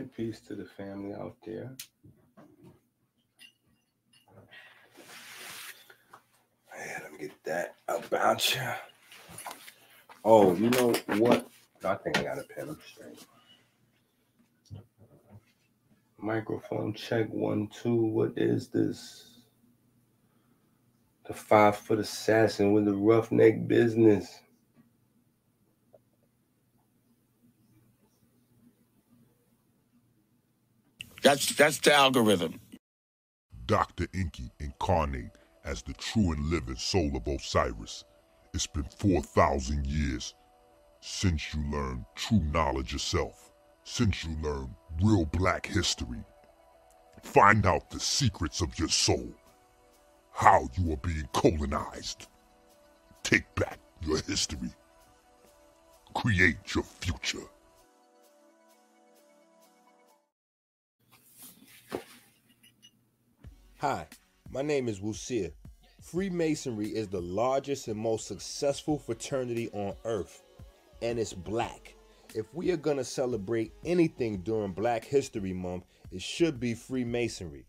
right, peace to the family out there. Yeah, let me get that about you. Oh, you know what? I think I got a pen. Microphone check one, two. What is this? The five foot assassin with the roughneck business. That's that's the algorithm. Dr. EnQi incarnate as the true and living soul of Osiris. It's been 4,000 years since you learned true knowledge yourself, since you learned real black history. Find out the secrets of your soul, how you are being colonized. Take back your history. Create your future. Hi, my name is Wusia. Freemasonry is the largest and most successful fraternity on earth, and it's black. If we are going to celebrate anything during Black History Month, it should be Freemasonry.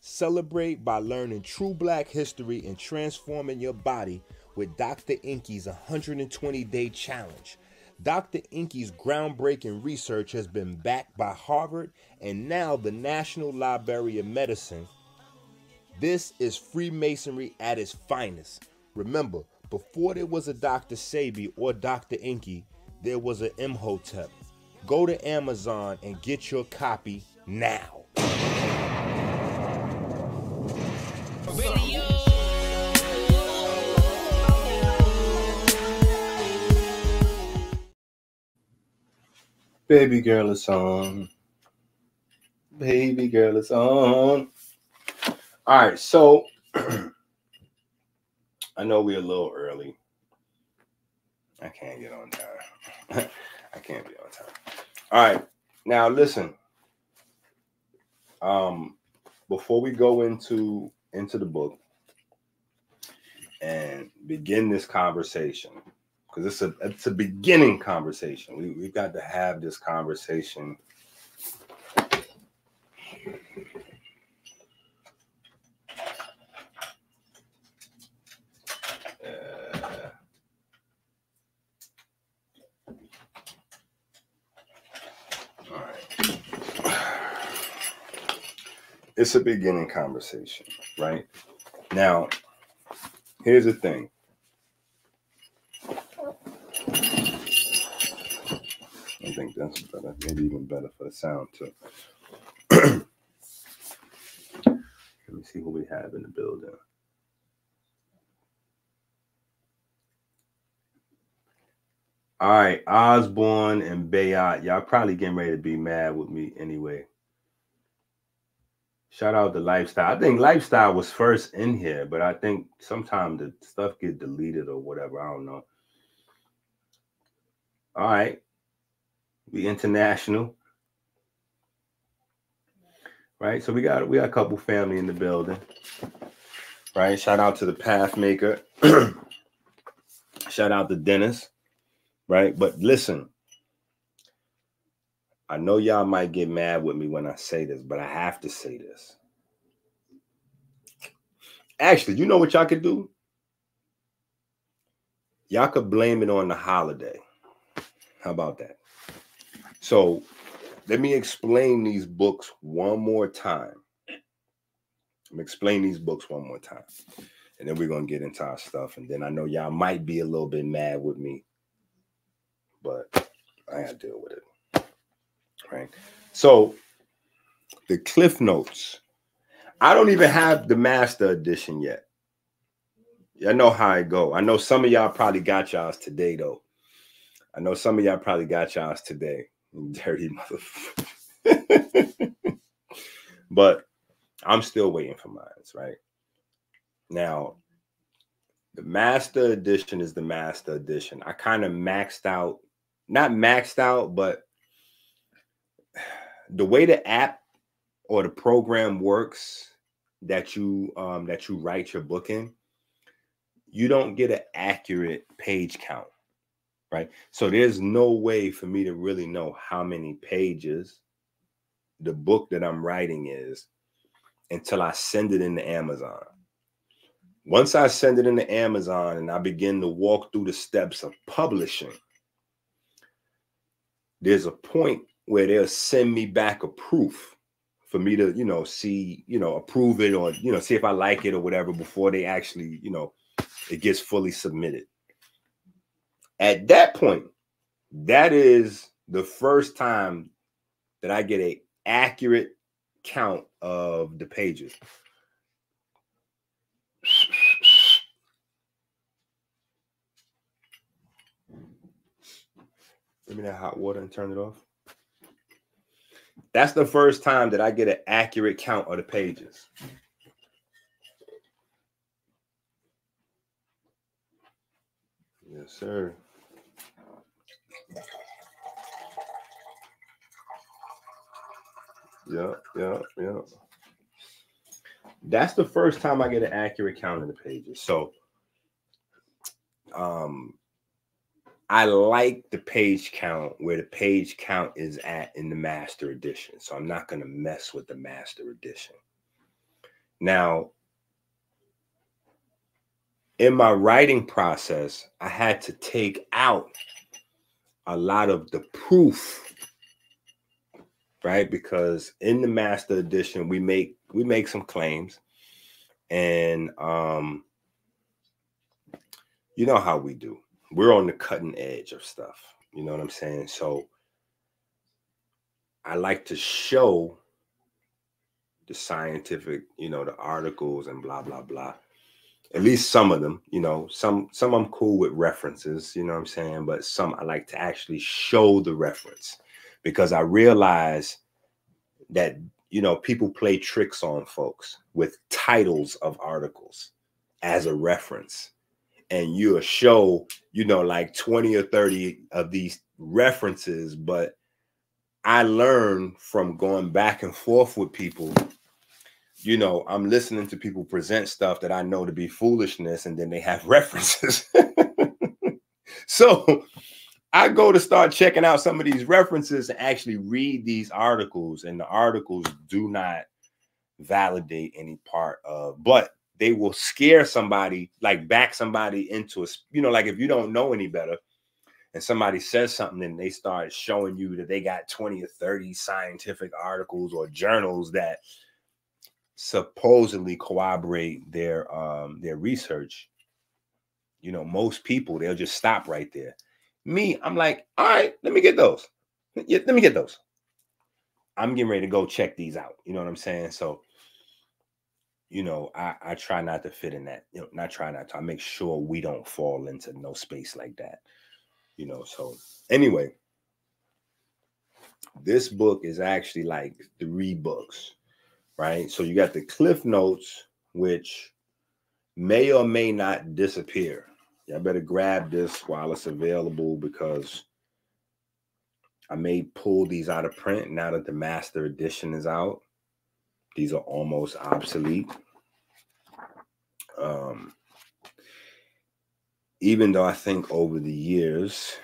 Celebrate by learning true black history and transforming your body with Dr. EnQi's 120 day challenge. Dr. EnQi's groundbreaking research has been backed by Harvard and now the National Library of Medicine this is Freemasonry at its finest. Remember, before there was a Dr. Sebi or Dr. EnQi, there was an Imhotep. Go to Amazon and get your copy now. Baby girl is on. Baby girl is on. All right, so I know we're a little early. I can't get on time. I can't be on time. All right, now listen. Um, before we go into into the book and begin this conversation, because it's a it's a beginning conversation. We we've got to have this conversation it's a beginning conversation, right? Now, here's the thing. I think that's better, maybe even better for the sound too. Let me see who we have in the building. All right, Osborne and Bayot, y'all probably getting ready to be mad with me anyway. Shout out to Lifestyle. I think Lifestyle was first in here, but I think sometimes the stuff get deleted or whatever. I don't know. All right. We international. Right. So we got we got a couple family in the building. Right. Shout out to the Pathmaker. Shout out to Dennis. Right. But listen, I know y'all might get mad with me when I say this, but I have to say this. Actually, you know what y'all could do? Y'all could blame it on the holiday. How about that? So let me explain these books one more time. Let me explain these books one more time. And then we're going to get into our stuff. And then I know y'all might be a little bit mad with me, but I got to deal with it right? So the Cliff Notes. I don't even have the Master Edition yet. I know how I go. I know some of y'all probably got y'all's today, though. I know some of y'all probably got y'all's today. Dirty motherfucker. but I'm still waiting for mine, right? Now, the Master Edition is the Master Edition. I kind of maxed out, not maxed out, but the way the app or the program works that you um, that you write your book in, you don't get an accurate page count, right? So there's no way for me to really know how many pages the book that I'm writing is until I send it into Amazon. Once I send it into Amazon and I begin to walk through the steps of publishing, there's a point where they'll send me back a proof for me to, you know, see, you know, approve it or, you know, see if I like it or whatever before they actually, you know, it gets fully submitted. At that point, that is the first time that I get a accurate count of the pages. Give me that hot water and turn it off. That's the first time that I get an accurate count of the pages. Yes, sir. Yeah, yeah, yeah. That's the first time I get an accurate count of the pages. So um I like the page count where the page count is at in the master edition. So I'm not going to mess with the master edition. Now, in my writing process, I had to take out a lot of the proof, right? Because in the master edition, we make we make some claims, and um, you know how we do we're on the cutting edge of stuff. You know what I'm saying? So I like to show the scientific, you know, the articles and blah blah blah. At least some of them, you know, some some I'm cool with references, you know what I'm saying, but some I like to actually show the reference because I realize that you know people play tricks on folks with titles of articles as a reference and you'll show, you know, like 20 or 30 of these references. But I learned from going back and forth with people. You know, I'm listening to people present stuff that I know to be foolishness, and then they have references. so I go to start checking out some of these references and actually read these articles, and the articles do not validate any part of, but they will scare somebody, like back somebody into a, you know, like if you don't know any better and somebody says something and they start showing you that they got 20 or 30 scientific articles or journals that supposedly corroborate their um their research you know most people they'll just stop right there. Me i'm like all right let me get those. Let me get those. I'm getting ready to go check these out you know what i'm saying? So you know, I, I try not to fit in that, you know, not try not to. I make sure we don't fall into no space like that, you know. So, anyway, this book is actually like three books, right? So, you got the Cliff Notes, which may or may not disappear. Y'all better grab this while it's available because I may pull these out of print now that the master edition is out. These are almost obsolete. Um, even though I think over the years,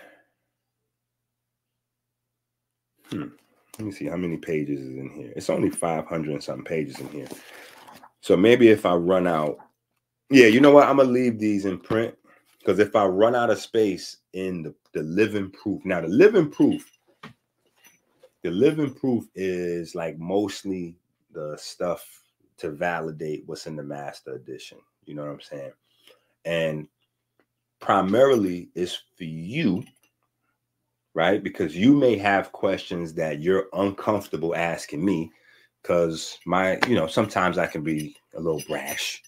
hmm, let me see how many pages is in here. It's only 500 and some pages in here. So maybe if I run out, yeah, you know what? I'm gonna leave these in print because if I run out of space in the, the living proof, now the living proof, the living proof is like mostly the stuff to validate what's in the master edition. You know what I'm saying? And primarily is for you, right? Because you may have questions that you're uncomfortable asking me because my, you know, sometimes I can be a little brash,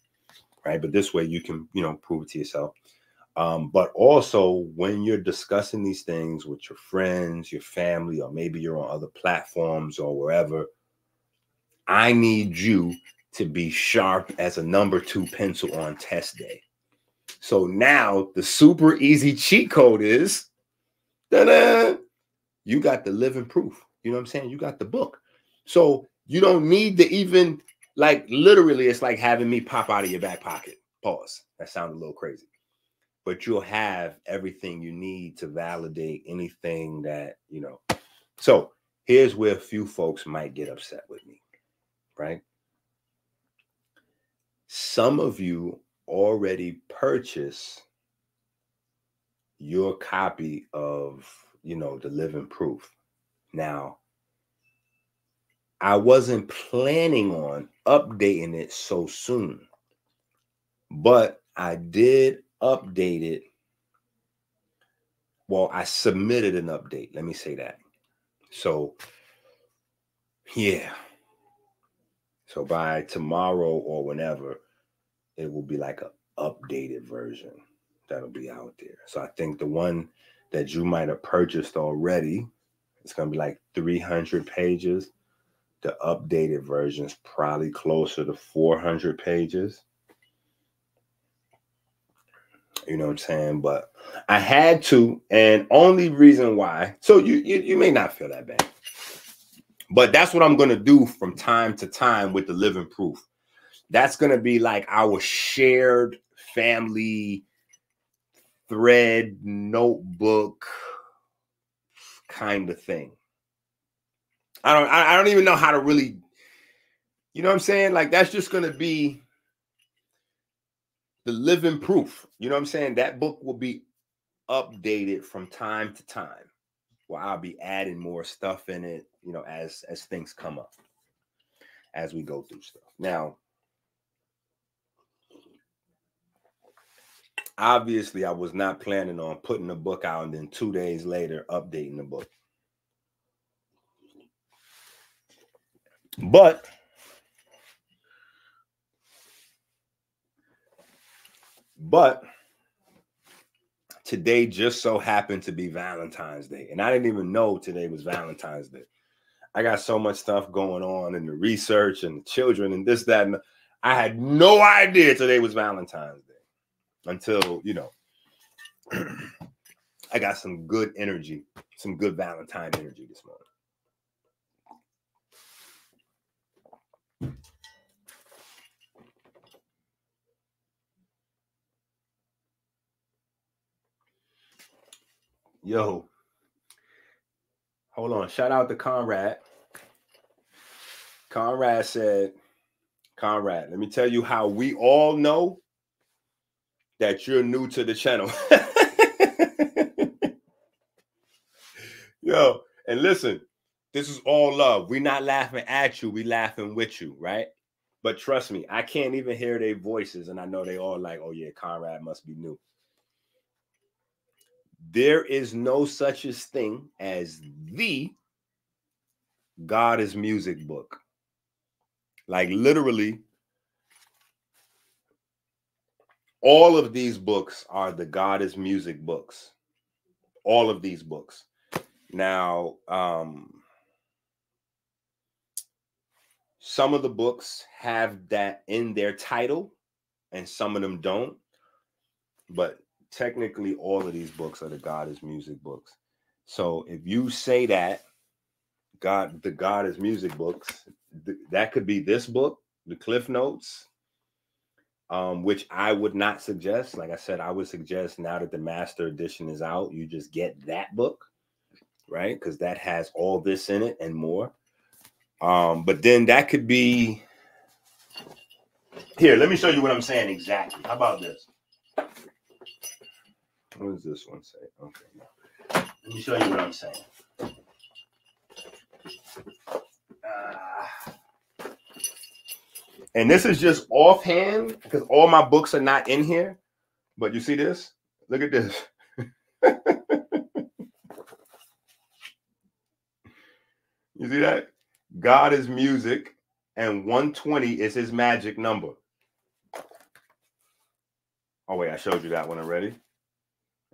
right? But this way you can, you know, prove it to yourself. Um, but also when you're discussing these things with your friends, your family, or maybe you're on other platforms or wherever, I need you to be sharp as a number two pencil on test day. So now the super easy cheat code is da-da, you got the living proof. You know what I'm saying? You got the book. So you don't need to even like literally, it's like having me pop out of your back pocket. Pause. That sounded a little crazy. But you'll have everything you need to validate anything that, you know. So here's where a few folks might get upset with me, right? Some of you already purchased your copy of, you know, the living proof. Now, I wasn't planning on updating it so soon, but I did update it. Well, I submitted an update. Let me say that. So, yeah. So by tomorrow or whenever, it will be like an updated version that'll be out there. So I think the one that you might have purchased already, it's gonna be like 300 pages. The updated version is probably closer to 400 pages. You know what I'm saying? But I had to, and only reason why. So you you, you may not feel that bad, but that's what I'm gonna do from time to time with the living proof. That's gonna be like our shared family thread notebook kind of thing. I don't I don't even know how to really you know what I'm saying? Like that's just going to be the living proof. You know what I'm saying? That book will be updated from time to time. Where I'll be adding more stuff in it, you know, as as things come up as we go through stuff. Now, obviously I was not planning on putting the book out and then 2 days later updating the book. But but today just so happened to be Valentine's Day. And I didn't even know today was Valentine's Day. I got so much stuff going on in the research and the children and this, that, and I had no idea today was Valentine's Day until, you know, I got some good energy, some good Valentine energy this morning. Yo, hold on. Shout out to Conrad. Conrad said, Conrad, let me tell you how we all know that you're new to the channel. Yo, and listen, this is all love. We're not laughing at you, we laughing with you, right? But trust me, I can't even hear their voices, and I know they all like, oh yeah, Conrad must be new. There is no such as thing as the God is music book. Like literally, all of these books are the God is music books. All of these books. Now, um, some of the books have that in their title, and some of them don't. But technically all of these books are the God is music books. So if you say that God, the God is music books, th- that could be this book, the Cliff Notes, um, which I would not suggest. Like I said, I would suggest now that the master edition is out, you just get that book, right? Because that has all this in it and more. Um, but then that could be here. Let me show you what I'm saying exactly. How about this? What does this one say? Okay. Let me show you what I'm saying. Uh, and this is just offhand because all my books are not in here. But you see this? Look at this. you see that? God is music, and 120 is his magic number. Oh, wait, I showed you that one already.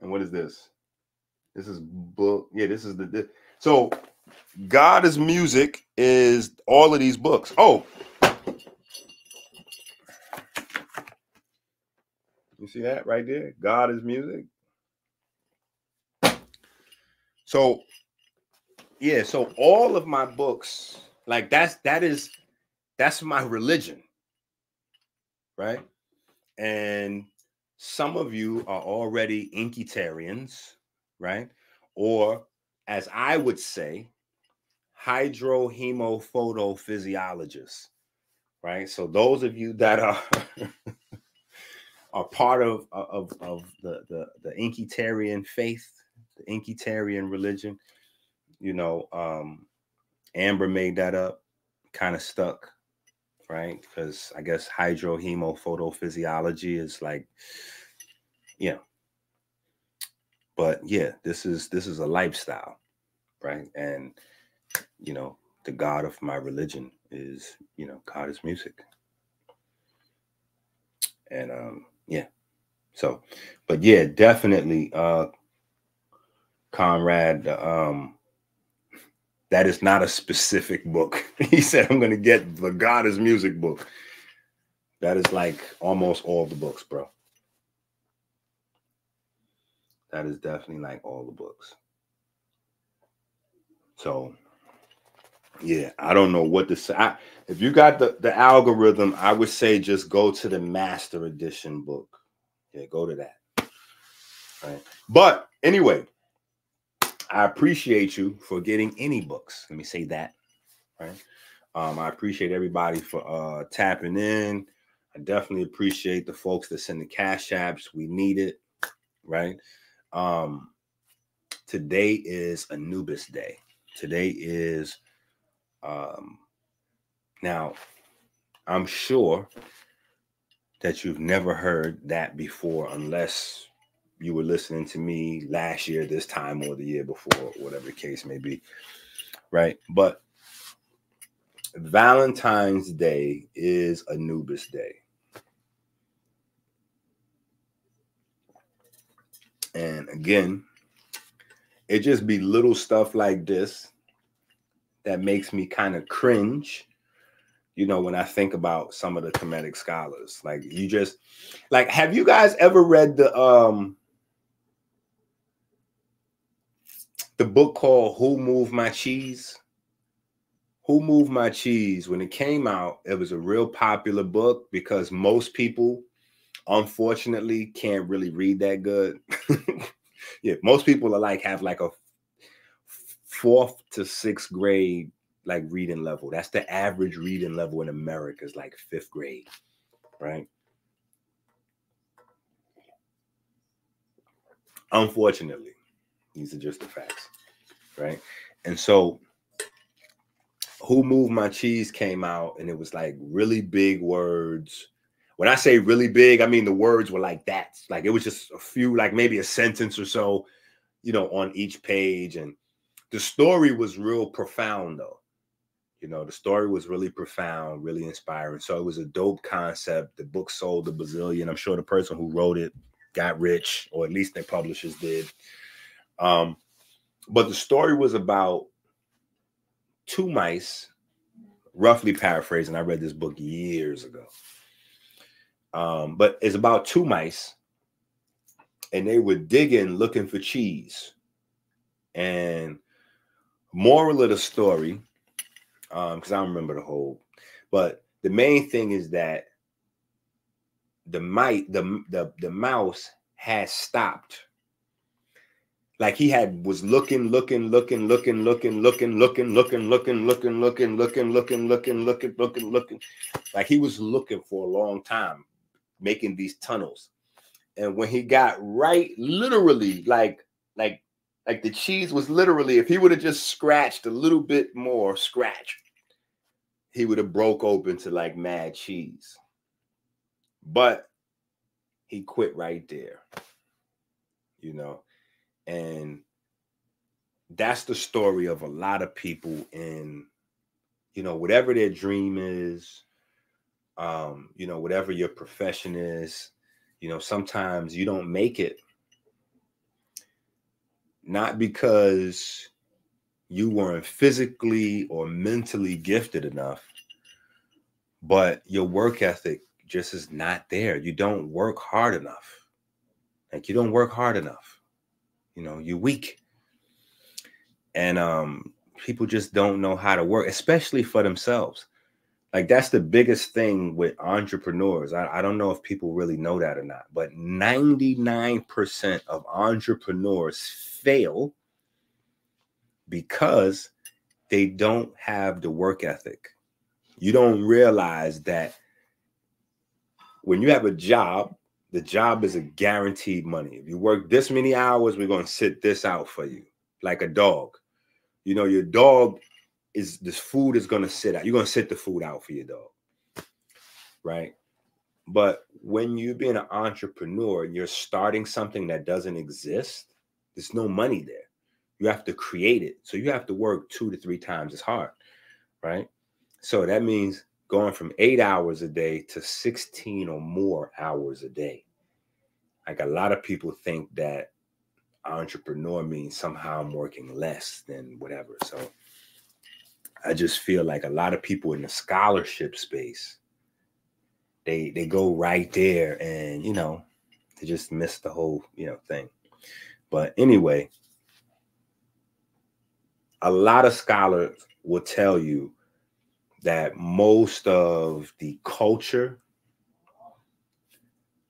And what is this? This is book. Yeah, this is the. This. So, God is music is all of these books. Oh, you see that right there? God is music. So, yeah. So all of my books, like that's that is that's my religion, right? And some of you are already Inkitarians, right? Or as I would say, hydrohemophotophysiologist, right? So those of you that are are part of of, of the, the the Inkitarian faith, the Inkitarian religion, you know, um, Amber made that up, kind of stuck, right? Because I guess hydrohemophotophysiology is like, yeah. But yeah, this is this is a lifestyle, right? And you know, the God of my religion is, you know, God is music. And um, yeah. So, but yeah, definitely uh Conrad, um, that is not a specific book. he said, I'm gonna get the God is music book. That is like almost all the books, bro. That is definitely like all the books. So yeah, I don't know what to say. I, if you got the, the algorithm, I would say just go to the master edition book. Yeah, go to that. Right. But anyway, I appreciate you for getting any books. Let me say that. Right. Um, I appreciate everybody for uh tapping in. I definitely appreciate the folks that send the cash apps. We need it, right? Um, today is Anubis Day. Today is um, now, I'm sure that you've never heard that before, unless you were listening to me last year, this time, or the year before, whatever the case may be. Right. But Valentine's Day is Anubis Day. And again, it just be little stuff like this that makes me kind of cringe you know when i think about some of the Kemetic scholars like you just like have you guys ever read the um the book called who moved my cheese who moved my cheese when it came out it was a real popular book because most people unfortunately can't really read that good yeah most people are like have like a fourth to sixth grade like reading level. That's the average reading level in America is like fifth grade, right? Unfortunately, these are just the facts, right? And so, Who Moved My Cheese came out and it was like really big words. When I say really big, I mean the words were like that. Like it was just a few, like maybe a sentence or so, you know, on each page. And the story was real profound though you know the story was really profound really inspiring so it was a dope concept the book sold a bazillion i'm sure the person who wrote it got rich or at least their publishers did um but the story was about two mice roughly paraphrasing i read this book years ago um but it's about two mice and they were digging looking for cheese and moral of the story, um, because I don't remember the whole, but the main thing is that the might the the the mouse has stopped. Like he had was looking, looking, looking, looking, looking, looking, looking, looking, looking, looking, looking, looking, looking, looking, looking, looking, looking. Like he was looking for a long time, making these tunnels. And when he got right, literally, like like like the cheese was literally, if he would have just scratched a little bit more, scratch, he would have broke open to like mad cheese. But he quit right there. You know, and that's the story of a lot of people in, you know, whatever their dream is, um, you know, whatever your profession is, you know, sometimes you don't make it not because you weren't physically or mentally gifted enough, but your work ethic just is not there. You don't work hard enough. Like you don't work hard enough. You know, you're weak. And um people just don't know how to work, especially for themselves. Like that's the biggest thing with entrepreneurs. I, I don't know if people really know that or not, but 99% of entrepreneurs fail because they don't have the work ethic. You don't realize that when you have a job, the job is a guaranteed money. If you work this many hours, we're going to sit this out for you, like a dog. You know, your dog is this food is going to sit out. You're going to sit the food out for your dog, right? But when you being an entrepreneur and you're starting something that doesn't exist, there's no money there. You have to create it. So you have to work two to three times as hard, right? So that means going from eight hours a day to 16 or more hours a day. Like a lot of people think that entrepreneur means somehow I'm working less than whatever. So I just feel like a lot of people in the scholarship space, they they go right there and you know, they just miss the whole, you know, thing. But anyway, a lot of scholars will tell you that most of the culture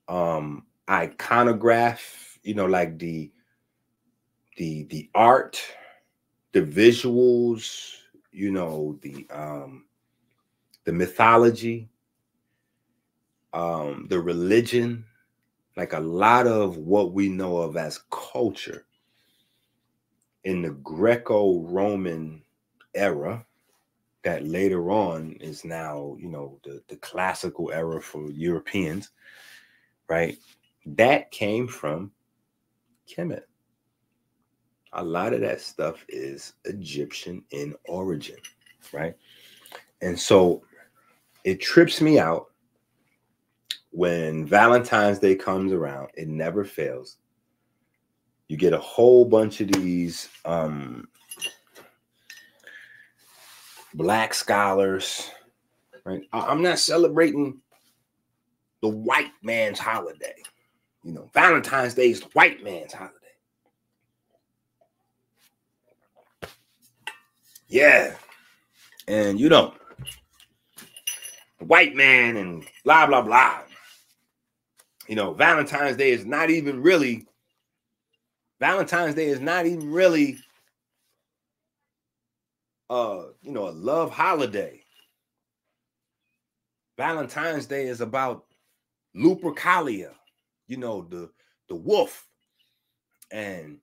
um iconograph you know like the the the art the visuals you know the um the mythology um the religion like a lot of what we know of as culture in the greco-roman era that later on is now, you know, the, the classical era for Europeans, right? That came from Kemet. A lot of that stuff is Egyptian in origin, right? And so it trips me out when Valentine's Day comes around, it never fails. You get a whole bunch of these um, black scholars, right? I'm not celebrating the white man's holiday. You know, Valentine's Day is the white man's holiday. Yeah. And you know, the white man and blah, blah, blah. You know, Valentine's Day is not even really, Valentine's Day is not even really uh, you know, a love holiday. Valentine's Day is about Lupercalia, you know, the the wolf. And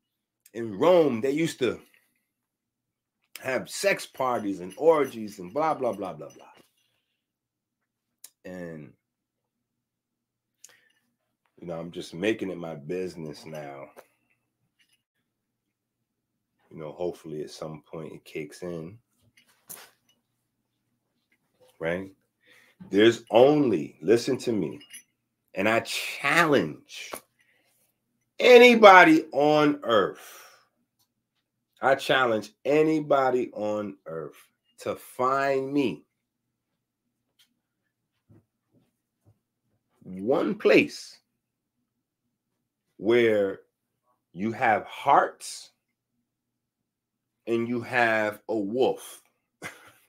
in Rome, they used to have sex parties and orgies and blah blah blah blah blah. And you know, I'm just making it my business now you know, hopefully at some point it kicks in. Right? There's only, listen to me, and I challenge anybody on earth. I challenge anybody on earth to find me one place where you have hearts and you have a wolf.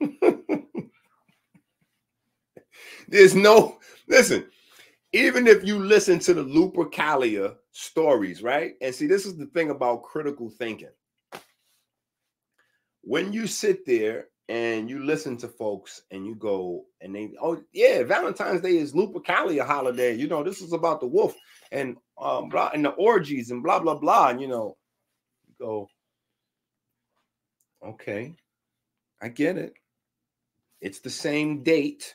There's no, listen, even if you listen to the Lupercalia stories, right? And see, this is the thing about critical thinking. When you sit there and you listen to folks and you go and they, oh yeah, Valentine's Day is Lupercalia holiday. You know, this is about the wolf and um blah and the orgies and blah blah blah. And you know, you go, Okay. I get it. It's the same date,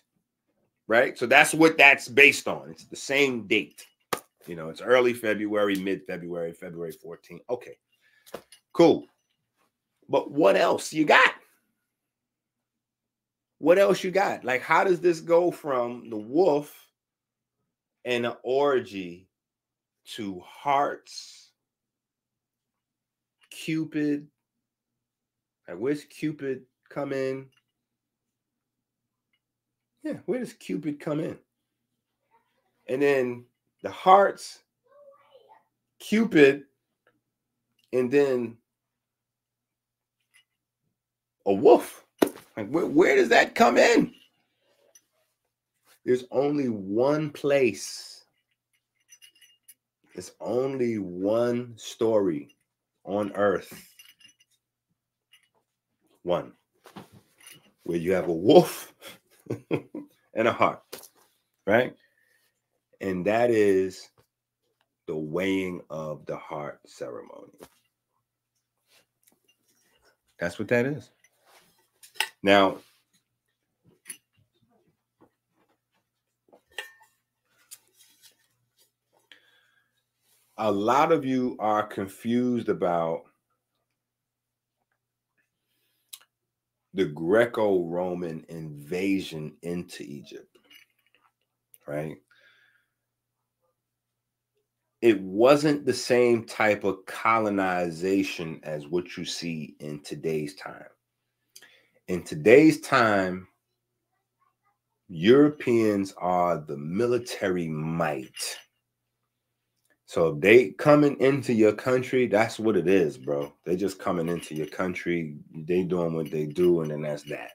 right? So that's what that's based on. It's the same date. You know, it's early February, mid February, February 14th. Okay. Cool. But what else you got? What else you got? Like, how does this go from the wolf and the orgy to hearts, Cupid, like, wish Cupid come in? Yeah, where does Cupid come in? And then the hearts, Cupid, and then a wolf. Like, where, where does that come in? There's only one place. There's only one story on earth one. where you have a wolf and a heart, right? And that is the weighing of the heart ceremony. That's what that is. Now, a lot of you are confused about the Greco Roman invasion into Egypt, right? It wasn't the same type of colonization as what you see in today's time. In today's time, Europeans are the military might so they coming into your country, that's what it is, bro. They just coming into your country, they doing what they do, and then that's that.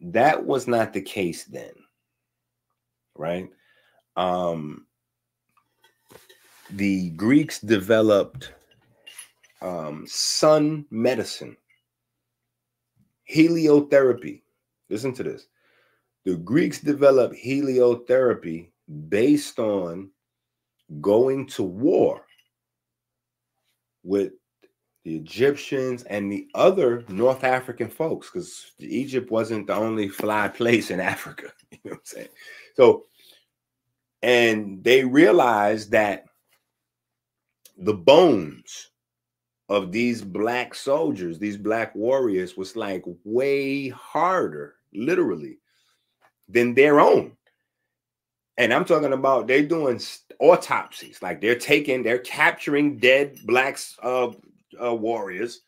That was not the case then, right? Um the Greeks developed um, sun medicine, heliotherapy. Listen to this. The Greeks developed heliotherapy based on going to war with the Egyptians and the other North African folks, because Egypt wasn't the only fly place in Africa. You know what I'm saying? So, and they realized that the bones of these black soldiers, these black warriors, was like way harder, literally, than their own. And I'm talking about they're doing autopsies, like they're taking, they're capturing dead blacks uh, uh, warriors,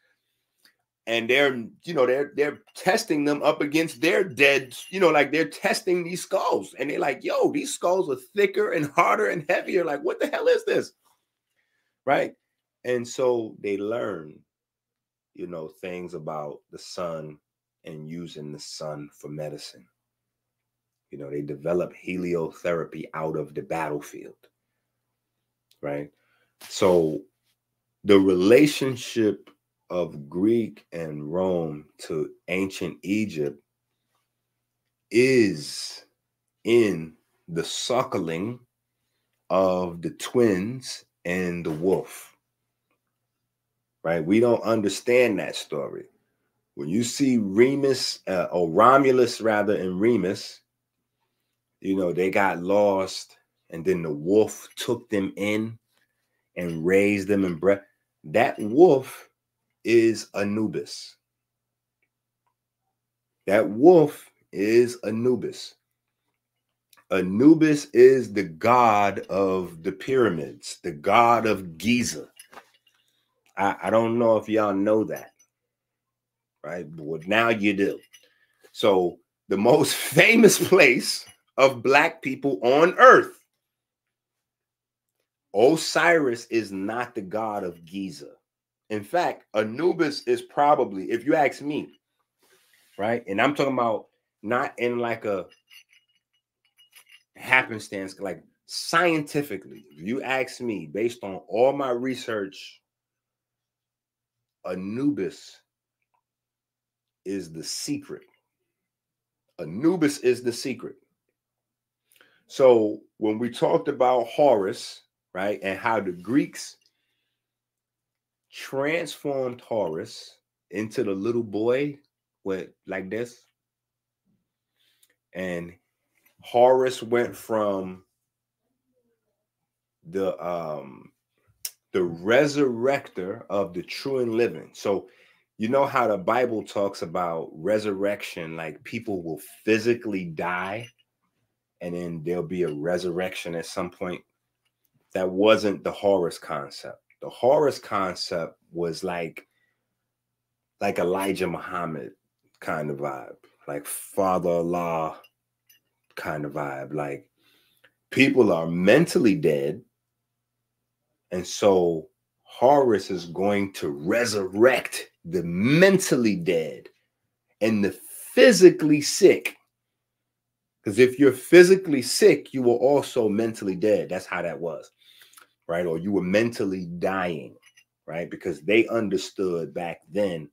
and they're, you know, they're they're testing them up against their dead, you know, like they're testing these skulls, and they're like, yo, these skulls are thicker and harder and heavier. Like, what the hell is this? Right? And so they learn, you know, things about the sun and using the sun for medicine. You know, they develop heliotherapy out of the battlefield. Right. So the relationship of Greek and Rome to ancient Egypt is in the suckling of the twins and the wolf. Right? We don't understand that story. When you see Remus, uh, or Romulus rather, and Remus, you know, they got lost, and then the wolf took them in and raised them in breath. That wolf is Anubis. That wolf is Anubis. Anubis is the god of the pyramids, the god of Giza. I, I don't know if y'all know that, right? But now you do. So, the most famous place of black people on earth. Osiris is not the god of Giza. In fact, Anubis is probably, if you ask me, right? And I'm talking about not in like a happenstance, like scientifically, if you ask me, based on all my research, Anubis is the secret. Anubis is the secret. So when we talked about Horus, right, and how the Greeks transformed Horus into the little boy with like this, and Horus went from the um the resurrector of the true and living. So you know how the Bible talks about resurrection, like people will physically die and then there'll be a resurrection at some point. That wasn't the Horus concept. The Horus concept was like like Elijah Muhammad kind of vibe, like Father Allah kind of vibe. Like people are mentally dead, and so Horus is going to resurrect the mentally dead and the physically sick because if you're physically sick, you were also mentally dead. That's how that was, right? Or you were mentally dying, right? Because they understood back then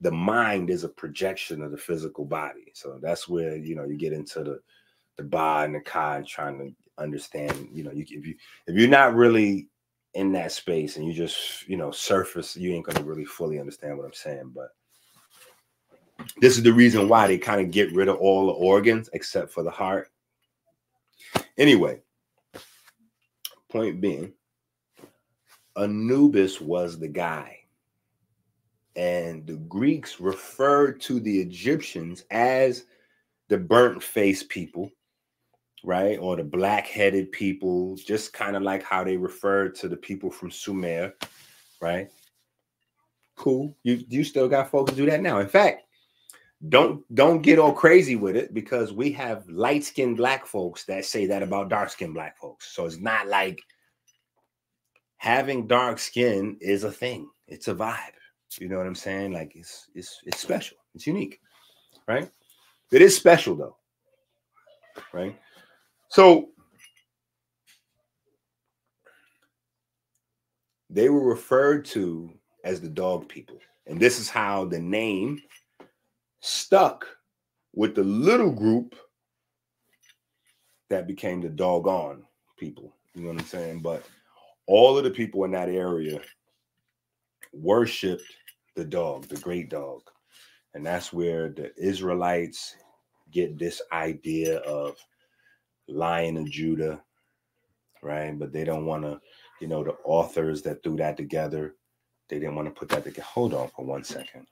the mind is a projection of the physical body. So that's where you know you get into the the ba and the ka and trying to understand. You know, you if you if you're not really in that space and you just you know surface, you ain't gonna really fully understand what I'm saying. But this is the reason why they kind of get rid of all the organs except for the heart. Anyway, point being, Anubis was the guy. And the Greeks referred to the Egyptians as the burnt face people, right? Or the black headed people, just kind of like how they referred to the people from Sumer, right? Cool. You you still got folks do that now. In fact, don't don't get all crazy with it because we have light-skinned black folks that say that about dark-skinned black folks. So it's not like having dark skin is a thing. It's a vibe. You know what I'm saying? Like it's it's it's special. It's unique, right? It is special though, right? So they were referred to as the dog people, and this is how the name stuck with the little group that became the doggone people. You know what I'm saying? But all of the people in that area worshiped the dog, the great dog. And that's where the Israelites get this idea of Lion of Judah, right? But they don't want to, you know, the authors that threw that together, they didn't want to put that together. Hold on for one second.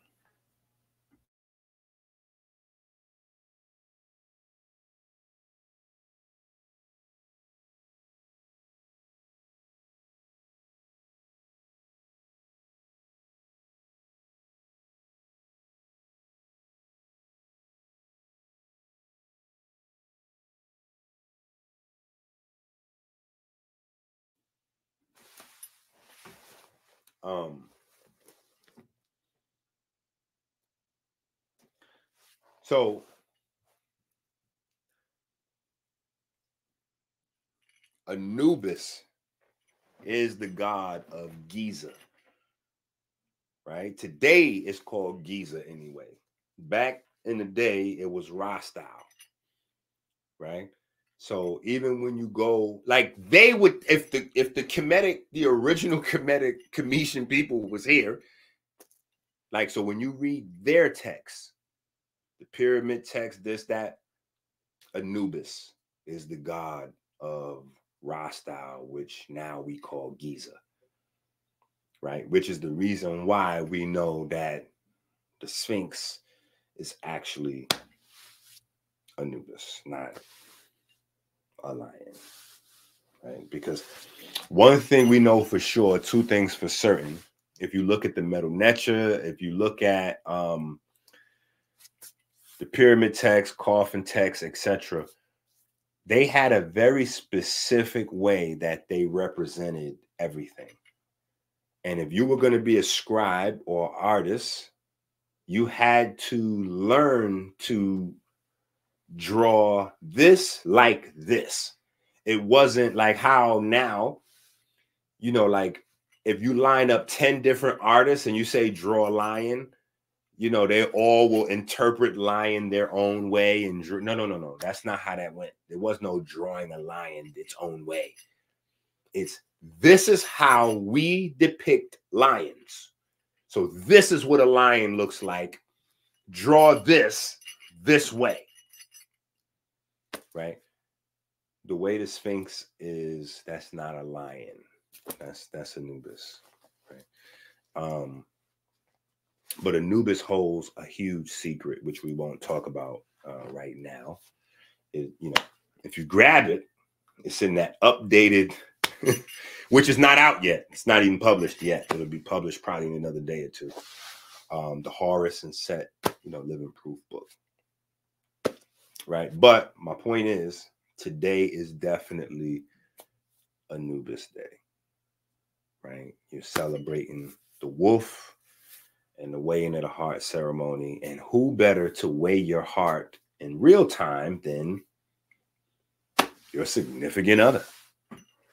Um, so Anubis is the god of Giza. Right? Today it's called Giza anyway. Back in the day, it was Rostyle. Right? So even when you go, like they would, if the if the Kemetic, the original Kemetic Commission people was here, like so when you read their text, the pyramid text, this, that, Anubis is the god of Rostyle, which now we call Giza. Right, which is the reason why we know that the Sphinx is actually Anubis, not a lion. Right? Because one thing we know for sure, two things for certain. If you look at the Medu Neter, if you look at um, the pyramid text, coffin text, etc., they had a very specific way that they represented everything. And if you were going to be a scribe or artist, you had to learn to draw this like this. It wasn't like how now, you know, like if you line up 10 different artists and you say draw a lion, you know, they all will interpret lion their own way. And drew, no, no, no, no. That's not how that went. There was no drawing a lion its own way. It's this is how we depict lions. So this is what a lion looks like. Draw this this way right? The way the Sphinx is, that's not a lion. That's that's Anubis, right? Um, but Anubis holds a huge secret, which we won't talk about uh, right now. It, you know, if you grab it, it's in that updated, which is not out yet. It's not even published yet. It'll be published probably in another day or two. Um, the Horus and Set, you know, living proof book right? But my point is, today is definitely Anubis Day, right? You're celebrating the wolf and the weighing of the heart ceremony. And who better to weigh your heart in real time than your significant other,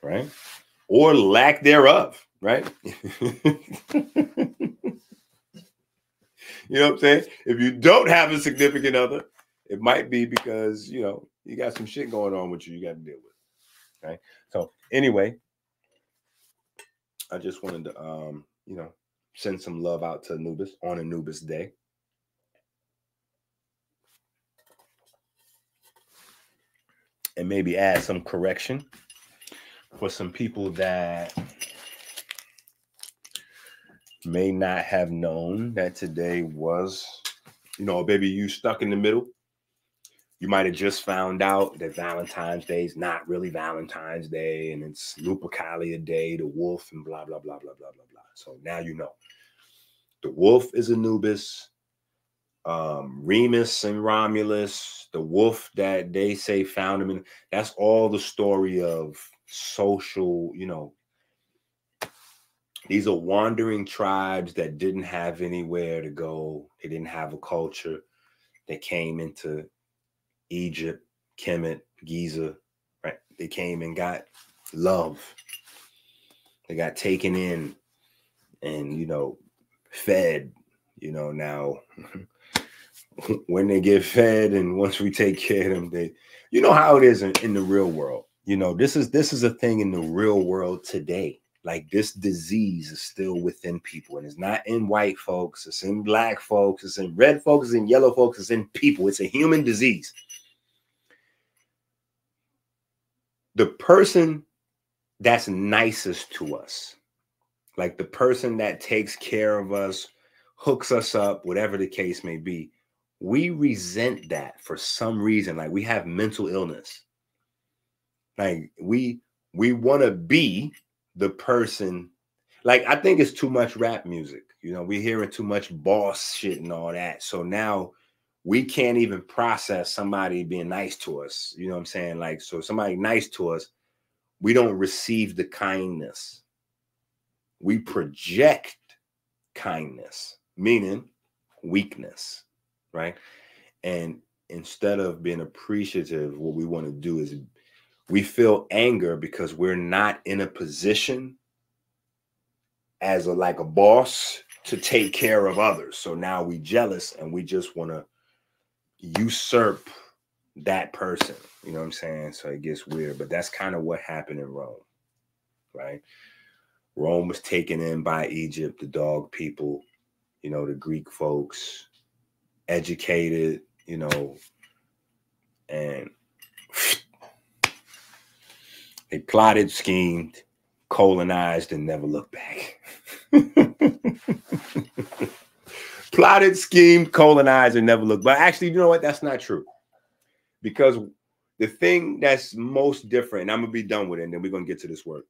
right? Or lack thereof, right? you know what I'm saying? If you don't have a significant other, it might be because you know you got some shit going on with you. You got to deal with. Right. So anyway, I just wanted to um, you know, send some love out to Anubis on Anubis Day. And maybe add some correction for some people that may not have known that today was, you know, baby, you stuck in the middle. You might have just found out that Valentine's Day is not really Valentine's Day and it's Lupercalia Day, the wolf, and blah, blah, blah, blah, blah, blah, blah. So now you know. The wolf is Anubis. Um, Remus and Romulus, the wolf that they say found him in, that's all the story of social, you know, these are wandering tribes that didn't have anywhere to go. They didn't have a culture. They came into Egypt, Kemet, Giza, right? They came and got love. They got taken in and, you know, fed. You know, now when they get fed and once we take care of them, they, you know how it is in, in the real world. You know, this is this is a thing in the real world today like this disease is still within people and it's not in white folks it's in black folks it's in red folks it's in yellow folks it's in people it's a human disease the person that's nicest to us like the person that takes care of us hooks us up whatever the case may be we resent that for some reason like we have mental illness like we we want to be the person like I think it's too much rap music. You know, we're hearing too much boss shit and all that. So now we can't even process somebody being nice to us. You know what I'm saying? Like, so somebody nice to us, we don't receive the kindness. We project kindness, meaning weakness, right? And instead of being appreciative, what we want to do is we feel anger because we're not in a position as a like a boss to take care of others. So now we jealous and we just want to usurp that person. You know what I'm saying? So it gets weird, but that's kind of what happened in Rome, right? Rome was taken in by Egypt, the dog people, you know, the Greek folks, educated, you know, and they plotted, schemed, colonized, and never looked back. plotted, schemed, colonized, and never looked. But actually, you know what? That's not true. Because the thing that's most different, I'm gonna be done with it, and then we're gonna get to this work.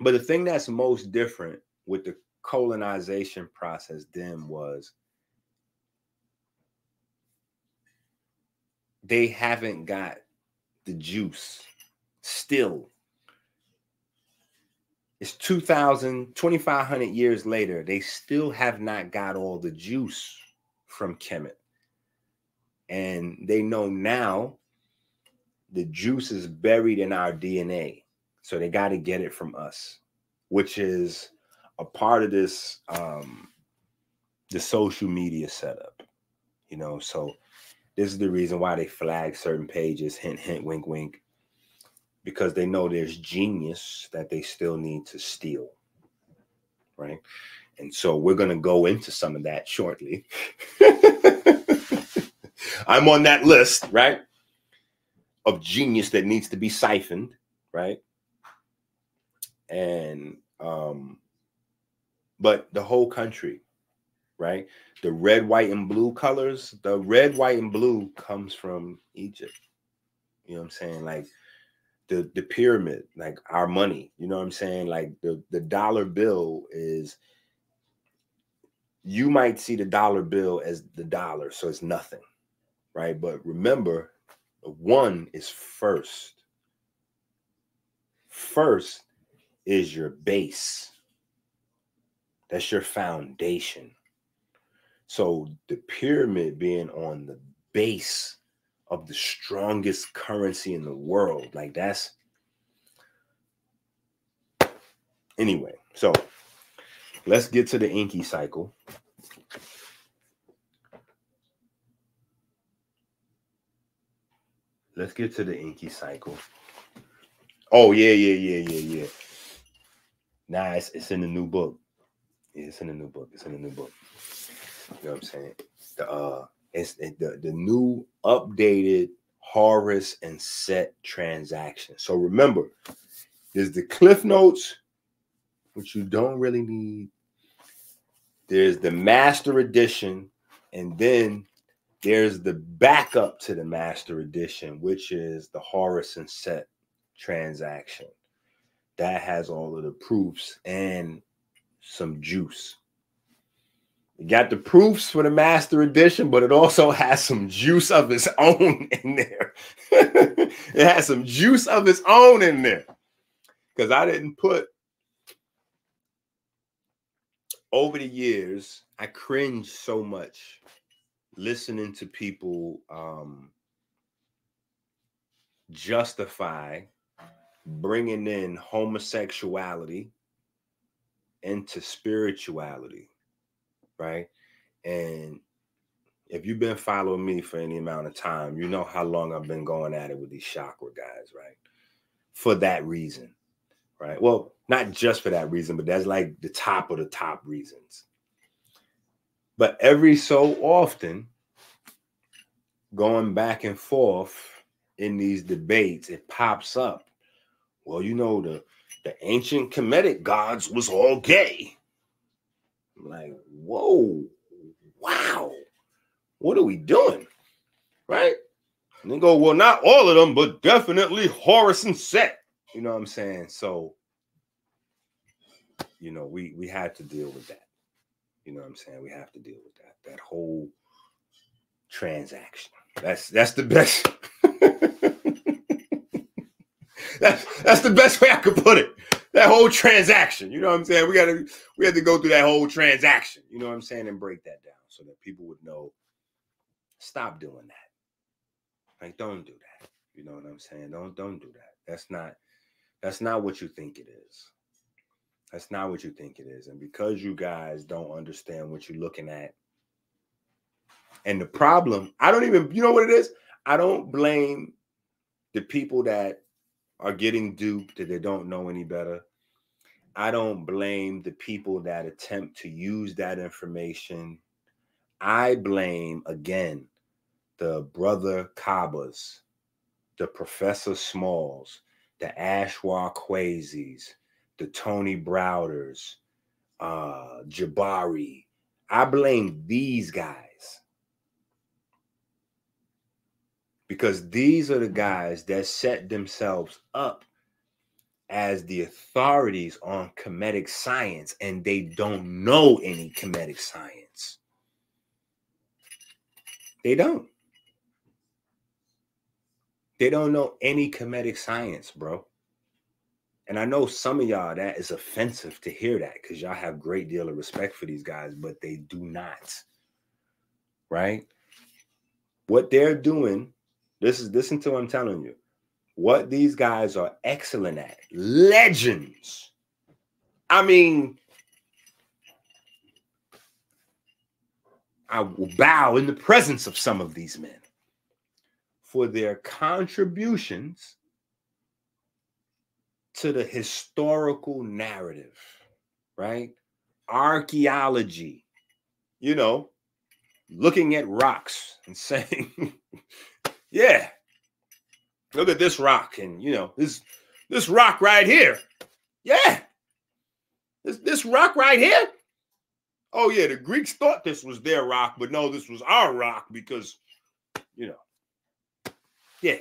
But the thing that's most different with the colonization process then was they haven't got the juice still it's 2000 2500 years later they still have not got all the juice from kemet. And they know now the juice is buried in our dna so they got to get it from us which is a part of this um the social media setup you know? So this is the reason why they flag certain pages hint hint wink wink because they know there's genius that they still need to steal. Right. And so we're going to go into some of that shortly. I'm on that list, right? Of genius that needs to be siphoned, right? And, um, but the whole country, right? The red, white, and blue colors, the red, white, and blue comes from Egypt. You know what I'm saying? Like, the the pyramid, like our money. You know what I'm saying? Like the the dollar bill is you might see the dollar bill as the dollar, so it's nothing, right? But remember, one is first. First is your base. That's your foundation. So the pyramid being on the base of the strongest currency in the world. Like that's anyway. So let's get to the EnQi cycle. Let's get to the EnQi cycle. Oh yeah, yeah, yeah, yeah, yeah. Nah, it's, it's in the new book. It's in the new book. It's in the new book. You know what I'm saying? The uh it's the, the new updated Horus and Set transaction. So remember, there's the Cliff Notes, which you don't really need. There's the Master Edition, and then there's the backup to the Master Edition, which is the Horus and Set transaction. That has all of the proofs and some juice. You got the proofs for the master edition, but it also has some juice of its own in there. it has some juice of its own in there. Because I didn't put over the years, I cringe so much listening to people um, justify bringing in homosexuality into spirituality right? And if you've been following me for any amount of time, you know how long I've been going at it with these chakra guys, right? For that reason, right? Well, not just for that reason, but that's like the top of the top reasons. But every so often, going back and forth in these debates, it pops up. Well, you know, the, the ancient Kemetic gods was all gay. I'm like, whoa, wow, what are we doing? Right? And then go, well, not all of them, but definitely Horus and Set. You know what I'm saying? So, you know, we we had to deal with that. You know what I'm saying? We have to deal with that. That whole transaction. That's that's the best. that's that's the best way I could put it that whole transaction. You know what I'm saying? We got to we had to go through that whole transaction. You know what I'm saying, and break that down so that people would know. Stop doing that. Like, don't do that. You know what I'm saying? Don't don't do that. That's not that's not what you think it is. That's not what you think it is. And because you guys don't understand what you're looking at, and the problem, I don't even, you know what it is? I don't blame the people that are getting duped that they don't know any better. I don't blame the people that attempt to use that information. I blame again the brother Kabbas, the Professor Smalls, the Ashra Kwesis, the Tony Browders, uh, Jabari. I blame these guys because these are the guys that set themselves up as the authorities on Kemetic science and they don't know any Kemetic science. They don't. They don't know any Kemetic science, bro. And I know some of y'all that is offensive to hear that because y'all have great deal of respect for these guys, but they do not. Right? What they're doing this is listen to what I'm telling you. What these guys are excellent at, legends. I mean, I will bow in the presence of some of these men for their contributions to the historical narrative, right? Archaeology, you know, looking at rocks and saying, yeah. Look at this rock, and you know, this this rock right here. Yeah. This this rock right here. Oh, yeah, the Greeks thought this was their rock, but no, this was our rock because, you know, yeah.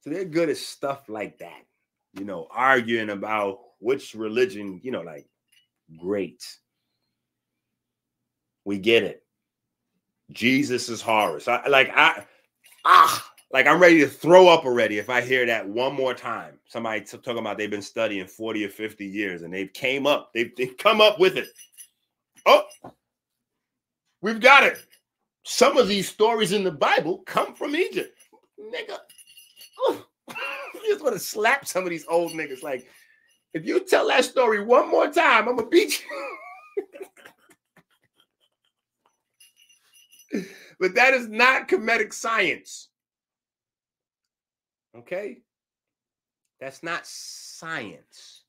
So they're good at stuff like that, you know, arguing about which religion, you know, like, great. We get it. Jesus is Horus. I like I ah, like I'm ready to throw up already if I hear that one more time. Somebody t- talking about they've been studying 40 or 50 years and they've came up, they've, they've come up with it. Oh, we've got it. Some of these stories in the Bible come from Egypt. Nigga. Oh, you just want to slap some of these old niggas. Like, if you tell that story one more time, I'm gonna beat you. but that is not Kemetic science. Okay? That's not science.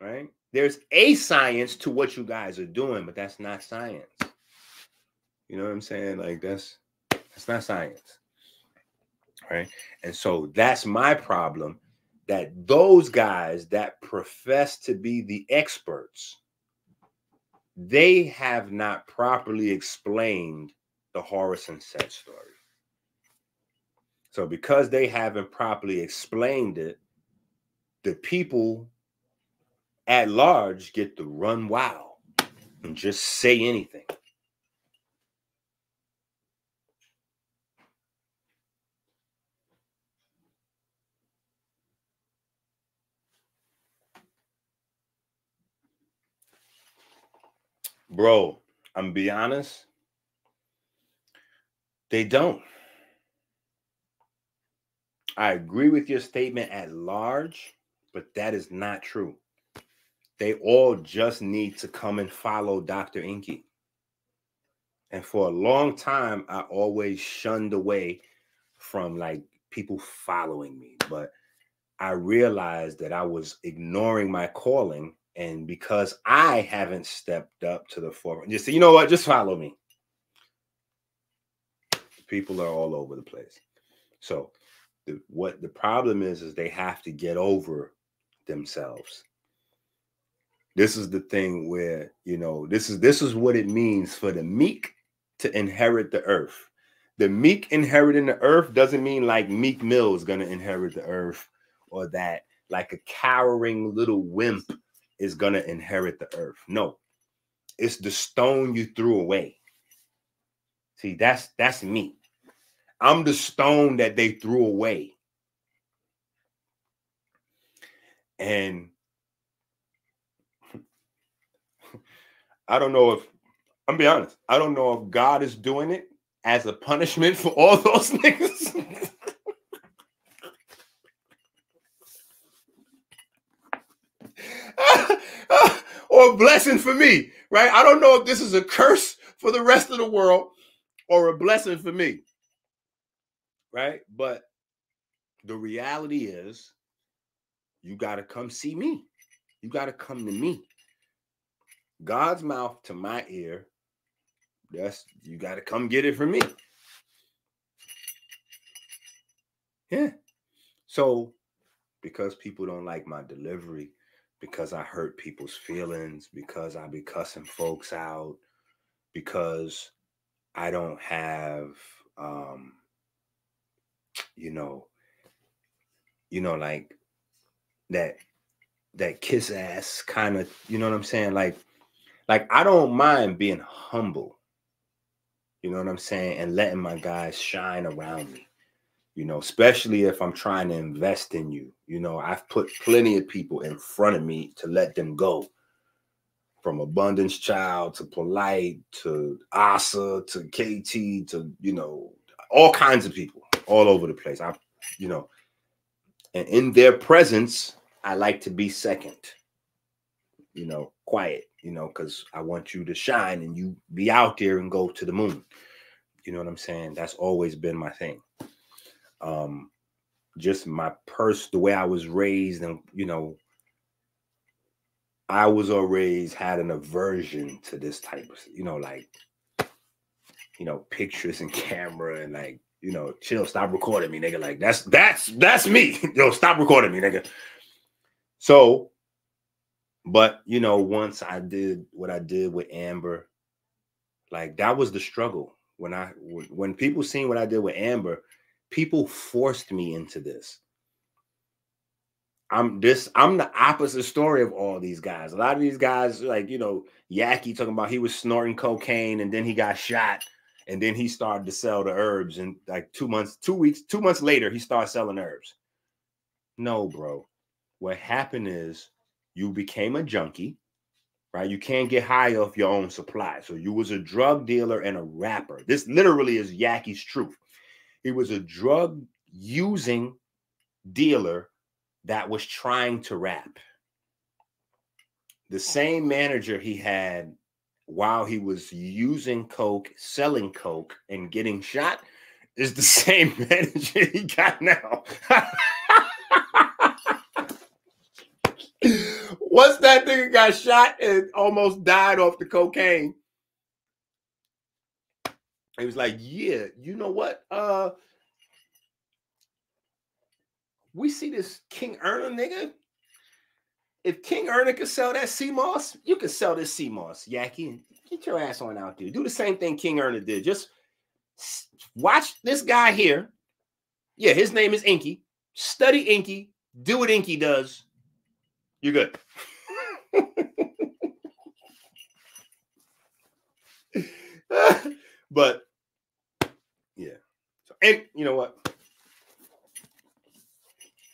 Right? There's a science to what you guys are doing, but that's not science. You know what I'm saying? Like that's that's not science. Right? And so that's my problem that those guys that profess to be the experts they have not properly explained the Horus and Set story. So, because they haven't properly explained it, the people at large get to run wild and just say anything. Bro, I'm be honest. They don't. I agree with your statement at large, but that is not true. They all just need to come and follow Dr. EnQi. And for a long time, I always shunned away from like people following me. But I realized that I was ignoring my calling. And because I haven't stepped up to the forefront, just you know what, just follow me. People are all over the place. So the, what the problem is is they have to get over themselves. This is the thing where, you know, this is this is what it means for the meek to inherit the earth. The meek inheriting the earth doesn't mean like Meek Mill is going to inherit the earth or that like a cowering little wimp is going to inherit the earth. No. It's the stone you threw away. See, that's that's me. I'm the stone that they threw away. And I don't know if I'm be honest, I don't know if God is doing it as a punishment for all those niggas. Or a blessing for me, right? I don't know if this is a curse for the rest of the world or a blessing for me right? But the reality is, you got to come see me. You got to come to me. God's mouth to my ear. That's you got to come get it from me. Yeah. So, because people don't like my delivery, because I hurt people's feelings, because I be cussing folks out, because I don't have um you know, you know, like that that kiss ass kind of, you know what I'm saying? Like, like I don't mind being humble, you know what I'm saying, and letting my guys shine around me. You know, especially if I'm trying to invest in you. You know, I've put plenty of people in front of me to let them go. From abundance child to polite to Asa to KT to you know all kinds of people all over the place. I, you know, and in their presence, I like to be second, you know, quiet, you know, because I want you to shine and you be out there and go to the moon. You know what I'm saying? That's always been my thing. Um, just my purse, the way I was raised, and you know, I was always had an aversion to this type of, you know, like, you know, pictures and camera and like you know, chill, stop recording me, nigga. Like that's that's that's me. Yo, stop recording me, nigga. So, but you know, once I did what I did with Amber, like that was the struggle. When I when people seen what I did with Amber, people forced me into this. I'm this, I'm the opposite story of all these guys. A lot of these guys, like you know, Yahki talking about he was snorting cocaine and then he got shot and then he started to sell the herbs and like two months two weeks two months later he started selling herbs. No bro. What happened is you became a junkie right? You can't get high off your own supply. So you was a drug dealer and a rapper. This literally is Yahki's truth he was a drug using dealer that was trying to rap the same manager he had while he was using coke, selling coke, and getting shot is the same manager he got now. Once that nigga got shot and almost died off the cocaine, he was like, "Yeah, you know what? Uh, we see this King Erna nigga. If King Erna could sell that sea moss, you can sell this CMOS, Yahki. Get your ass on out there. Do the same thing King Erna did. Just watch this guy here. Yeah, his name is EnQi. Study EnQi. Do what EnQi does. You're good. but and you know what?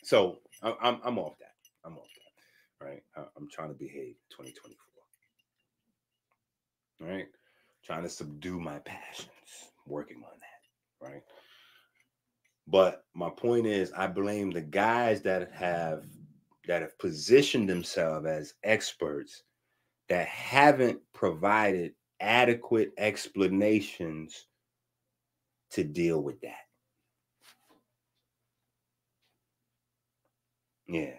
So I'm I'm off that. I'm off that. Right. I'm trying to behave 2024. All right. Trying to subdue my passions. Working on that. Right. But my point is, I blame the guys that have that have positioned themselves as experts that haven't provided adequate explanations to deal with that. Yeah.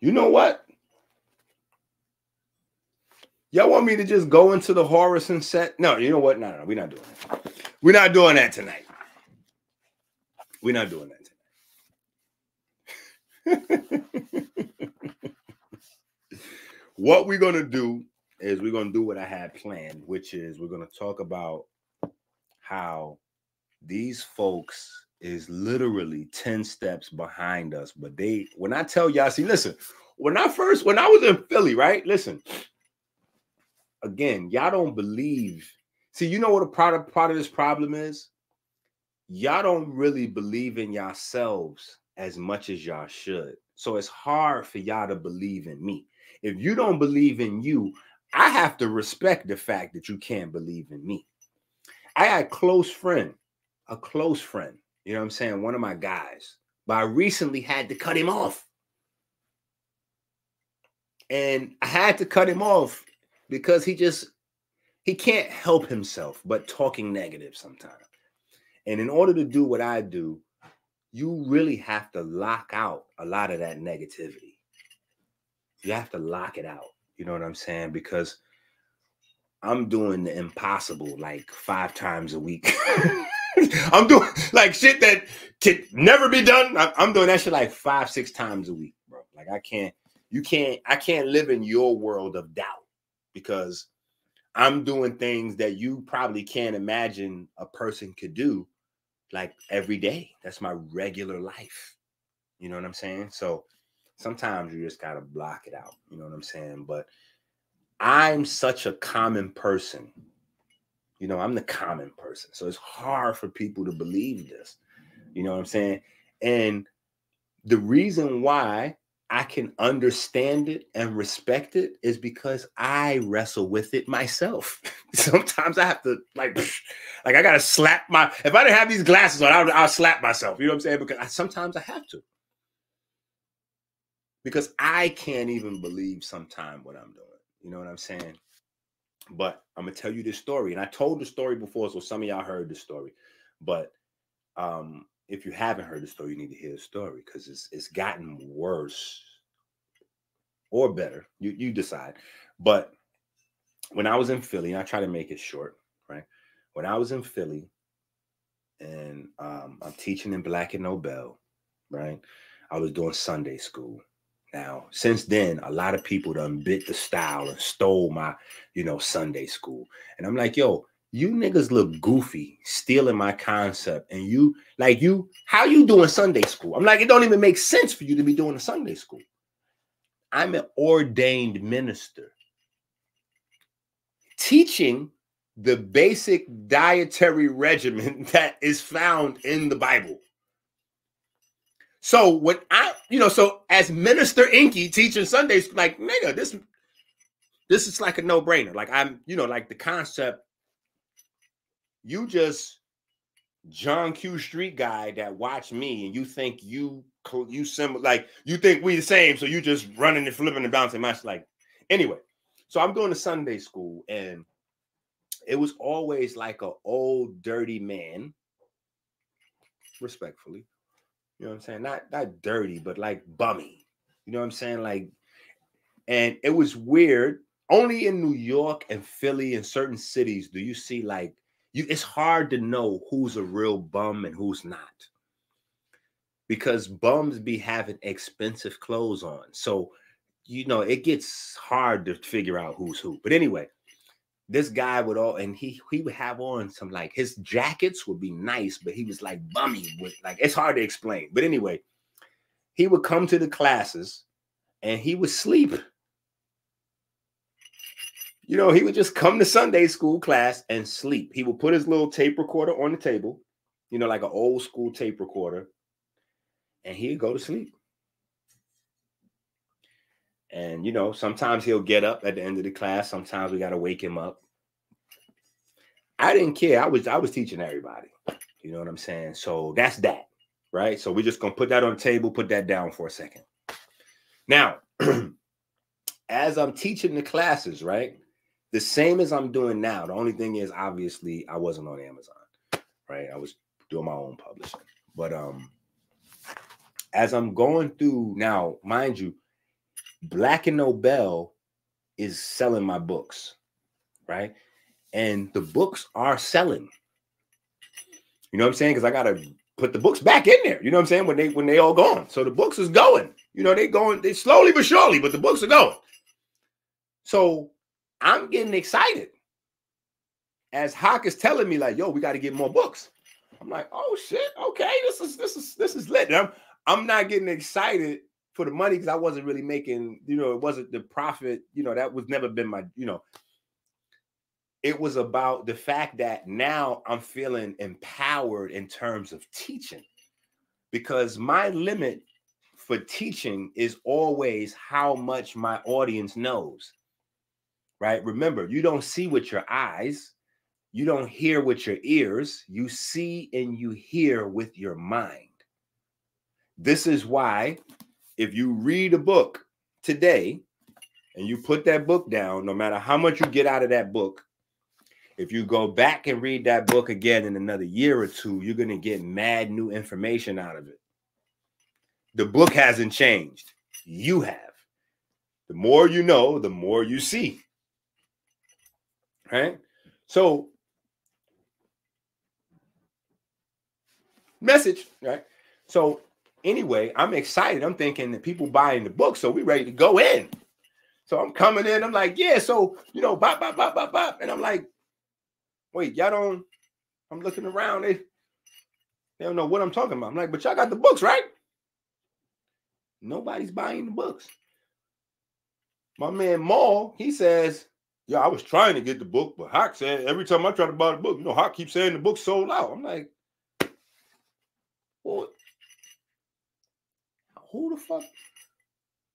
You know what? Y'all want me to just go into the Horus set? No, you know what? No, no, no, we're not doing that. We're not doing that tonight. We're not doing that tonight. what we're gonna do is we're gonna do what I had planned, which is we're gonna talk about how these folks is literally 10 steps behind us. But they, when I tell y'all, see, listen, when I first, when I was in Philly, right? Listen, again, y'all don't believe. See, you know what a of, part of this problem is? Y'all don't really believe in yourselves as much as y'all should. So it's hard for y'all to believe in me. If you don't believe in you, I have to respect the fact that you can't believe in me. I had a close friend, a close friend you know what I'm saying? One of my guys. But I recently had to cut him off. And I had to cut him off because he just he can't help himself but talking negative sometimes. And in order to do what I do, you really have to lock out a lot of that negativity. You have to lock it out. You know what I'm saying? Because I'm doing the impossible like five times a week. I'm doing like shit that can never be done. I'm doing that shit like five, six times a week, bro. Like I can't, you can't, I can't live in your world of doubt because I'm doing things that you probably can't imagine a person could do like every day. That's my regular life. You know what I'm saying? So sometimes you just gotta block it out. You know what I'm saying? But I'm such a common person you know, I'm the common person. So it's hard for people to believe this. You know what I'm saying? And the reason why I can understand it and respect it is because I wrestle with it myself. Sometimes I have to like, like I gotta slap my. If I didn't have these glasses on, I'll, I'll slap myself. You know what I'm saying? Because I, sometimes I have to. Because I can't even believe sometimes what I'm doing. You know what I'm saying? But I'm gonna tell you this story, and I told the story before, so some of y'all heard the story. But um, if you haven't heard the story, you need to hear the story because it's it's gotten worse or better. You you decide. But when I was in Philly, and I try to make it short, right? When I was in Philly, and um, I'm teaching in Black and Nobel, right? I was doing Sunday school, now, since then, a lot of people done bit the style and stole my, you know, Sunday school. And I'm like, yo, you niggas look goofy stealing my concept. And you, like, you, how you doing Sunday school? I'm like, it don't even make sense for you to be doing a Sunday school. I'm an ordained minister teaching the basic dietary regimen that is found in the Bible. So when I, you know, so as Minister EnQi teaching Sundays, like nigga, this this is like a no-brainer. Like I'm, you know, like the concept, you just John Q Street guy that watch me and you think you you symbol like you think we the same, so you just running and flipping and bouncing. Match like anyway. So I'm going to Sunday school and it was always like an old dirty man respectfully. You know what I'm saying? Not not dirty, but like bummy. You know what I'm saying? Like, and it was weird. Only in New York and Philly and certain cities do you see like you. It's hard to know who's a real bum and who's not, because bums be having expensive clothes on. So, you know, it gets hard to figure out who's who. But anyway, this guy would all and he he would have on some like his jackets would be nice, but he was like bummy with like it's hard to explain. But anyway, he would come to the classes and he would sleep. You know, he would just come to Sunday school class and sleep. He would put his little tape recorder on the table, you know, like an old school tape recorder, and he'd go to sleep. And you know, sometimes he'll get up at the end of the class. Sometimes we got to wake him up. I didn't care. I was I was teaching everybody. You know what I'm saying? So that's that, right? So we're just gonna put that on the table, put that down for a second. Now, as I'm teaching the classes, right? The same as I'm doing now. The only thing is, obviously, I wasn't on Amazon, right? I was doing my own publishing. But um, as I'm going through now, mind you, Black and Nobel is selling my books, right? And the books are selling. You know what I'm saying? Because I gotta put the books back in there. You know what I'm saying? When they when they all gone. So the books is going. You know, they going, they slowly but surely, but the books are going. So I'm getting excited. As Hawk is telling me, like, yo, we got to get more books. I'm like, oh shit, okay, this is this is this is lit. I'm I'm not getting excited for the money because I wasn't really making, you know, it wasn't the profit, you know, that was never been my, you know. It was about the fact that now I'm feeling empowered in terms of teaching because my limit for teaching is always how much my audience knows. Right? Remember, you don't see with your eyes, you don't hear with your ears, you see and you hear with your mind. This is why if you read a book today and you put that book down, no matter how much you get out of that book, if you go back and read that book again in another year or two, you're going to get mad new information out of it. The book hasn't changed. You have. The more you know, the more you see. Right? So, message, right? So, anyway, I'm excited. I'm thinking that people buying the book, so we ready to go in. So I'm coming in. I'm like, yeah. So you know, bop, bop, bop, bop, bop, and I'm like, wait, y'all don't. I'm looking around. They, they don't know what I'm talking about. I'm like, but y'all got the books, right? Nobody's buying the books. My man Maul, he says, yeah, I was trying to get the book, but Hawk said every time I try to buy the book, you know, Hawk keeps saying the book sold out. I'm like, well, who the fuck?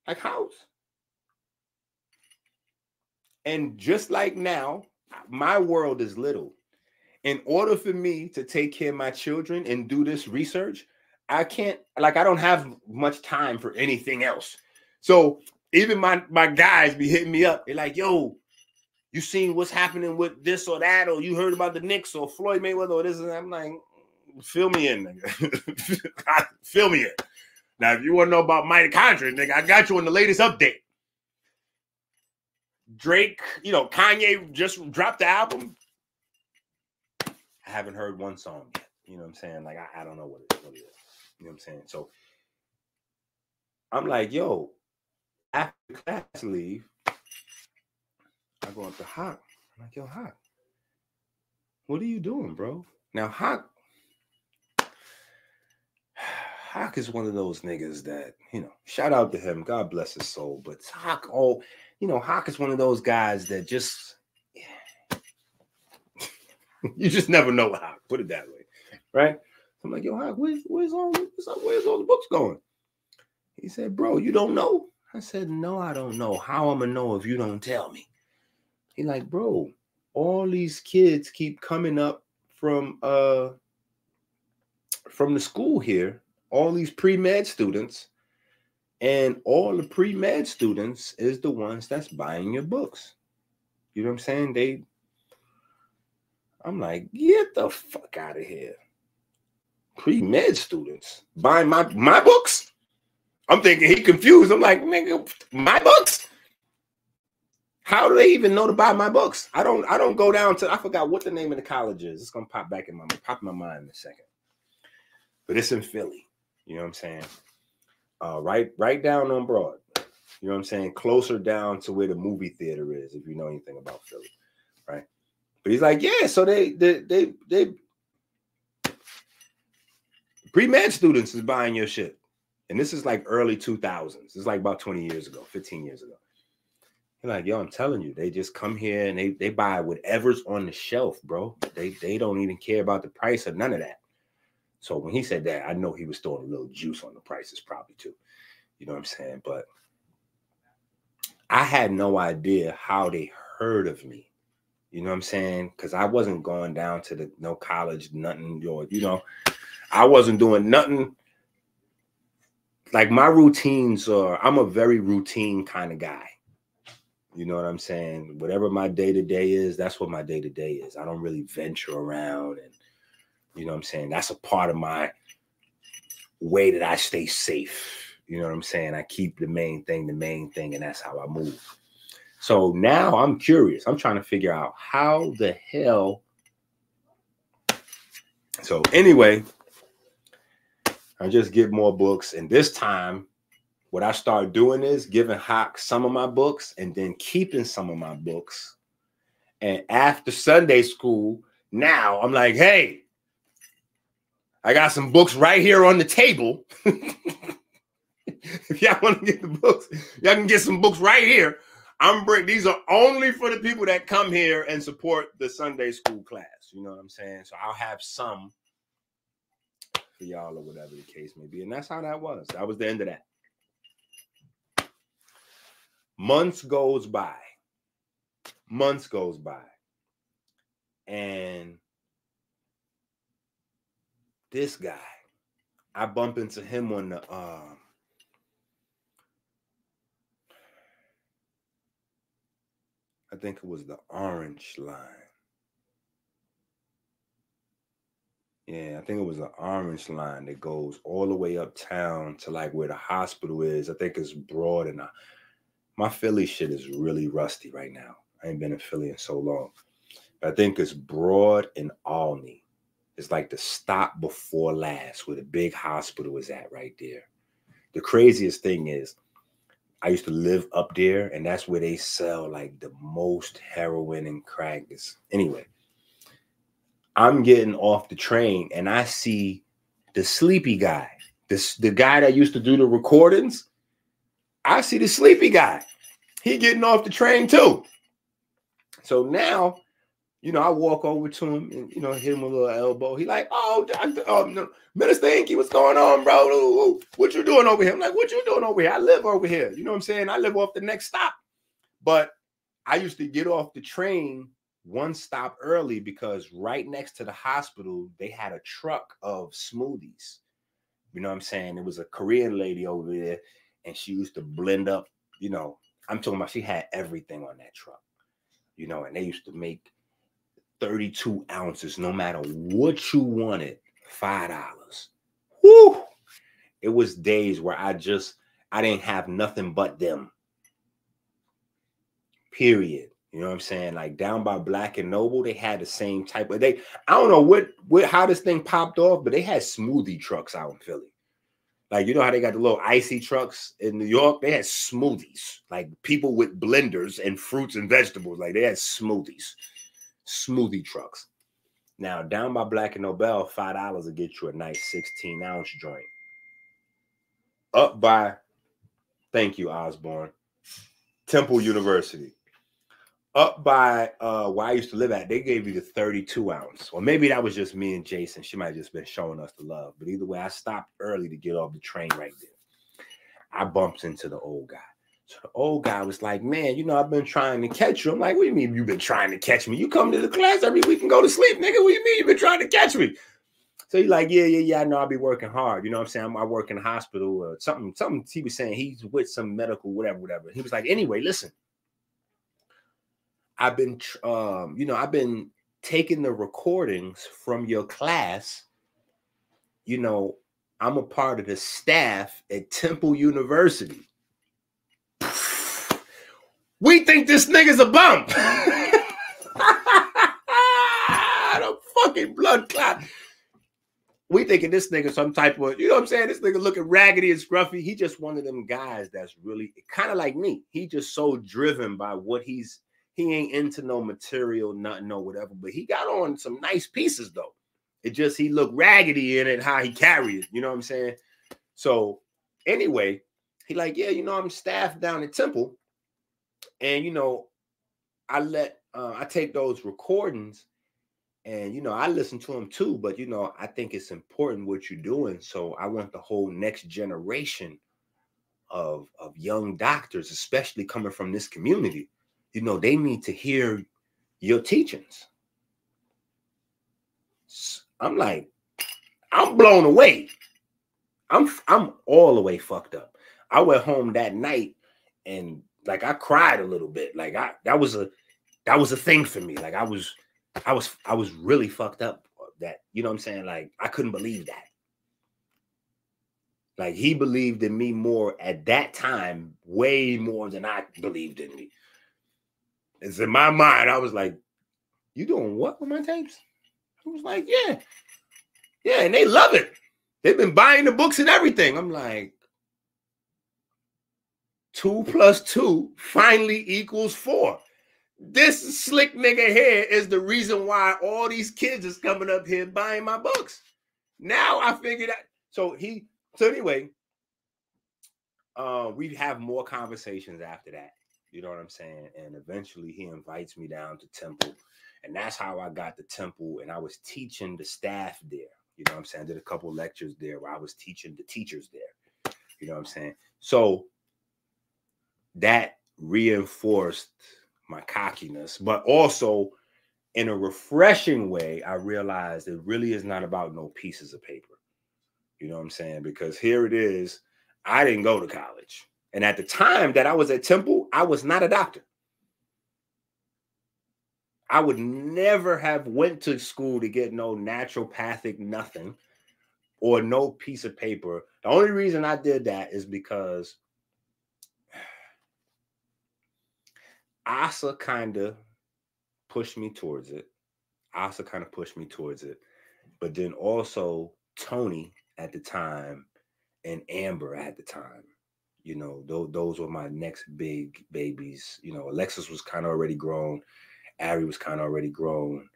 Like house. And just like now, my world is little. In order for me to take care of my children and do this research, I can't like I don't have much time for anything else. So even my my guys be hitting me up. They're like, "Yo, you seen what's happening with this or that, or you heard about the Knicks or Floyd Mayweather or this?" And I'm like, mm, "Fill me in, nigga. fill me in." Now, if you want to know about mitochondria, nigga, I got you on the latest update. Drake, you know, Kanye just dropped the album. I haven't heard one song yet. You know what I'm saying? Like, I, I don't know what it, what it is. You know what I'm saying? So I'm like, yo, after class leave, I go up to Hawk. I'm like, yo, Hawk, what are you doing, bro? Now, Hawk Hawk is one of those niggas that, you know, shout out to him. God bless his soul. But Hawk, oh, you know, Hawk is one of those guys that just, yeah. you just never know Hawk, put it that way. Right? I'm like, yo, Hawk, where's, where's, all, where's, all, where's all the books going? He said, bro, you don't know? I said, no, I don't know. How I'm going to know if you don't tell me? He like, bro, all these kids keep coming up from, uh, from the school here all these pre-med students and all the pre-med students is the ones that's buying your books you know what i'm saying they i'm like get the fuck out of here pre-med students buying my my books. I'm thinking he confused. I'm like, nigga, my books. How do they even know to buy my books? I don't. I don't go down to. I forgot what the name of the college is. It's gonna pop back in my pop in my mind in a second. But it's in Philly. You know what I'm saying? Uh, right, right down on Broad. You know what I'm saying? Closer down to where the movie theater is, if you know anything about Philly, right? But he's like, yeah. So they, they, they, they pre-med students is buying your shit, and this is like early 2000s. It's like about 20 years ago, 15 years ago. You're like, yo, I'm telling you, they just come here and they they buy whatever's on the shelf, bro. They they don't even care about the price or none of that. So when he said that, I know he was throwing a little juice on the prices, probably too. You know what I'm saying? But I had no idea how they heard of me. You know what I'm saying? Because I wasn't going down to the no college, nothing, or you know, I wasn't doing nothing. Like my routines are, I'm a very routine kind of guy. You know what I'm saying? Whatever my day to day is, that's what my day to day is. I don't really venture around and you know what I'm saying? That's a part of my way that I stay safe. You know what I'm saying? I keep the main thing the main thing, and that's how I move. So now I'm curious. I'm trying to figure out how the hell. So anyway, I just get more books, and this time what I start doing is giving Hawk some of my books and then keeping some of my books. And after Sunday school, now I'm like, hey, I got some books right here on the table. if y'all want to get the books, y'all can get some books right here. I'm bring these are only for the people that come here and support the Sunday school class. You know what I'm saying? So I'll have some for y'all or whatever the case may be. And that's how that was. That was the end of that. Months goes by. Months goes by. And this guy, I bump into him on the um I think it was the orange line. Yeah, I think it was the orange line that goes all the way uptown to like where the hospital is. I think it's broad and my Philly shit is really rusty right now. I ain't been in Philly in so long. But I think it's broad and Olney. It's like the stop before last where the big hospital is at right there. The craziest thing is I used to live up there, and that's where they sell like the most heroin and crack. Anyway, I'm getting off the train and I see the sleepy guy, this the guy that used to do the recordings. I see the sleepy guy. He getting off the train too. So now, you know, I walk over to him and you know hit him a little elbow. He like, oh, Doctor, um, Minister EnQi, what's going on, bro? What you doing over here? I'm like, what you doing over here? I live over here. You know what I'm saying? I live off the next stop. But I used to get off the train one stop early because right next to the hospital they had a truck of smoothies. You know what I'm saying? It was a Korean lady over there, and she used to blend up. You know, I'm talking about she had everything on that truck. You know, and they used to make 32 ounces, no matter what you wanted, five dollars. Whoo! It was days where I just I didn't have nothing but them. Period. You know what I'm saying? Like down by Black and Nobel, they had the same type of they. I don't know what what how this thing popped off, but they had smoothie trucks out in Philly. Like you know how they got the little icy trucks in New York? They had smoothies, like people with blenders and fruits and vegetables. Like they had smoothies, smoothie trucks. Now down by Black and Nobel, five dollars will get you a nice 16 ounce joint. Up by, thank you, Osborne, Temple University up by uh where I used to live at, they gave you the 32 ounce. Or maybe that was just me and Jason. She might have just been showing us the love. But either way, I stopped early to get off the train right there. I bumped into the old guy. Old guy was like, Man, you know, I've been trying to catch you. I'm like, What do you mean you've been trying to catch me? You come to the class every week and go to sleep, nigga. What do you mean you've been trying to catch me? So he's like, Yeah, yeah, yeah, I know I'll be working hard. You know what I'm saying? I work in hospital or something. Something he was saying he's with some medical, whatever, whatever. He was like, Anyway, listen. I've been, um, you know, I've been taking the recordings from your class you know, I'm a part of the staff at Temple University. We think this nigga's a bum. the fucking blood clot. We thinking this nigga some type of, you know what I'm saying? This nigga looking raggedy and scruffy. He just one of them guys that's really kind of like me. He just so driven by what he's he ain't into no material, nothing, no whatever. But he got on some nice pieces though. It just he looked raggedy in it, how he carried it. You know what I'm saying? So anyway, he like, yeah, you know, I'm staff down at Temple, and you know, I let uh, I take those recordings, and you know, I listen to them too. But you know, I think it's important what you're doing. So I want the whole next generation of of young doctors, especially coming from this community, you know, they need to hear your teachings. I'm like, I'm blown away. I'm I'm all the way fucked up. I went home that night and like I cried a little bit. Like I that was a that was a thing for me. Like I was I was I was really fucked up that you know what I'm saying? Like I couldn't believe that. Like he believed in me more at that time, way more than I believed in me. It's in my mind, I was like, You doing what with my tapes? I was like, Yeah. Yeah, and they love it. They've been buying the books and everything. I'm like, two plus two finally equals four. This slick nigga here is the reason why all these kids is coming up here buying my books. Now I figured out. So he, so anyway, uh, we have more conversations after that. You know what I'm saying? And eventually he invites me down to Temple. And that's how I got to Temple. And I was teaching the staff there. You know what I'm saying? I did a couple lectures there where I was teaching the teachers there. You know what I'm saying? So that reinforced my cockiness, but also in a refreshing way, I realized it really is not about no pieces of paper. You know what I'm saying? Because here it is. I didn't go to college. And at the time that I was at Temple, I was not a doctor. I would never have went to school to get no naturopathic nothing or no piece of paper. The only reason I did that is because Asa kind of pushed me towards it. Asa kind of pushed me towards it. But then also Tony at the time and Amber at the time you know, those those were my next big babies. You know, Alexis was kind of already grown, Ari was kind of already grown.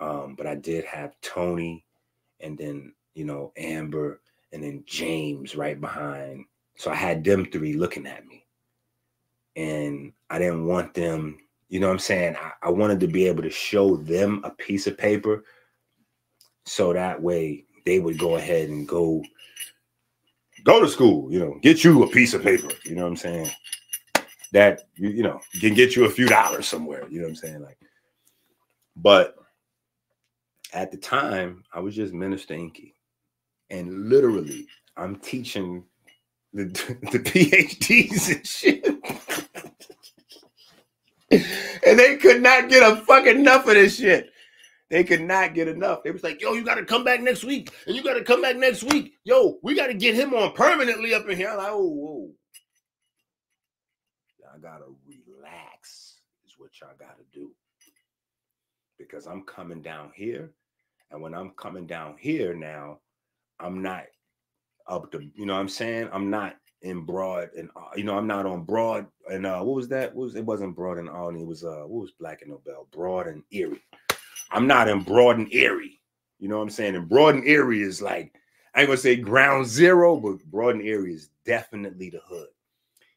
Um, but I did have Tony and then, you know, Amber and then James right behind. So I had them three looking at me. And I didn't want them, you know what I'm saying? I, I wanted to be able to show them a piece of paper so that way they would go ahead and go go to school, you know, get you a piece of paper, you know what I'm saying? That you, you know can get you a few dollars somewhere, you know what I'm saying? Like, but at the time, I was just Minister EnQi. And literally, I'm teaching the, the PhDs and shit. and they could not get a fucking enough of this shit. They could not get enough. They was like, yo, you got to come back next week. And you got to come back next week. Yo, we got to get him on permanently up in here. I'm like, oh, whoa. Y'all got to relax, is what y'all got to do. Because I'm coming down here. And when I'm coming down here now, I'm not up to, you know what I'm saying? I'm not in broad and uh, you know i'm not on broad and uh what was that what was it wasn't broad and Albany it was uh what was black and nobel broad and erie I'm not in Broad and Erie. You know what I'm saying? And Broad and Erie is like, I ain't gonna say ground zero, but Broad and Erie is definitely the hood.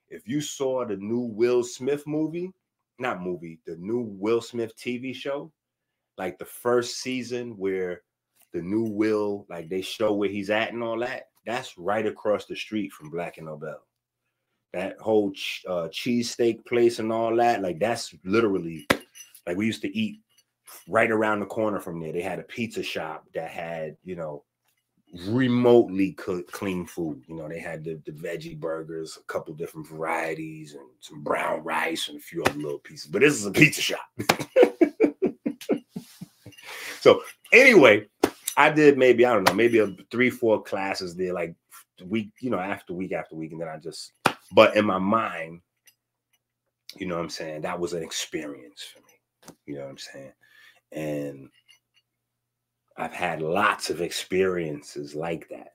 If you saw the new Will Smith movie, not movie, the new Will Smith TV show, like the first season where the new Will, like they show where he's at and all that, that's right across the street from Black and Nobel. That whole ch- uh, cheesesteak place and all that, like that's literally like we used to eat right around the corner from there, they had a pizza shop that had, you know, remotely cooked clean food. You know, they had the, the veggie burgers, a couple different varieties, and some brown rice and a few other little pieces. But this is a pizza shop. so anyway, I did maybe I don't know, maybe a three, four classes there, like week, you know, after week after week, and then I just. But in my mind, you know what I'm saying, that was an experience for me. You know what I'm saying, and I've had lots of experiences like that.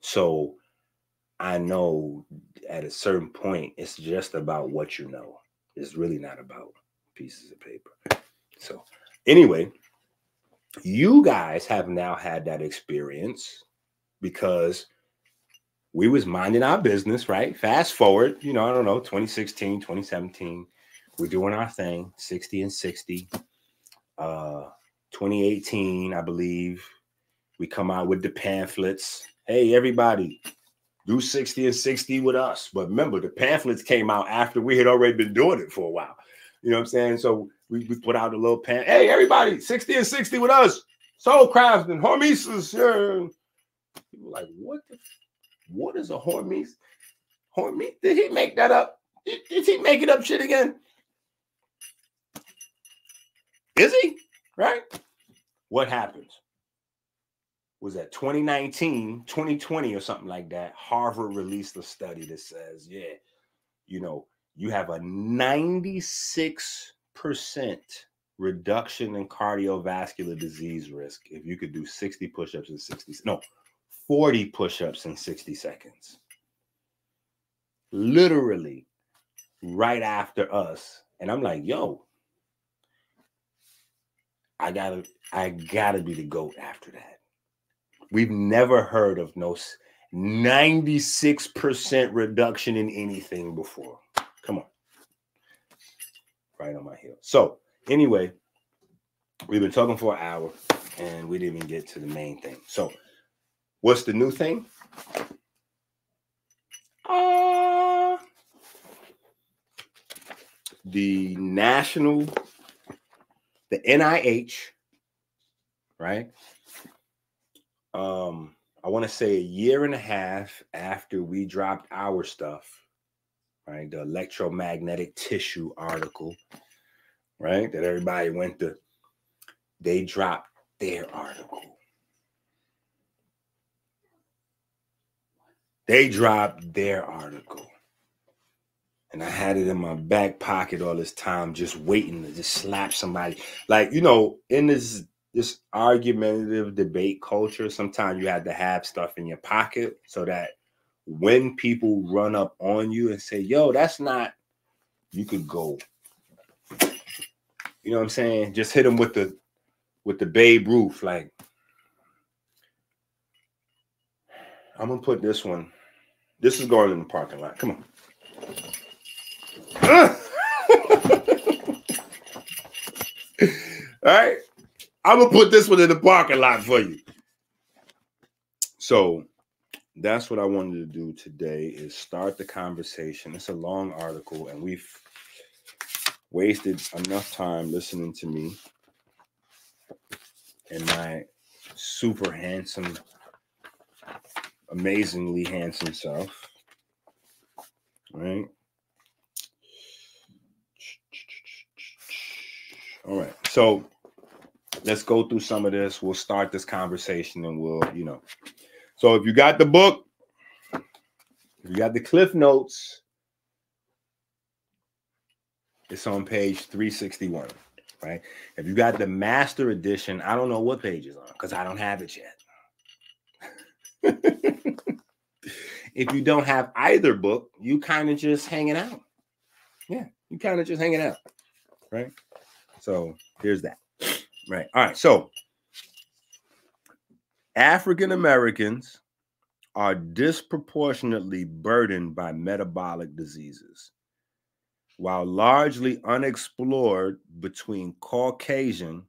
So I know at a certain point, it's just about what you know. It's really not about pieces of paper. So, anyway, you guys have now had that experience because we was minding our business, right? Fast forward, you know, I don't know, 2016, 2017, we're doing our thing, 60 and 60. Uh 2018, I believe, we come out with the pamphlets. Hey, everybody, do 60 and 60 with us. But remember, the pamphlets came out after we had already been doing it for a while. You know what I'm saying? So we, we put out a little pan. Hey, everybody, 60 and 60 with us. Soul crafting, hormesis. Yeah. People like, what the, what is a hormesis? Hormesis? Did he make that up? Did, did he make it up shit again? Is he? Right? What happens? Was that 2019, 2020, or something like that? Harvard released a study that says, yeah, you know, you have a 96% reduction in cardiovascular disease risk if you could do 60 push-ups in 60 no 40 push-ups in 60 seconds literally right after us and i'm like yo i gotta i gotta be the goat after that we've never heard of no 96% reduction in anything before. Right on my heel. So, anyway, we've been talking for an hour and we didn't even get to the main thing. So, what's the new thing? Uh, the national, the NIH, right? Um, I want to say a year and a half after we dropped our stuff, right? The electromagnetic tissue article, right? That everybody went to, they dropped their article. They dropped their article. And I had it in my back pocket all this time, just waiting to just slap somebody. Like, you know, in this this argumentative debate culture, sometimes you have to have stuff in your pocket so that when people run up on you and say, yo, that's not, you could go. You know what I'm saying? Just hit them with the with the Babe Ruth. Like, I'm gonna put this one. This is going in the parking lot. Come on. All right. I'm gonna put this one in the parking lot for you. So that's what I wanted to do today is start the conversation. It's a long article, and we've wasted enough time listening to me and my super handsome, amazingly handsome self. Right. All right. So let's go through some of this. We'll start this conversation and we'll, you know, so if you got the book, if you got the cliff notes, it's on page 361, right? If you got the master edition, I don't know what page is on because I don't have it yet. if you don't have either book, you kind of just hanging out. Yeah, you kind of just hanging out, right? So here's that. Right. All right. So African Americans are disproportionately burdened by metabolic diseases. While largely unexplored between Caucasian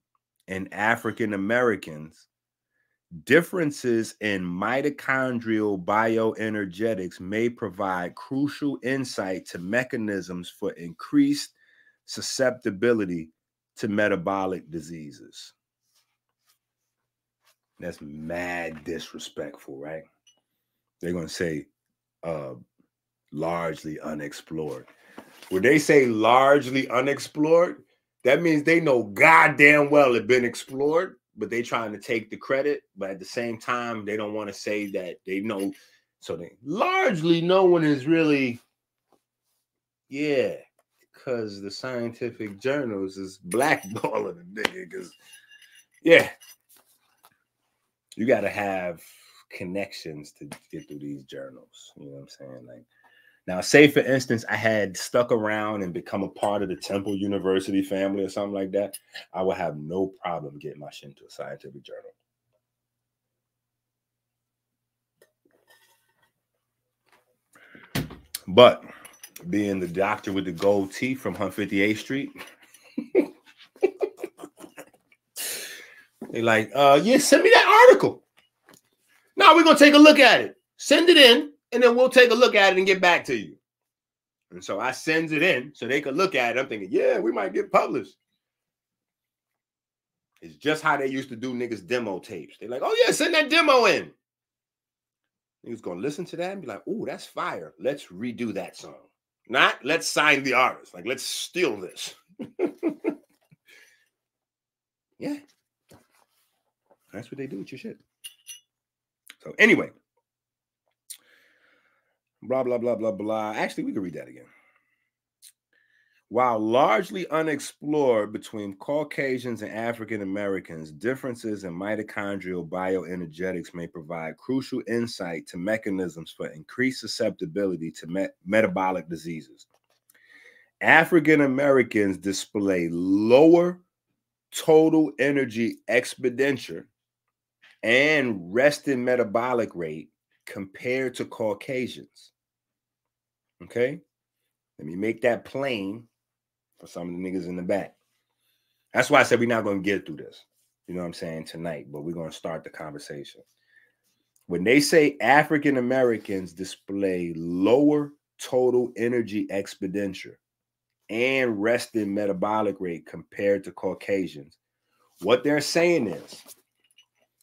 and African Americans, differences in mitochondrial bioenergetics may provide crucial insight to mechanisms for increased susceptibility to metabolic diseases. That's mad disrespectful, right? They're gonna say uh largely unexplored. When they say largely unexplored, that means they know goddamn well it been explored but they trying to take the credit, but at the same time, they don't want to say that they know. So they largely no one is really, yeah, because the scientific journals is blackballing the nigga. Because yeah, you got to have connections to get through these journals. You know what I'm saying? Like now, say for instance, I had stuck around and become a part of the Temple University family or something like that, I would have no problem getting my shit into a scientific journal. But being the doctor with the gold teeth from 158th Street, they like, uh, yeah, send me that article. Now we're gonna take a look at it. Send it in, and then we'll take a look at it and get back to you. And so I sends it in so they could look at it. I'm thinking, yeah, we might get published. It's just how they used to do niggas demo tapes. They're like, oh yeah, send that demo in. Niggas gonna listen to that and be like, oh, that's fire. Let's redo that song. Not let's sign the artist. Like, let's steal this. yeah. That's what they do with your shit. So anyway, blah, blah, blah, blah, blah. Actually, we can read that again. While largely unexplored between Caucasians and African Americans, differences in mitochondrial bioenergetics may provide crucial insight to mechanisms for increased susceptibility to me- metabolic diseases. African Americans display lower total energy expenditure and resting metabolic rate compared to Caucasians. Okay, let me make that plain for some of the niggas in the back. That's why I said we're not going to get through this. You know what I'm saying tonight, but we're going to start the conversation. When they say African Americans display lower total energy expenditure and resting metabolic rate compared to Caucasians, what they're saying is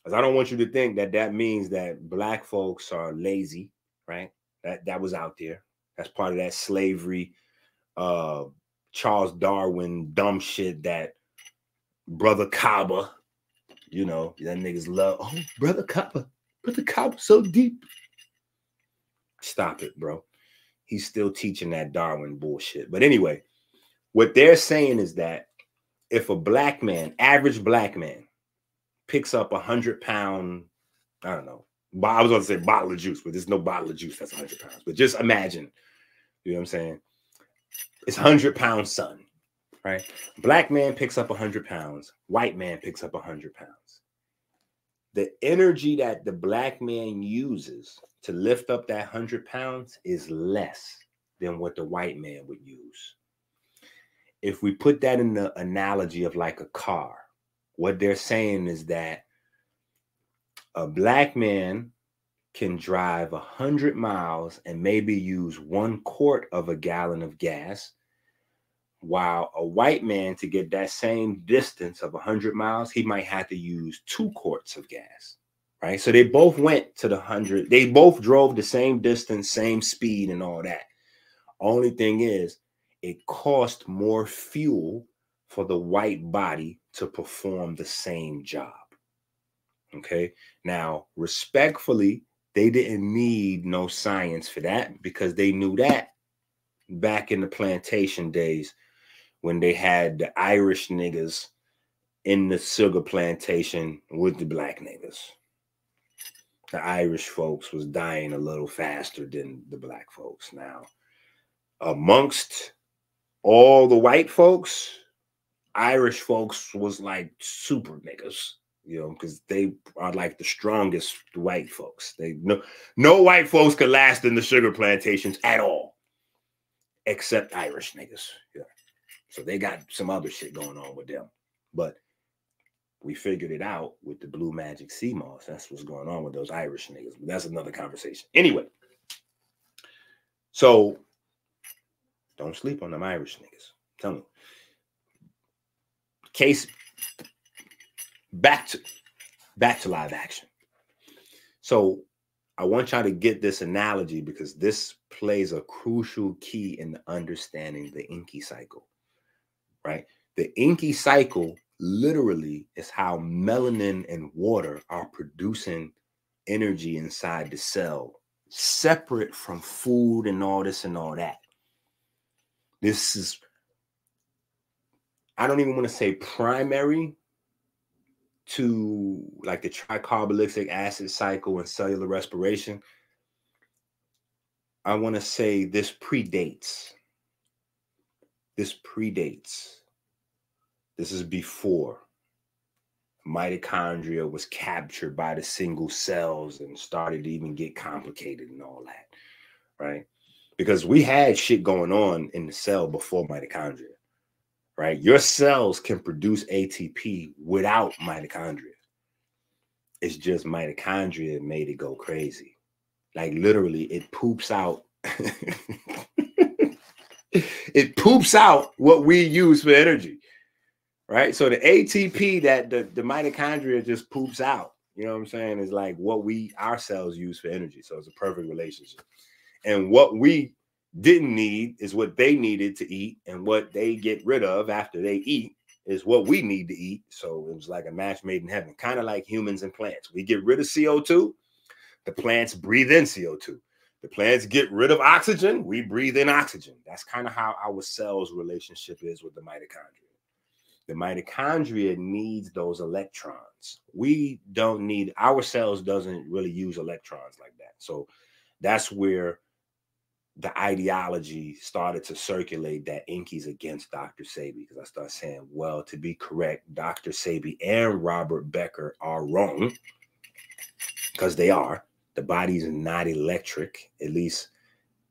because I don't want you to think that that means that black folks are lazy, right? That that was out there. That's part of that slavery, uh, Charles Darwin dumb shit that brother Kaba, you know, that niggas love. Oh, brother Kaba, brother Kaba, so deep. Stop it, bro. He's still teaching that Darwin bullshit. But anyway, what they're saying is that if a black man, average black man, picks up a hundred pound, I don't know. I was going to say bottle of juice, but there's no bottle of juice that's 100 pounds. But just imagine, you know what I'm saying? It's 100 pound sun, right? Black man picks up a 100 pounds, white man picks up a 100 pounds. The energy that the black man uses to lift up that 100 pounds is less than what the white man would use. If we put that in the analogy of like a car, what they're saying is that a black man can drive a hundred miles and maybe use one quart of a gallon of gas while a white man to get that same distance of 100 miles he might have to use two quarts of gas right? So they both went to the 100 they both drove the same distance same speed and all that. Only thing is it cost more fuel for the white body to perform the same job. Okay. Now, respectfully, they didn't need no science for that because they knew that back in the plantation days when they had the Irish niggas in the sugar plantation with the black niggas. The Irish folks was dying a little faster than the black folks. Now, amongst all the white folks, Irish folks was like super niggas, you know, because they are like the strongest white folks. They no no white folks could last in the sugar plantations at all, except Irish niggas. Yeah. So they got some other shit going on with them. But we figured it out with the blue magic sea moss. That's what's going on with those Irish niggas. That's another conversation. Anyway, so don't sleep on them Irish niggas. Tell me case back to back to live action. So I want y'all to get this analogy because this plays a crucial key in understanding the EnQi cycle. Right? The EnQi cycle literally is how melanin and water are producing energy inside the cell, separate from food and all this and all that. This is, I don't even want to say primary to like the tricarboxylic acid cycle and cellular respiration. I want to say this predates. This predates. This is before mitochondria was captured by the single cells and started to even get complicated and all that, right? Because we had shit going on in the cell before mitochondria, right? Your cells can produce ATP without mitochondria. It's just mitochondria made it go crazy. Like literally, it poops out. it poops out what we use for energy right? So the ATP that the, the mitochondria just poops out, you know what I'm saying, is like what we our cells use for energy. So it's a perfect relationship. And what we didn't need is what they needed to eat, and what they get rid of after they eat is what we need to eat. So it was like a match made in heaven, kind of like humans and plants. We get rid of CO2, the plants breathe in CO2. The plants get rid of oxygen, we breathe in oxygen. That's kind of how our cells' relationship is with the mitochondria. The mitochondria needs those electrons. We don't need our cells doesn't really use electrons like that. So that's where the ideology started to circulate that EnQi's against Dr. Sebi because I started saying, well, to be correct, Dr. Sebi and Robert Becker are wrong because they are. The body's not electric, at least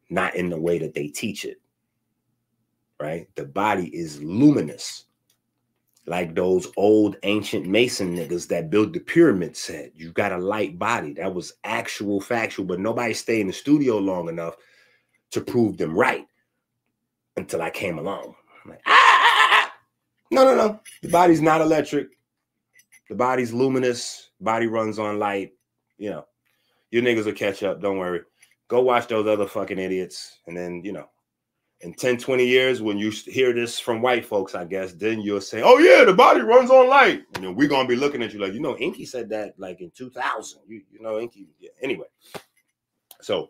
not in the way that they teach it. Right? The body is luminous like those old ancient Mason niggas that built the pyramid said. You got a light body. That was actual factual, but nobody stayed in the studio long enough to prove them right until I came along. I'm like, ah, ah, ah, no, no, no. The body's not electric. The body's luminous. Body runs on light. You know, your niggas will catch up. Don't worry. Go watch those other fucking idiots, and then you know in 10, 20 years, when you hear this from white folks, I guess, then you'll say, Oh, yeah, the body runs on light. You know, we're gonna be looking at you like, you know, EnQi said that like in 2000. You, you know, EnQi, yeah. anyway. So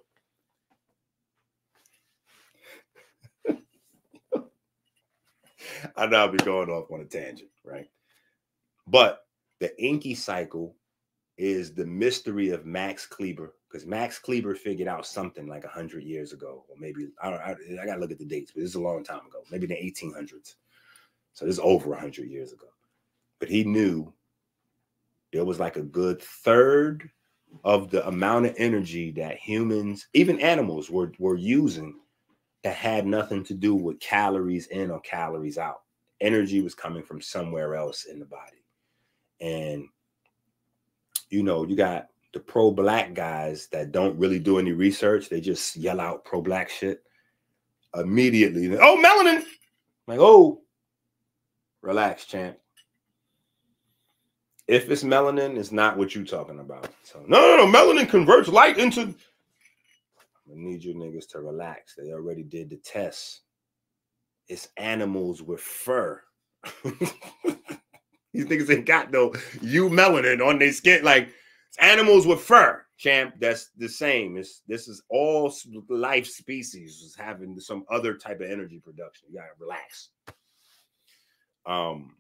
I know I'll be going off on a tangent, right? But the EnQi cycle is the mystery of Max Kleiber because Max Kleiber figured out something like hundred years ago, or maybe I don't. I, I gotta look at the dates, but this is a long time ago, maybe the 1800s. So this is over hundred years ago. But he knew there was like a good third of the amount of energy that humans, even animals, were were using that had nothing to do with calories in or calories out. Energy was coming from somewhere else in the body, and you know, you got the pro black guys that don't really do any research, they just yell out pro black shit immediately. Oh, melanin. Like, oh, relax, champ. If it's melanin, it's not what you're talking about. So, no, no, no, melanin converts light into. I need you niggas to relax. They already did the test. It's animals with fur. These niggas ain't got no you melanin on their skin. Like animals with fur, champ. That's the same. It's this is all life species is having some other type of energy production. You gotta relax. Um,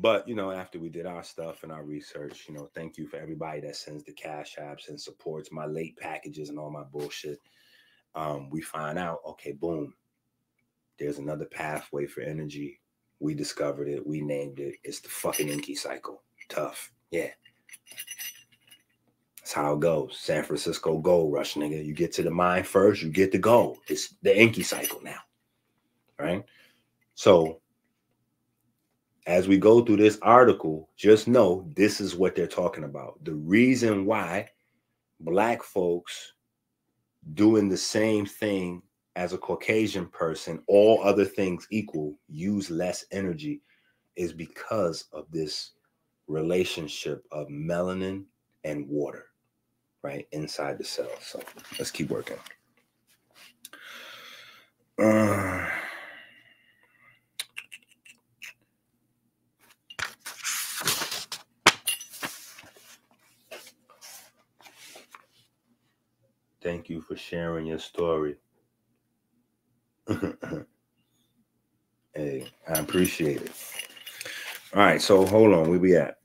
but you know, after we did our stuff and our research, you know, thank you for everybody that sends the cash apps and supports my late packages and all my bullshit. Um, we find out, okay, boom, there's another pathway for energy. We discovered it, we named it. It's the fucking EnQi cycle. Tough. Yeah. That's how it goes. San Francisco gold rush, nigga. You get to the mine first, you get the gold. It's the EnQi cycle now. Right? So as we go through this article, just know this is what they're talking about. The reason why black folks doing the same thing as a Caucasian person, all other things equal, use less energy is because of this relationship of melanin and water, right, inside the cell. So let's keep working. Uh, Thank you for sharing your story. hey, I appreciate it. All right, so hold on, where we at?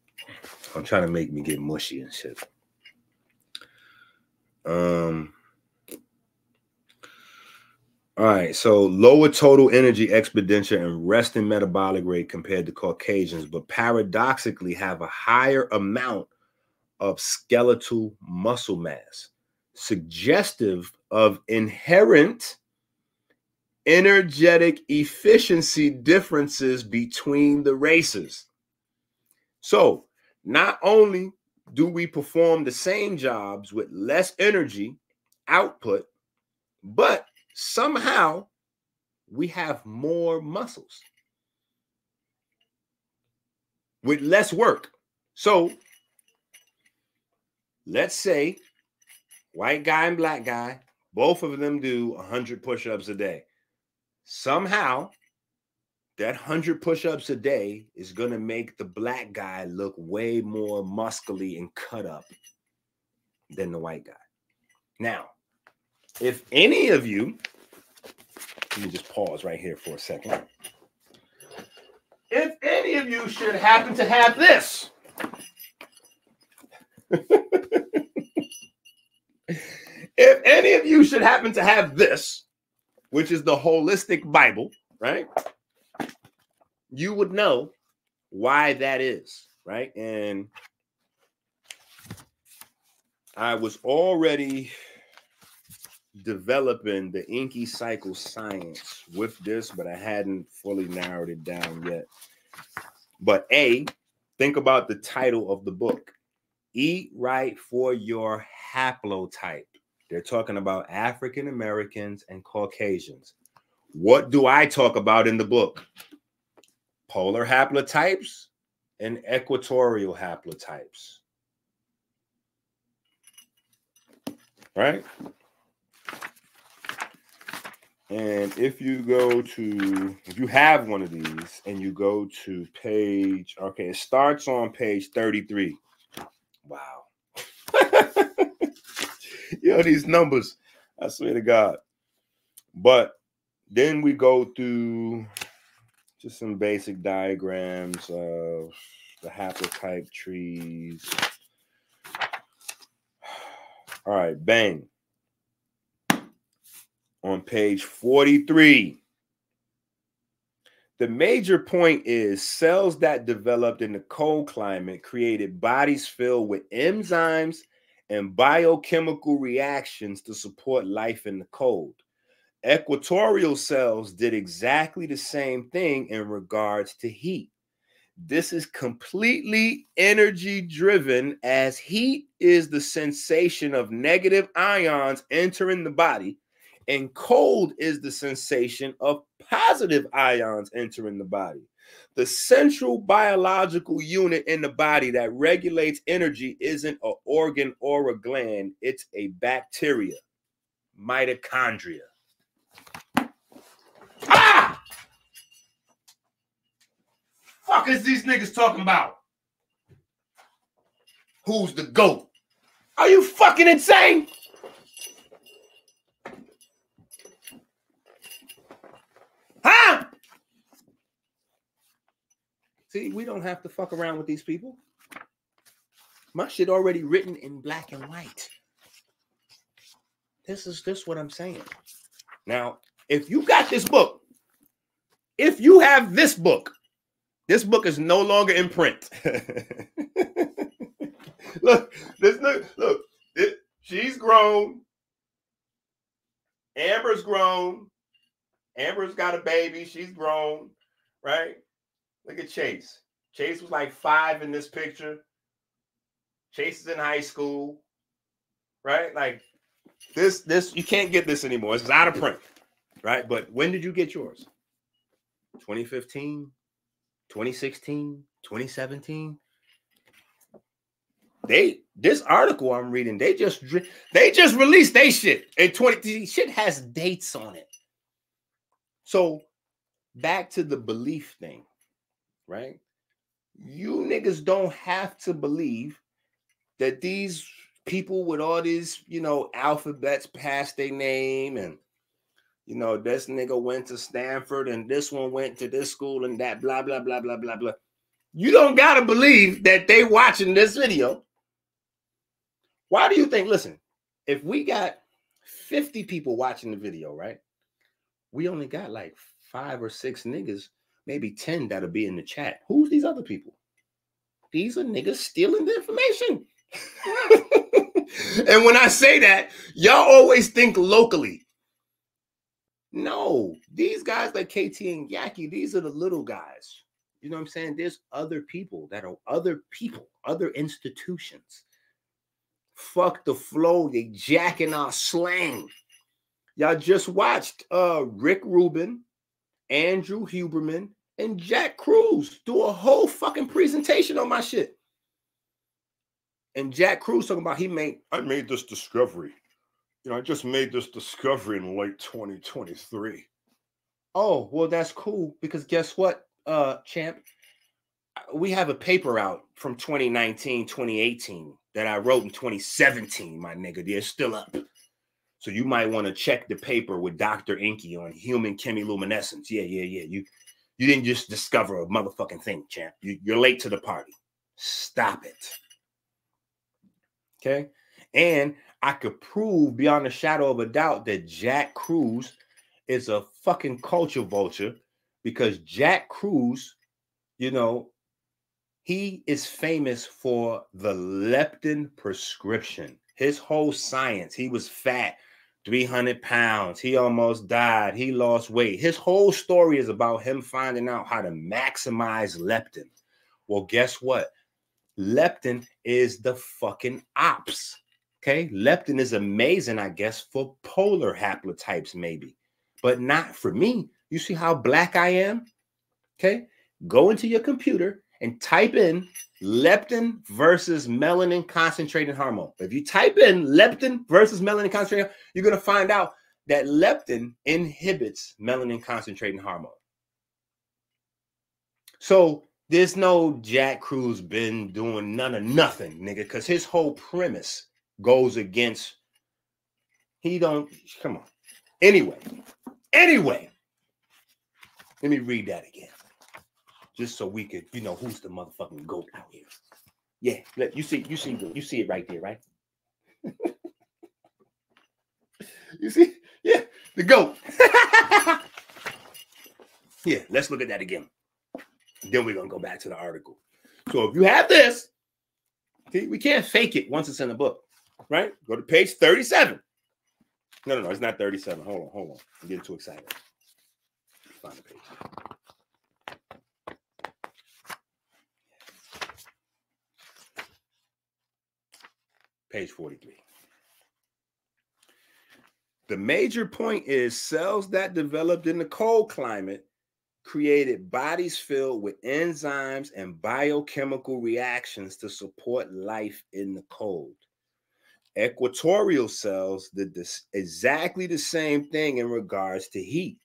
I'm trying to make me get mushy and shit. Um. All right, so lower total energy expenditure and resting metabolic rate compared to Caucasians, but paradoxically have a higher amount of skeletal muscle mass, suggestive of inherent energetic efficiency differences between the races. So, not only do we perform the same jobs with less energy output, but somehow we have more muscles with less work. So, let's say white guy and black guy, both of them do 100 push ups a day. Somehow, that 100 push-ups a day is going to make the black guy look way more muscly and cut up than the white guy. Now, if any of you, let me just pause right here for a second. If any of you should happen to have this, if any of you should happen to have this, which is the holistic Bible, right? you would know why that is, right? And I was already developing the EnQi cycle science with this, but I hadn't fully narrowed it down yet. But A, think about the title of the book Eat Right for Your Haplotype. They're talking about African Americans and Caucasians. What do I talk about in the book? polar haplotypes and equatorial haplotypes. Right? And if you go to, if you have one of these and you go to page, okay, it starts on page 33. Wow. you know, these numbers, I swear to God. But then we go through just some basic diagrams of the haplotype trees. All right, bang. On page 43. The major point is cells that developed in the cold climate created bodies filled with enzymes and biochemical reactions to support life in the cold. Equatorial cells did exactly the same thing in regards to heat. This is completely energy driven, as heat is the sensation of negative ions entering the body, and cold is the sensation of positive ions entering the body. The central biological unit in the body that regulates energy isn't an organ or a gland, it's a bacteria, mitochondria. Ah! Fuck is these niggas talking about? Who's the GOAT? Are you fucking insane? See, we don't have to fuck around with these people. My shit already written in black and white. This is this what I'm saying. Now, if you got this book, if you have this book, this book is no longer in print. look, this look, look, it, she's grown. Amber's grown. Amber's got a baby. She's grown, right? Look at Chase. Chase was like five in this picture. Chase is in high school, right? Like this, this you can't get this anymore. It's out of print, right? But when did you get yours? 2015, 2016, 2017. They this article I'm reading, they just they just released they shit. in 20 shit has dates on it. So back to the belief thing, right? You niggas don't have to believe that these people with all these, you know, alphabets past their name and you know, this nigga went to Stanford and this one went to this school and that blah blah blah blah blah blah. You don't gotta believe that they watching this video. Why do you think? Listen, if we got 50 people watching the video, right? We only got like five or six niggas, maybe 10 that'll be in the chat. Who's these other people? These are niggas stealing the information. and when I say that, y'all always think locally. No, these guys like KT and Yahki, these are the little guys. You know what I'm saying? There's other people that are other people, other institutions. Fuck the flow, they jacking our slang. Y'all just watched uh Rick Rubin, Andrew Huberman, and Jack Kruse do a whole fucking presentation on my shit. And Jack Kruse talking about he made I made this discovery. You know, I just made this discovery in late 2023. Oh, well, that's cool because guess what, uh, champ? We have a paper out from 2019, 2018 that I wrote in 2017, my nigga. They're still up. So you might want to check the paper with Dr. EnQi on human chemiluminescence. Yeah, yeah, yeah. You you didn't just discover a motherfucking thing, champ. You, you're late to the party. Stop it. Okay. And I could prove beyond a shadow of a doubt that Jack Kruse is a fucking culture vulture because Jack Kruse, you know, he is famous for the leptin prescription. His whole science, he was fat, 300 pounds. He almost died. He lost weight. His whole story is about him finding out how to maximize leptin. Well, guess what? Leptin is the fucking ops. Okay. Leptin is amazing, I guess, for polar haplotypes, maybe, but not for me. You see how black I am? Okay. Go into your computer and type in leptin versus melanin concentrated hormone. If you type in leptin versus melanin concentrated, you're going to find out that leptin inhibits melanin concentrating hormone. So there's no Jack Kruse been doing none of nothing, nigga, because his whole premise goes against he don't come on. Anyway, anyway, let me read that again. Just so we could, you know, who's the motherfucking goat out here. Yeah, let you see, you see, you see it right there, right? you see, yeah, the goat. yeah, let's look at that again. Then we're gonna go back to the article. So if you have this, see, we can't fake it once it's in the book right? Go to page 37. No, no, no, it's not 37. Hold on, hold on. I'm getting too excited. Find the page. Page 43. The major point is cells that developed in the cold climate created bodies filled with enzymes and biochemical reactions to support life in the cold. Equatorial cells did this exactly the same thing in regards to heat.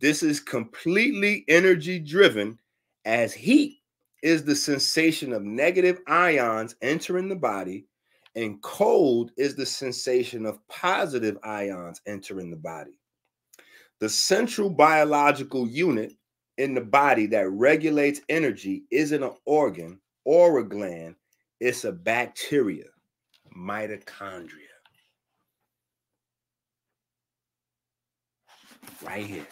This is completely energy driven, as heat is the sensation of negative ions entering the body, and cold is the sensation of positive ions entering the body. The central biological unit in the body that regulates energy isn't an organ or a gland, it's a bacteria mitochondria. Right here.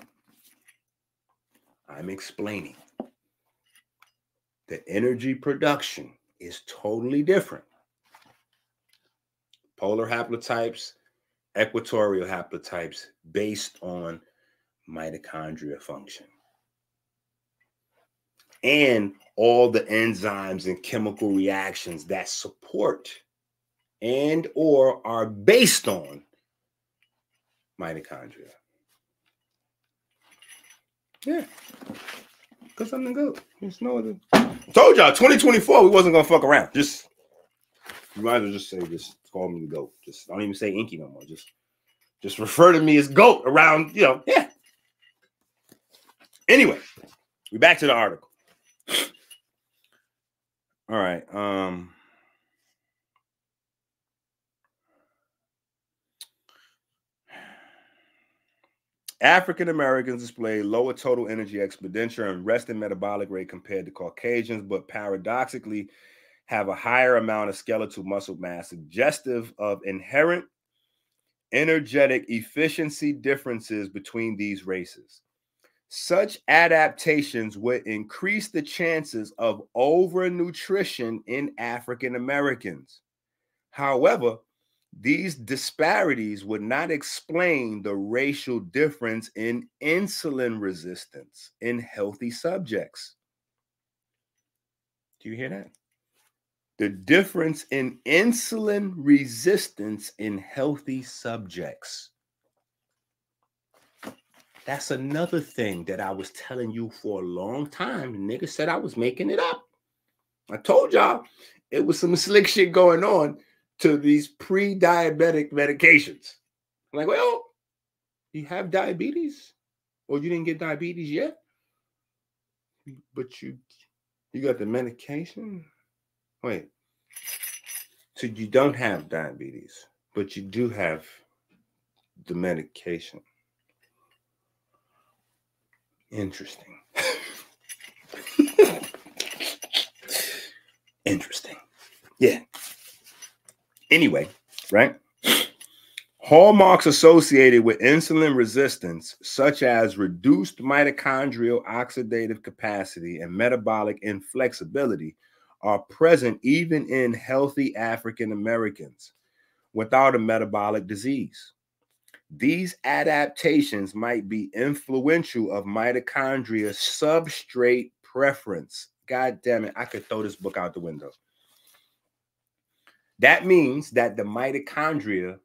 I'm explaining the energy production is totally different. Polar haplotypes, equatorial haplotypes based on mitochondria function. And all the enzymes and chemical reactions that support and or are based on mitochondria. Yeah. I'm the goat. There's no other. Told y'all, 2024, we wasn't gonna fuck around. Just you might as well just say just call me the goat. Just don't even say EnQi no more. Just just refer to me as goat around, you know. Yeah. Anyway, we back to the article. All right. Um African Americans display lower total energy expenditure and resting metabolic rate compared to Caucasians, but paradoxically, have a higher amount of skeletal muscle mass, suggestive of inherent energetic efficiency differences between these races. Such adaptations would increase the chances of overnutrition in African Americans. However, these disparities would not explain the racial difference in insulin resistance in healthy subjects. Do you hear that? The difference in insulin resistance in healthy subjects. That's another thing that I was telling you for a long time. The nigga said I was making it up. I told y'all it was some slick shit going on to these pre-diabetic medications. I'm like, well, you have diabetes, or you didn't get diabetes yet, but you you got the medication. Wait, so you don't have diabetes, but you do have the medication. Interesting. Interesting. Yeah. Anyway, right? Hallmarks associated with insulin resistance, such as reduced mitochondrial oxidative capacity and metabolic inflexibility, are present even in healthy African Americans without a metabolic disease. These adaptations might be influential of mitochondria substrate preference. God damn it, I could throw this book out the window. That means that the mitochondria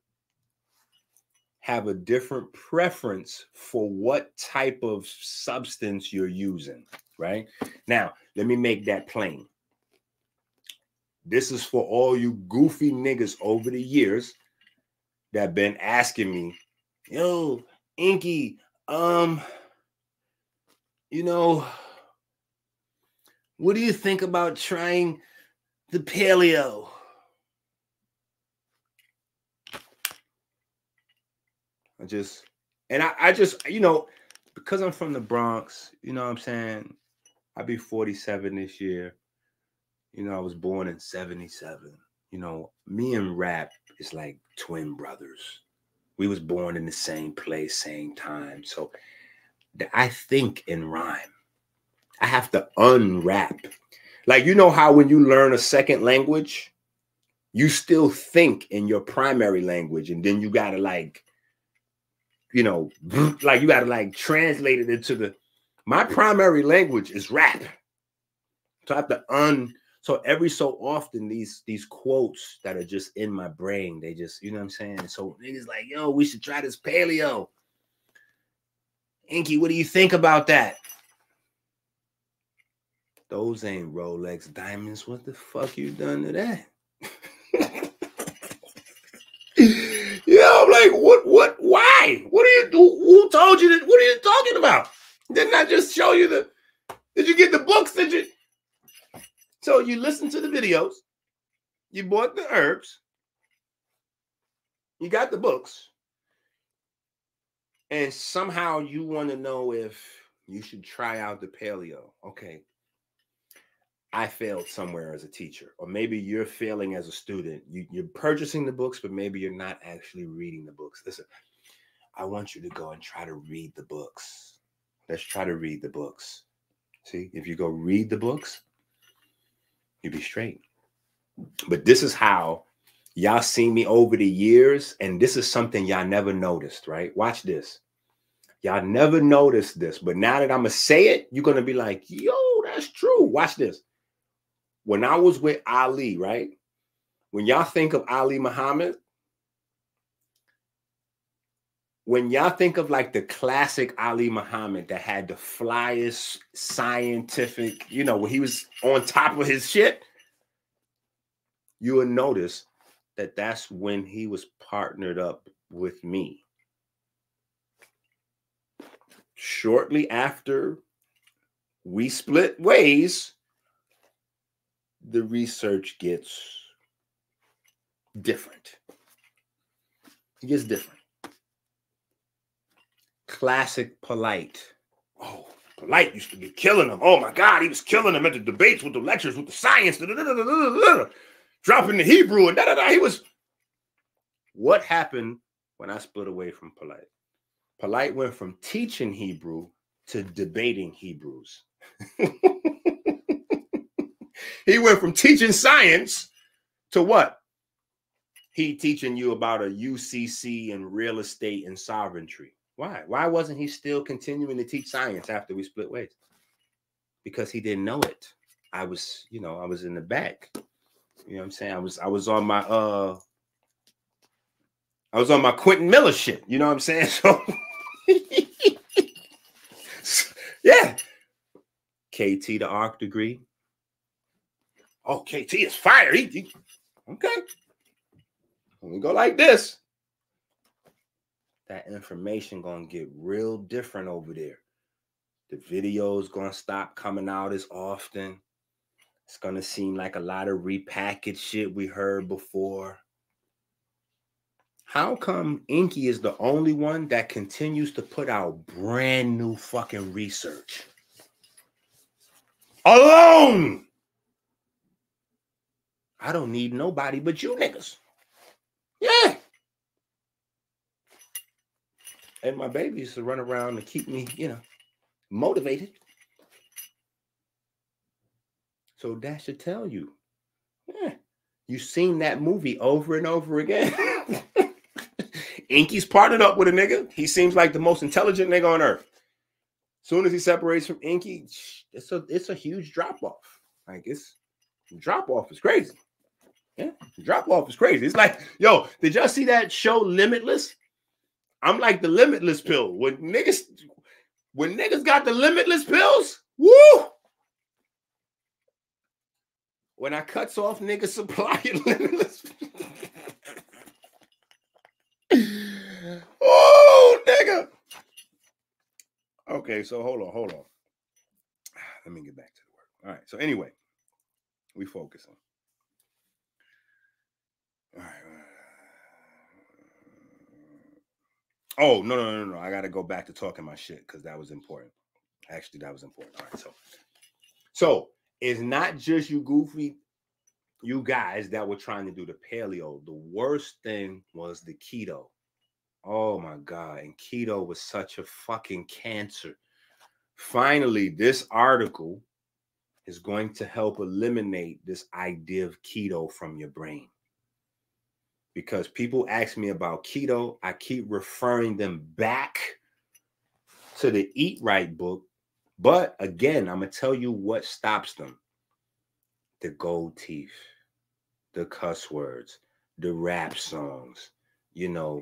have a different preference for what type of substance you're using, right? Now, let me make that plain. This is for all you goofy niggas over the years that been asking me, yo, EnQi, um, you know, what do you think about trying the paleo? I just and I, I just, you know, because I'm from the Bronx, you know what I'm saying? I'll be 47 this year. You know, I was born in 77. You know, me and rap is like twin brothers. We was born in the same place, same time. So I think in rhyme. I have to unwrap. Like you know how when you learn a second language, you still think in your primary language, and then you gotta like, you know, like you gotta like translate it into the. My primary language is rap, so I have to un. So every so often, these these quotes that are just in my brain, they just, you know what I'm saying. So niggas like, yo, we should try this paleo. EnQi, what do you think about that? Those ain't Rolex diamonds. What the fuck you done to that? yeah, I'm like, what, what, why? What are you, who, who told you that? What are you talking about? Didn't I just show you the, did you get the books? Did you? So you listen to the videos, you bought the herbs, you got the books, and somehow you want to know if you should try out the paleo. Okay, I failed somewhere as a teacher, or maybe you're failing as a student. You, are purchasing the books, but maybe you're not actually reading the books. Listen, I want you to go and try to read the books. Let's try to read the books. See, if you go read the books, you'll be straight. But this is how y'all see me over the years, and this is something y'all never noticed, right? Watch this. Y'all never noticed this, but now that I'm gonna say it, you're gonna be like, yo, that's true. Watch this when I was with Ali, right? When y'all think of Ali Muhammad, when y'all think of like the classic Ali Muhammad that had the flyest scientific, you know, when he was on top of his shit, you will notice that that's when he was partnered up with me. Shortly after we split ways, the research gets different. It gets different. Classic polite. Oh, polite used to be killing them. Oh my God, he was killing them at the debates with the lectures, with the science, dropping the Hebrew and da da. He was. What happened when I split away from polite? Polite went from teaching Hebrew to debating Hebrews. he went from teaching science to what? He teaching you about a UCC and real estate and sovereignty. Why? Why wasn't he still continuing to teach science after we split ways? Because he didn't know it. I was, you know, I was in the back. You know what I'm saying? I was I was on my uh I was on my Quentin Miller shit. You know what I'm saying? So yeah. KT the arc degree. Oh, KT is fire. He, he, okay. When we go like this, that information gonna get real different over there. The videos gonna stop coming out as often. It's gonna seem like a lot of repackaged shit we heard before. How come EnQi is the only one that continues to put out brand new fucking research? Alone! I don't need nobody but you niggas. Yeah. And my baby used to run around and keep me, you know, motivated. So that should tell you. Yeah. You've seen that movie over and over again. EnQi's partnered up with a nigga. He seems like the most intelligent nigga on earth. Soon as he separates from EnQi, it's a it's a huge drop off. Like it's drop off is crazy. Yeah, drop off is crazy. It's like, yo, did y'all see that show Limitless? I'm like the limitless pill. When niggas, when niggas got the limitless pills, woo! When I cuts off niggas supply limitless. oh, nigga. Okay, so hold on, hold on. Let me get back to the work. All right. So anyway, we focusing. All right. Oh no no no no! I got to go back to talking my shit because that was important. Actually, that was important. All right, so so it's not just you goofy, you guys that were trying to do the paleo. The worst thing was the keto. Oh my god! And keto was such a fucking cancer. Finally, this article is going to help eliminate this idea of keto from your brain because people ask me about keto. I keep referring them back to the Eat Right book. But again, I'm going to tell you what stops them the gold teeth, the cuss words, the rap songs, you know,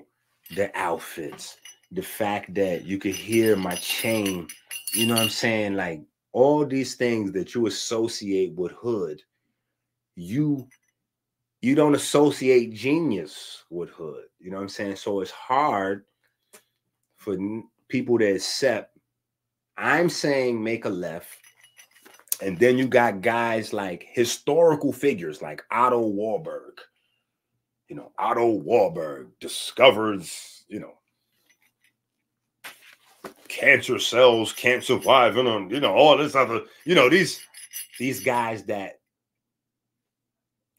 the outfits, the fact that you could hear my chain, you know what I'm saying? Like all these things that you associate with hood, you you don't associate genius with hood. You know what I'm saying? So it's hard for people to accept. I'm saying make a left. And then you got guys like historical figures like Otto Warburg. You know, Otto Warburg discovers, you know, cancer cells can't survive them, you know, all this other, you know, these these guys that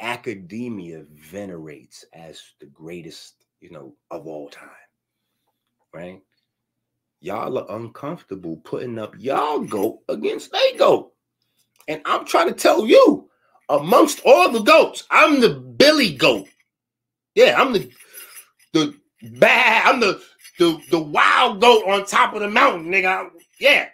academia venerates as the greatest, you know, of all time. Right? Y'all are uncomfortable putting up y'all goat against a goat. And I'm trying to tell you, amongst all the goats, I'm the Billy goat. Yeah, I'm the the bad, I'm the the the wild goat on top of the mountain, nigga. Yeah.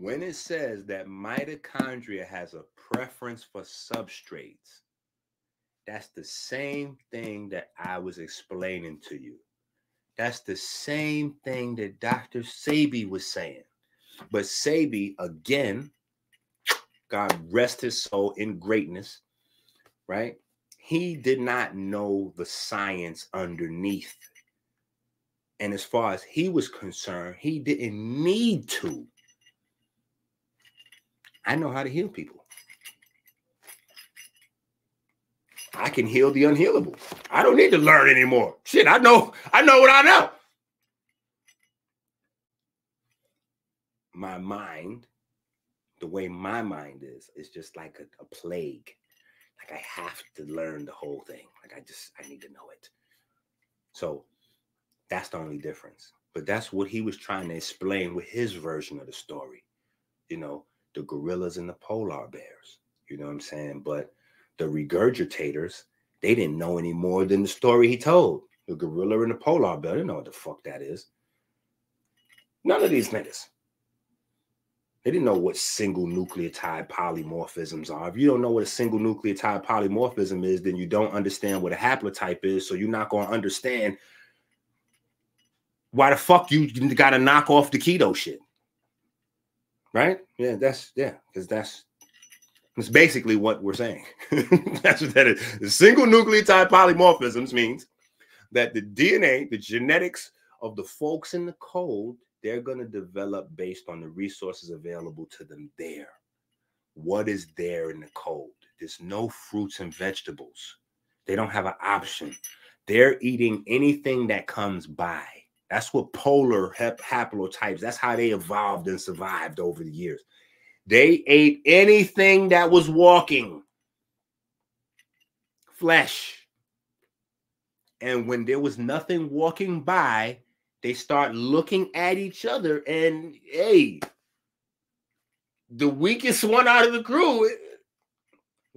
When it says that mitochondria has a preference for substrates, that's the same thing that I was explaining to you. That's the same thing that Dr. Sebi was saying. But Sebi, again, God rest his soul in greatness, right? He did not know the science underneath. And as far as he was concerned, he didn't need to I know how to heal people. I can heal the unhealable. I don't need to learn anymore. Shit, I know, I know what I know. My mind, the way my mind is, is just like a, a plague. Like I have to learn the whole thing. Like I just I need to know it. So that's the only difference. But that's what he was trying to explain with his version of the story. You know, the gorillas and the polar bears. You know what I'm saying? But the regurgitators, they didn't know any more than the story he told. The gorilla and the polar bear, they know what the fuck that is. None of these niggas. They didn't know what single nucleotide polymorphisms are. If you don't know what a single nucleotide polymorphism is, then you don't understand what a haplotype is. So you're not going to understand why the fuck you got to knock off the keto shit. Right? Yeah, that's yeah, because that's that's basically what we're saying. that's what that is. Single nucleotide polymorphisms means that the DNA, the genetics of the folks in the code they're going to develop based on the resources available to them there. What is there in the code? There's no fruits and vegetables. They don't have an option. They're eating anything that comes by. That's what polar hap- haplotypes, that's how they evolved and survived over the years. They ate anything that was walking, flesh. And when there was nothing walking by, they start looking at each other and hey the weakest one out of the crew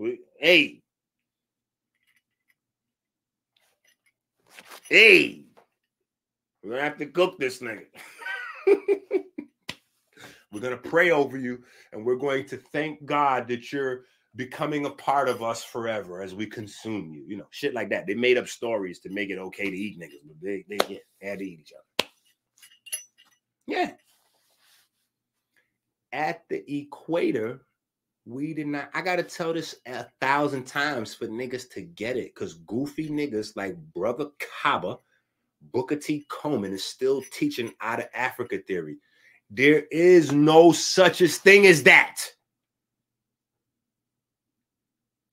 eh, hey hey we're gonna have to cook this nigga we're gonna pray over you and we're going to thank god that you're becoming a part of us forever as we consume you you know shit like that they made up stories to make it okay to eat niggas but they, they, yeah, they had to eat each other yeah. At the equator, we did not. I gotta tell this a thousand times for niggas to get it, because goofy niggas like Brother Kaba, Booker T. Coleman is still teaching out of Africa theory. There is no such a thing as that.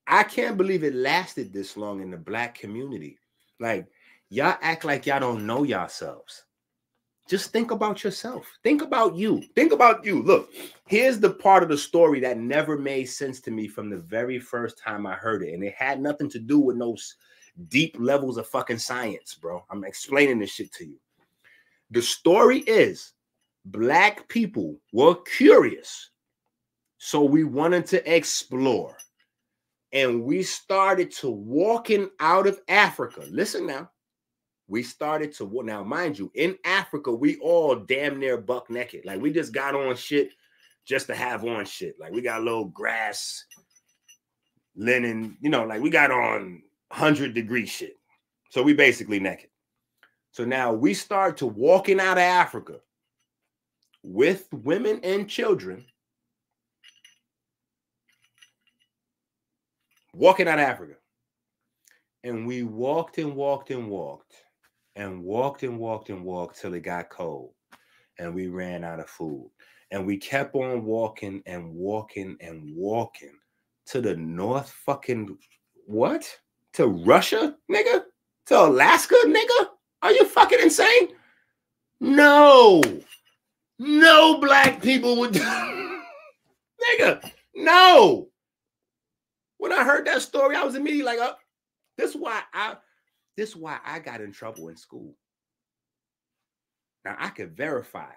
I can't believe it lasted this long in the black community. Like, y'all act like y'all don't know yourselves. Just think about yourself. Think about you. Think about you. Look, here's the part of the story that never made sense to me from the very first time I heard it. And it had nothing to do with those deep levels of fucking science, bro. I'm explaining this shit to you. The story is black people were curious. So we wanted to explore. And we started to walking out of Africa. Listen now we started to now mind you in africa we all damn near buck naked like we just got on shit just to have on shit like we got a little grass linen you know like we got on 100 degree shit so we basically naked so now we start to walking out of africa with women and children walking out of africa and we walked and walked and walked and walked and walked and walked till it got cold and we ran out of food. And we kept on walking and walking and walking to the north fucking what? To Russia, nigga? To Alaska, nigga? Are you fucking insane? No. No black people would nigga. No. When I heard that story, I was immediately like, oh, this is why I this is why I got in trouble in school. Now I could verify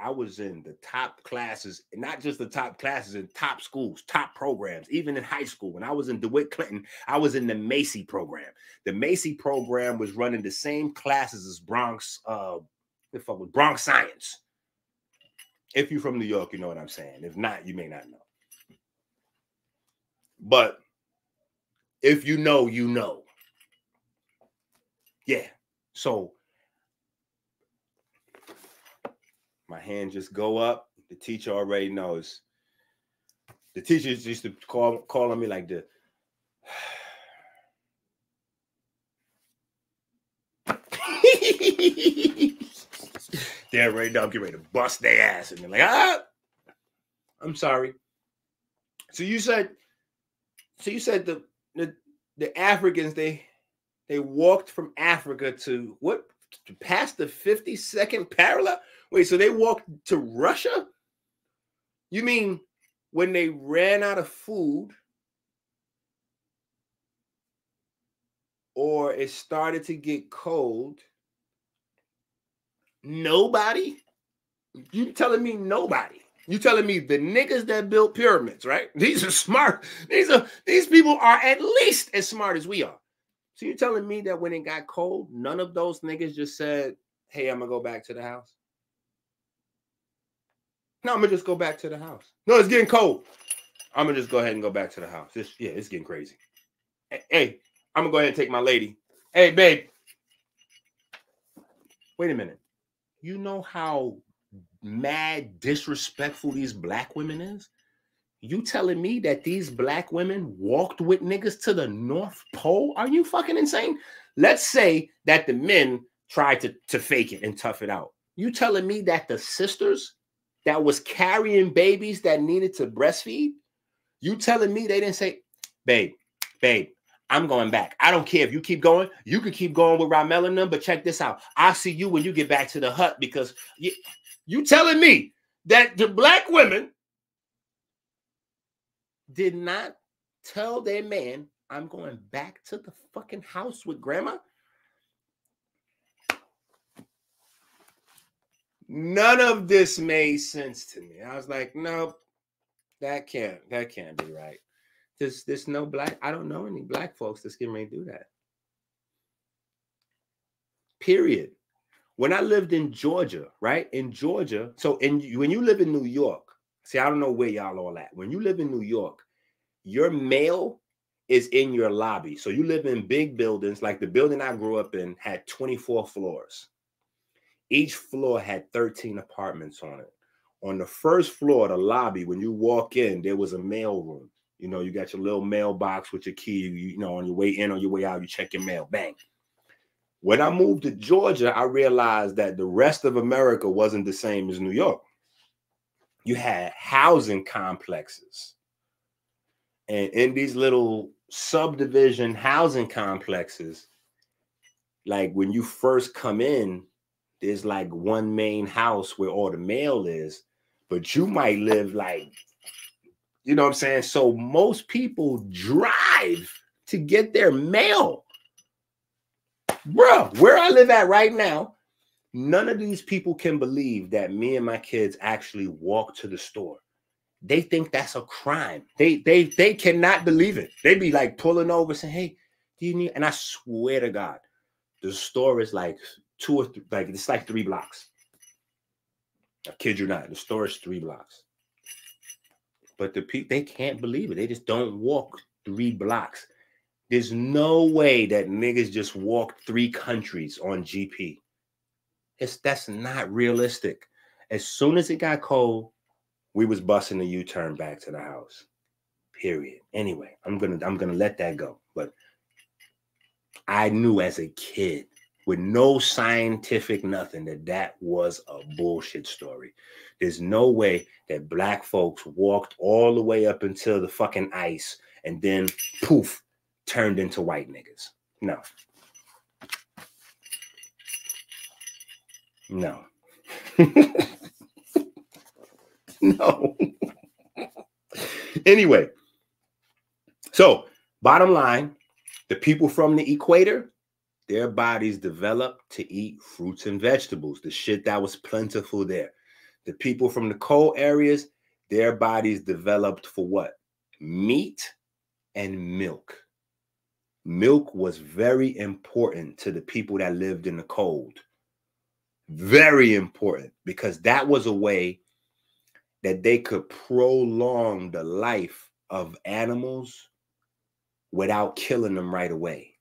I was in the top classes, not just the top classes in top schools, top programs, even in high school. When I was in DeWitt Clinton, I was in the Macy program. The Macy program was running the same classes as Bronx, uh, if I was Bronx Science. If you're from New York, you know what I'm saying. If not, you may not know. But if you know, you know. Yeah. So my hand just go up. The teacher already knows. The teachers used to call call on me like the They're ready to get ready to bust their ass. And they're like, ah, I'm sorry. So you said, so you said the the the Africans they they walked from Africa to what past the 52nd parallel. Wait, so they walked to Russia? You mean when they ran out of food or it started to get cold? Nobody? You telling me nobody? You telling me the niggas that built pyramids, right? These are smart. These are these people are at least as smart as we are. So you're telling me that when it got cold, none of those niggas just said, "Hey, I'm gonna go back to the house." No, I'm gonna just go back to the house. No, it's getting cold. I'm gonna just go ahead and go back to the house. It's, yeah, it's getting crazy. Hey, I'm gonna go ahead and take my lady. Hey, babe. Wait a minute. You know how mad disrespectful these black women is? You telling me that these black women walked with niggas to the North Pole? Are you fucking insane? Let's say that the men tried to, to fake it and tough it out. You telling me that the sisters that was carrying babies that needed to breastfeed, you telling me they didn't say, babe, babe, I'm going back. I don't care if you keep going. You can keep going with Ramel and them, but check this out. I'll see you when you get back to the hut because you, you telling me that the black women did not tell their man, I'm going back to the fucking house with grandma. None of this made sense to me. I was like, no, that can't, that can't be right. There's, there's no black, I don't know any black folks that's getting ready to do that. Period. When I lived in Georgia, right? In Georgia, so in when you live in New York, See, I don't know where y'all all at. When you live in New York, your mail is in your lobby. So you live in big buildings, like the building I grew up in had 24 floors. Each floor had 13 apartments on it. On the first floor, the lobby, when you walk in, there was a mail room. You know, you got your little mailbox with your key. You, you know, on your way in, on your way out, you check your mail. Bang. When I moved to Georgia, I realized that the rest of America wasn't the same as New York you had housing complexes. And in these little subdivision housing complexes, like when you first come in, there's like one main house where all the mail is, but you might live like, you know what I'm saying? So most people drive to get their mail. Bro, where I live at right now, None of these people can believe that me and my kids actually walk to the store. They think that's a crime. They they they cannot believe it. They be like pulling over saying, "Hey, do you need?" And I swear to God, the store is like two or three, like it's like three blocks. I kid you not. The store is three blocks. But the people they can't believe it. They just don't walk three blocks. There's no way that niggas just walk three countries on GP. It's that's not realistic. As soon as it got cold, we was busting the U-turn back to the house. Period. Anyway, I'm gonna I'm gonna let that go. But I knew as a kid with no scientific nothing that that was a bullshit story. There's no way that black folks walked all the way up until the fucking ice and then poof turned into white niggas. No, No. no. anyway, so bottom line the people from the equator, their bodies developed to eat fruits and vegetables, the shit that was plentiful there. The people from the cold areas, their bodies developed for what? Meat and milk. Milk was very important to the people that lived in the cold very important because that was a way that they could prolong the life of animals without killing them right away.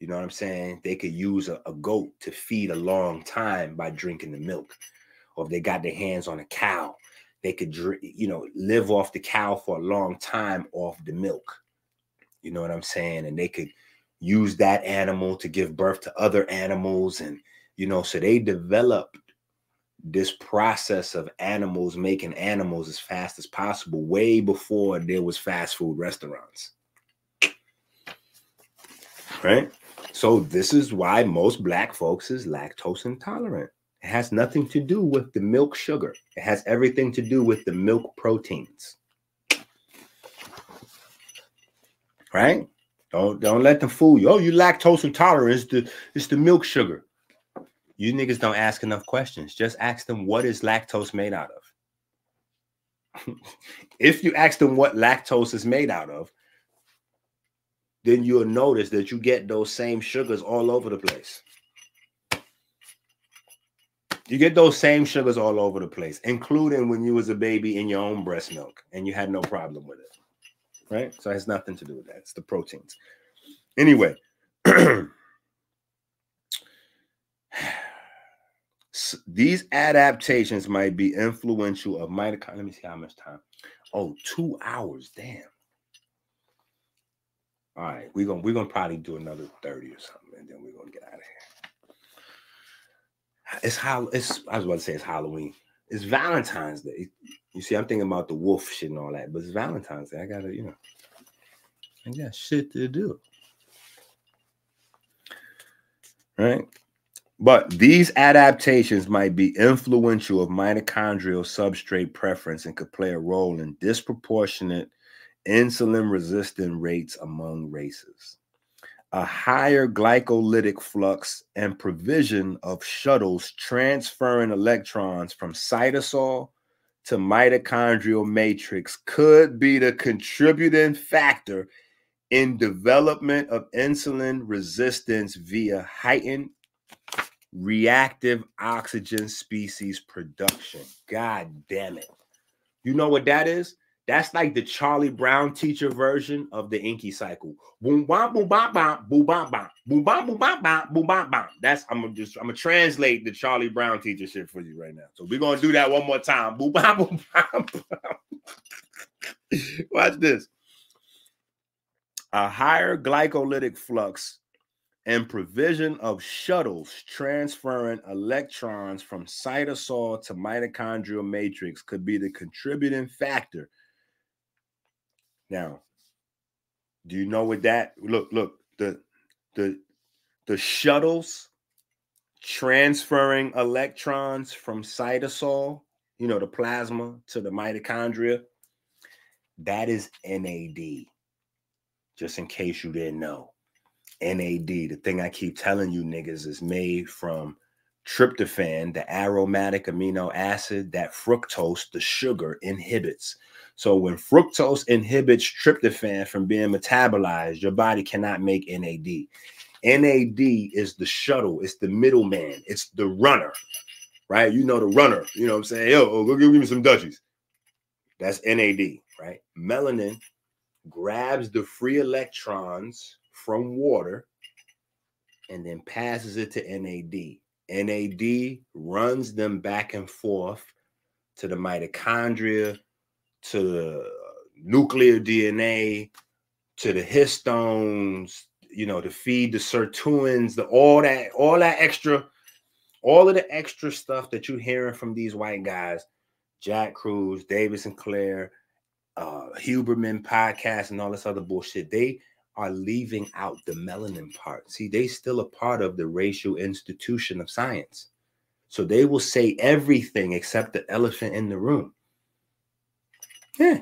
You know what I'm saying? They could use a, a, goat to feed a long time by drinking the milk. Or if they got their hands on a cow, they could you know, live off the cow for a long time off the milk. You know what I'm saying? And they could use that animal to give birth to other animals and you know so they developed this process of animals making animals as fast as possible way before there was fast food restaurants Right? So this is why most black folks is lactose intolerant. It has nothing to do with the milk sugar. It has everything to do with the milk proteins. Right? Don't don't let them fool you. Oh, you lactose intolerant. It's the it's the milk sugar. You niggas don't ask enough questions. Just ask them what is lactose made out of. if you ask them what lactose is made out of, then you'll notice that you get those same sugars all over the place. You get those same sugars all over the place, including when you was a baby in your own breast milk and you had no problem with it. Right? So it has nothing to do with that. It's the proteins. Anyway, these adaptations might be influential of mitochondria. Let me see how much time. Oh, two hours. Damn. All right, we're gonna we're gonna probably do another 30 or something, and then we're gonna get out of here. It's how it's I was about to say it's Halloween. It's Valentine's Day. You see, I'm thinking about the wolf shit and all that, but it's Valentine's Day. I gotta, you know, I got shit to do. Right? But these adaptations might be influential of mitochondrial substrate preference and could play a role in disproportionate insulin resistant rates among races. A higher glycolytic flux and provision of shuttles transferring electrons from cytosol to mitochondrial matrix could be the contributing factor in development of insulin resistance via heightened reactive oxygen species production. God damn it. You know what that is? That's like the Charlie Brown teacher version of the EnQi cycle. Boom bam boom bam bam boom bam bam boom bam boom bam bam boom bam bam. That's I'm gonna just I'm gonna translate the Charlie Brown teacher shit for you right now. So we're gonna do that one more time. Boom bam boom bam. Watch this. A higher glycolytic flux and provision of shuttles transferring electrons from cytosol to mitochondrial matrix could be the contributing factor now, do you know what that look? Look, the the the shuttles transferring electrons from cytosol, you know, the plasma to the mitochondria. That is NAD. Just in case you didn't know. NAD, the thing I keep telling you niggas is made from tryptophan, the aromatic amino acid that fructose, the sugar, inhibits. So when fructose inhibits tryptophan from being metabolized, your body cannot make NAD. NAD is the shuttle, it's the middleman, it's the runner, right? You know the runner, you know what I'm saying? Yo, oh, go give me some Dutchies. That's NAD, right? Melanin grabs the free electrons from water and then passes it to NAD. NAD runs them back and forth to the mitochondria, to the nuclear DNA, to the histones, you know, to feed the sirtuins, the all that, all that extra, all of the extra stuff that you're hearing from these white guys, Jack Kruse, David Sinclair, uh, Huberman podcast, and all this other bullshit. They are leaving out the melanin part. See, they still a part of the racial institution of science. So they will say everything except the elephant in the room. Yeah.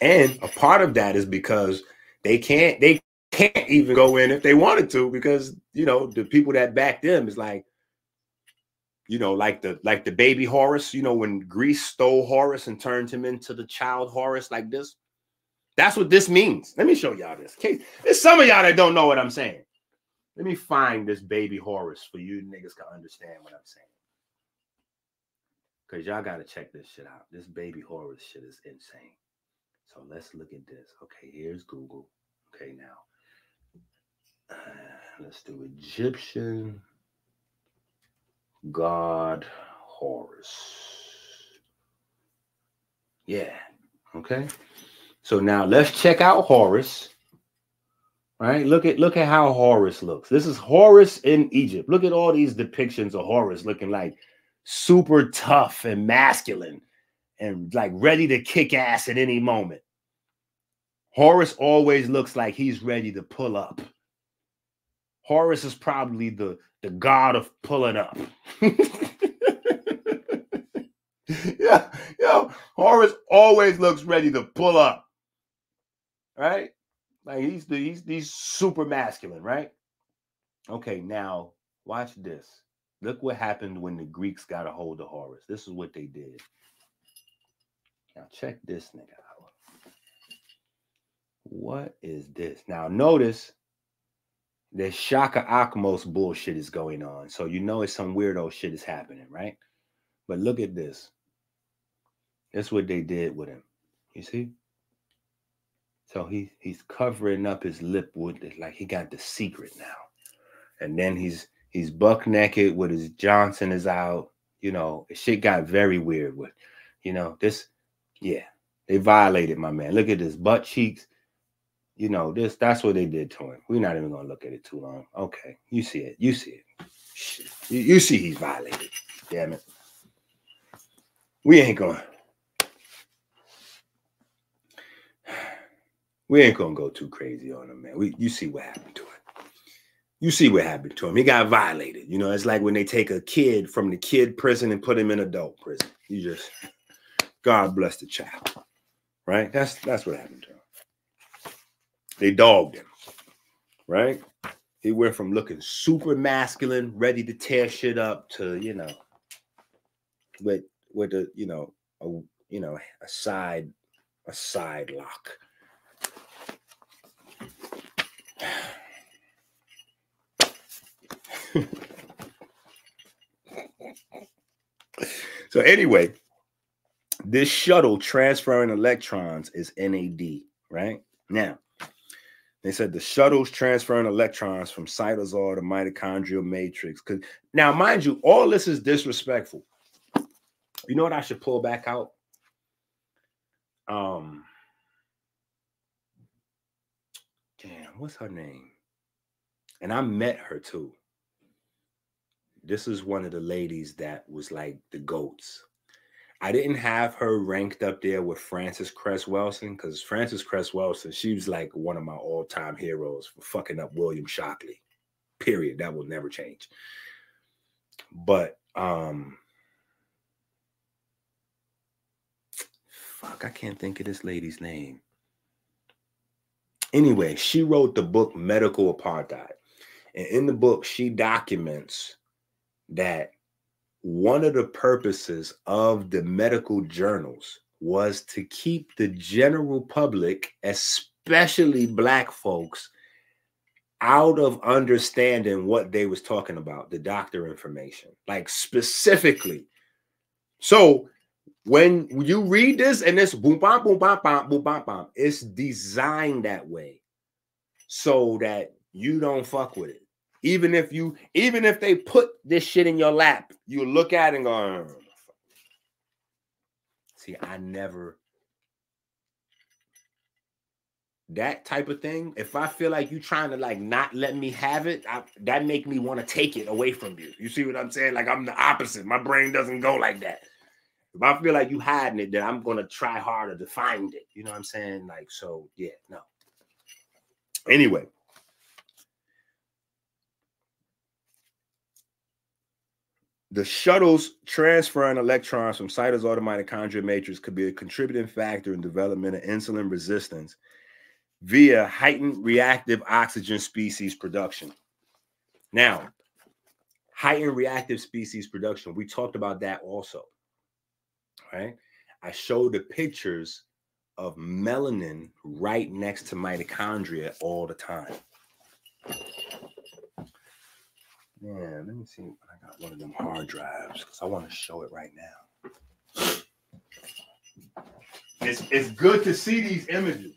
And a part of that is because they can't they can't even go in if they wanted to because you know the people that back them is like you know like the like the baby Horus, you know when Greece stole Horus and turned him into the child Horus like this. That's what this means. Let me show y'all this. case. there's some of y'all that don't know what I'm saying. Let me find this baby Horus for you niggas can understand what I'm saying. Because y'all got to check this shit out. This baby Horus shit is insane. So let's look at this. Okay, here's Google. Okay, now uh, let's do Egyptian God Horus. Yeah. Okay. So now let's check out Horus. Right, look at look at how Horus looks. This is Horus in Egypt. Look at all these depictions of Horus looking like super tough and masculine and like ready to kick ass at any moment. Horus always looks like he's ready to pull up. Horus is probably the, the god of pulling up. yeah, yo, Horus always looks ready to pull up. Right? Like he's the he's he's super masculine, right? Okay, now watch this. Look what happened when the Greeks got a hold of Horus. This is what they did. Now check this nigga out. What is this? Now notice the Shaka Akmos bullshit is going on. So you know it's some weirdo shit is happening, right? But look at this. That's what they did with him. You see? So he he's covering up his lip with it, like he got the secret now. And then he's he's buck naked with his Johnson is out. You know, shit got very weird with, you know, this, yeah, they violated my man. Look at this butt cheeks. You know, this that's what they did to him. We're not even gonna look at it too long. Okay, you see it, you see it. You, you see he's violated. Damn it. We ain't going. We ain't gonna go too crazy on him, man. We you see what happened to him you see what happened to him. He got violated. You know, it's like when they take a kid from the kid prison and put him in adult prison. You just God bless the child. Right? That's that's what happened to him. They dogged him. Right? He went from looking super masculine, ready to tear shit up to, you know, with with a, you know, a you know, a side a side lock. so anyway, this shuttle transferring electrons is NAD, right? Now, they said the shuttle's transferring electrons from cytosol to mitochondrial matrix. Because now, mind you, all this is disrespectful. You know what I should pull back out? Um, damn, what's her name? And I met her too this is one of the ladies that was like the goats. I didn't have her ranked up there with Frances Cress Welsing because Frances Cress Welsing, she was like one of my all-time heroes for fucking up William Shockley. Period. That will never change. But um fuck, I can't think of this lady's name. Anyway, she wrote the book Medical Apartheid. And in the book, she documents that one of the purposes of the medical journals was to keep the general public, especially black folks, out of understanding what they was talking about, the doctor information, like specifically. So when you read this and this boom bam boom bam bam boom bam bam, it's designed that way so that you don't fuck with it. Even if you, even if they put this shit in your lap, you look at it and go, oh, see, I never that type of thing. If I feel like you trying to like not let me have it, I, that make me want to take it away from you. You see what I'm saying? Like I'm the opposite. My brain doesn't go like that. If I feel like you hiding it, then I'm gonna try harder to find it. You know what I'm saying? Like so, yeah, no. Anyway, The shuttles transferring electrons from cytosol to mitochondrial matrix could be a contributing factor in development of insulin resistance via heightened reactive oxygen species production. Now, heightened reactive species production, we talked about that also. Right? I showed the pictures of melanin right next to mitochondria all the time. Yeah, let me see. Got one of them hard drives because I want to show it right now. It's it's good to see these images.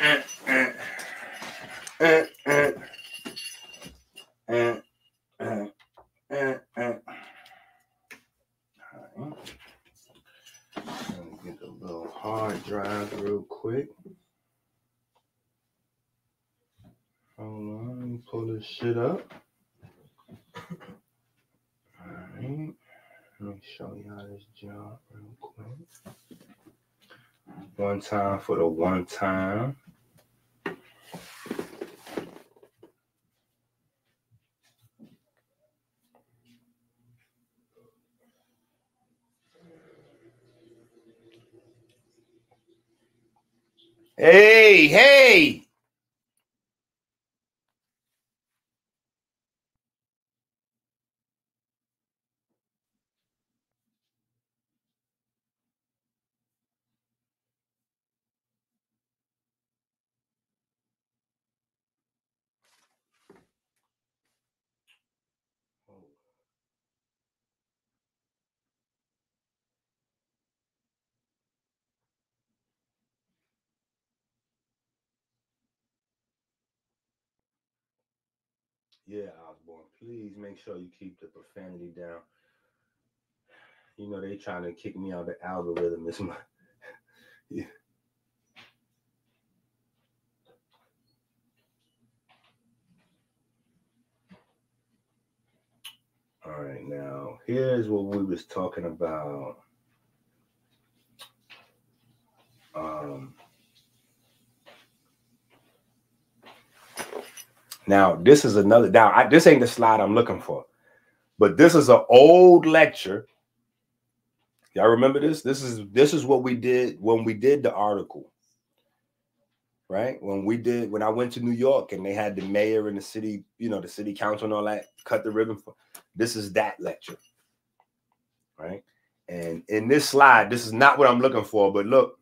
Uh, uh, uh, time for the one time. Hey, hey! Yeah, Osborne, please make sure you keep the profanity down. You know they trying to kick me out of the algorithm. Is my yeah. All right, now here's what we was talking about. Um, now this is another. Now I, this ain't the slide I'm looking for, but this is an old lecture. Y'all remember this? This is this is what we did when we did the article. Right when we did when I went to New York and they had the mayor and the city, you know, the city council and all that cut the ribbon for. This is that lecture. Right, and in this slide, this is not what I'm looking for, but look,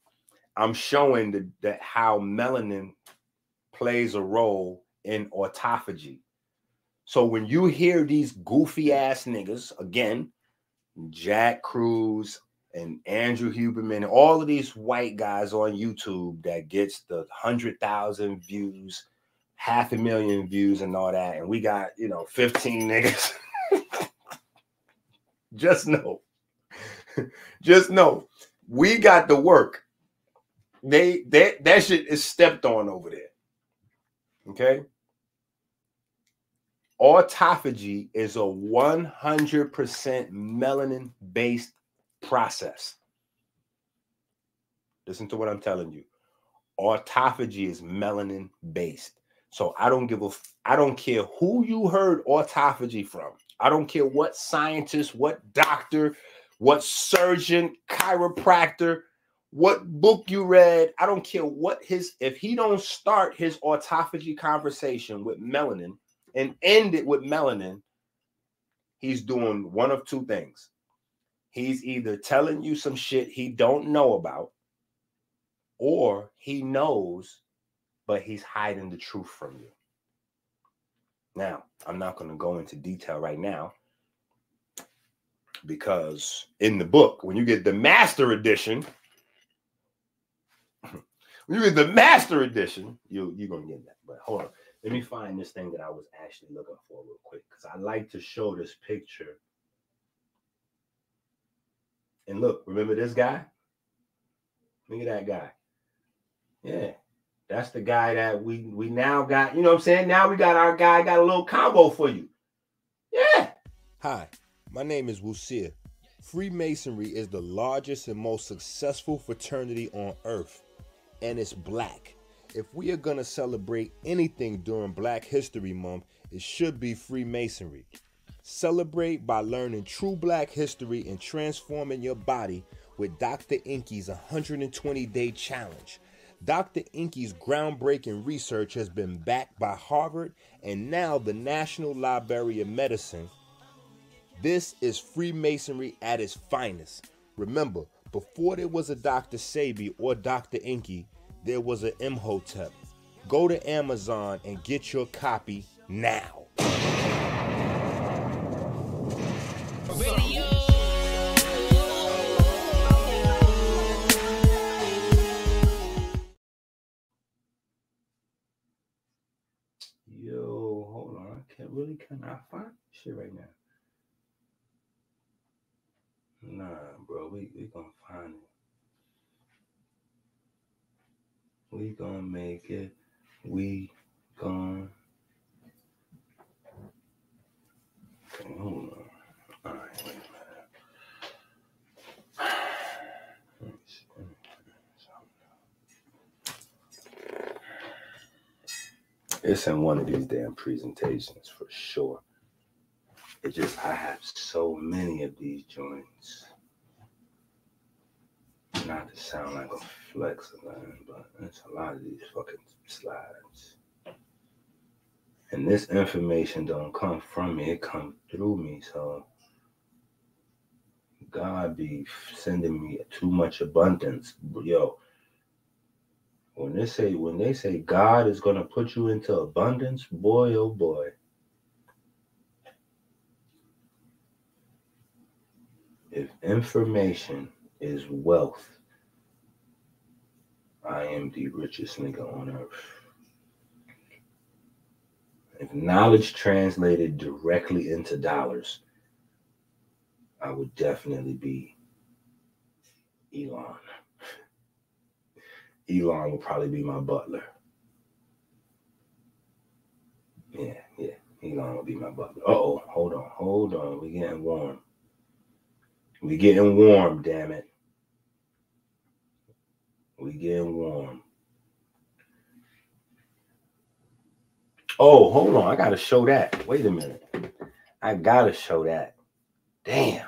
I'm showing that, that how melanin plays a role in autophagy. So when you hear these goofy ass niggas, again, Jack Kruse and Andrew Huberman, all of these white guys on YouTube that gets the hundred thousand views, half a million views, and all that, and we got you know 15 niggas. Just know, just know, we got the work they that that shit is stepped on over there. Okay. Autophagy is a 100% melanin based process. Listen to what I'm telling you. Autophagy is melanin based. So I don't give a I don't care who you heard autophagy from. I don't care what scientist, what doctor, what surgeon, chiropractor, what book you read. I don't care what his if he don't start his autophagy conversation with melanin and end it with melanin, he's doing one of two things. He's either telling you some shit he don't know about, or he knows, but he's hiding the truth from you. Now, I'm not going to go into detail right now because in the book, when you get the master edition, when you get the master edition, you you're gonna get that. But hold on, let me find this thing that I was actually looking for real quick because I like to show this picture. And look, remember this guy? Look at that guy. Yeah, that's the guy that we we now got. You know what I'm saying? Now we got our guy got a little combo for you. Yeah. Hi, my name is Wusir. Freemasonry is the largest and most successful fraternity on earth, and it's black. If we are going to celebrate anything during Black History Month, it should be Freemasonry. Celebrate by learning true black history and transforming your body with Dr. EnQi's 120 day challenge. Dr. EnQi's groundbreaking research has been backed by Harvard and now the National Library of Medicine. This is Freemasonry at its finest. Remember, before there was a Dr. Sebi or Dr. EnQi, there was an Imhotep. Go to Amazon and get your copy now. Yo, hold on. I can't really I find shit right now? Nah, bro, we we gonna find it. We gonna make it. We gonna. Hold on. All right, wait a minute. It's in one of these damn presentations for sure. It just I have so many of these joints. Not to sound like a flex man, but it's a lot of these fucking slides. And this information don't come from me, it comes through me. So God be sending me too much abundance. Yo, when they say when they say God is gonna put you into abundance, boy oh boy. If information is wealth, I am the richest nigga on earth. If knowledge translated directly into dollars, I would definitely be Elon. Elon will probably be my butler. Yeah, yeah. Elon will be my butler. Oh, hold on, hold on. We getting warm. We getting warm, damn it. We getting warm. Oh, hold on. I gotta show that. Wait a minute. I gotta show that. Damn.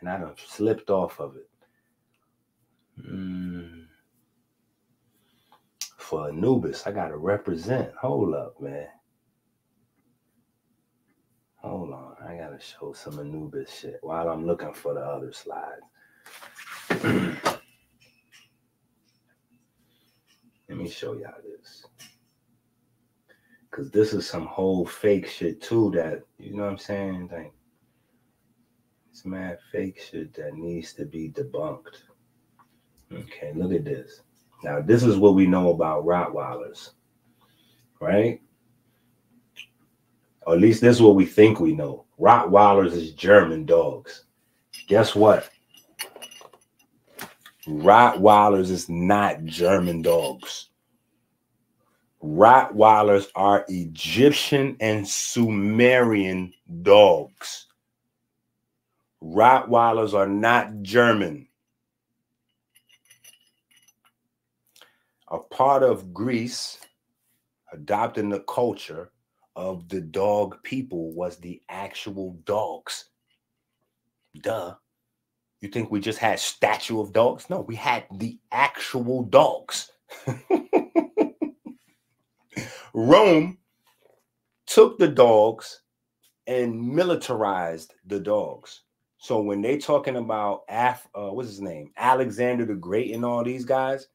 And I done slipped off of it. Mm. For Anubis, I gotta represent. Hold up, man. Hold on. I gotta show some Anubis shit while I'm looking for the other slides. Let me show y'all this. Cause this is some whole fake shit too that you know what I'm saying? Like it's mad fake shit that needs to be debunked. Okay, look at this. Now, this is what we know about Rottweilers, right? Or at least this is what we think we know. Rottweilers is German dogs. Guess what? Rottweilers is not German dogs. Rottweilers are Egyptian and Sumerian dogs. Rottweilers are not German. A part of Greece adopting the culture of the dog people was the actual dogs. Duh. You think we just had statue of dogs? No, we had the actual dogs. Rome took the dogs and militarized the dogs. So when they talking about Af, uh, what's his name, Alexander the Great, and all these guys,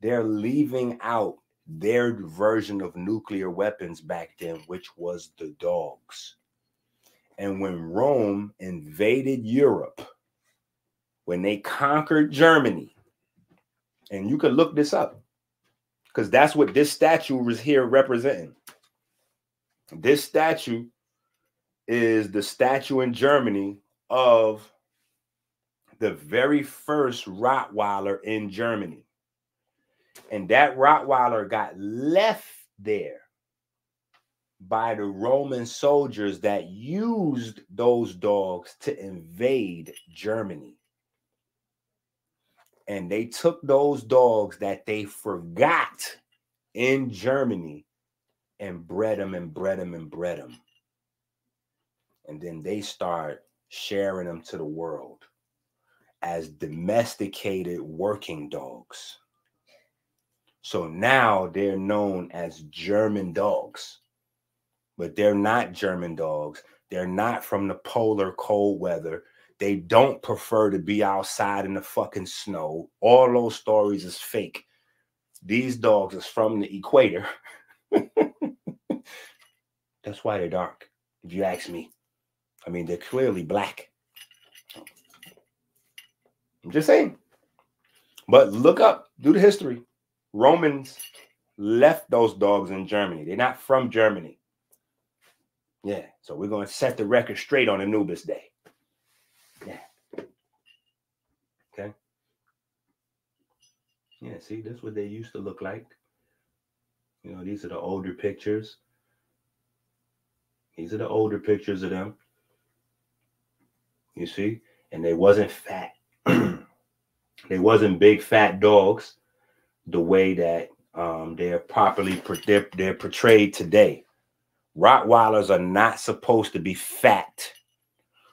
they're leaving out their version of nuclear weapons back then, which was the dogs. And when Rome invaded Europe, when they conquered Germany, and you could look this up because that's what this statue was here representing. This statue is the statue in Germany of the very first Rottweiler in Germany. And that Rottweiler got left there by the Roman soldiers that used those dogs to invade Germany. And they took those dogs that they forgot in Germany and bred them and bred them and bred them. And then they start sharing them to the world as domesticated working dogs. So now they're known as German dogs, but they're not German dogs. They're not from the polar cold weather. They don't prefer to be outside in the fucking snow. All those stories is fake. These dogs is from the equator. That's why they're dark, if you ask me. I mean, they're clearly black. I'm just saying. But look up, do the history. Romans left those dogs in Germany. They're not from Germany. Yeah. So we're gonna set the record straight on Anubis Day. Yeah. Okay. Yeah, see, that's what they used to look like. You know, these are the older pictures. These are the older pictures of them. You see? And they wasn't fat. they wasn't big fat dogs the way that um, they're properly they're, they're portrayed today. Rottweilers are not supposed to be fat.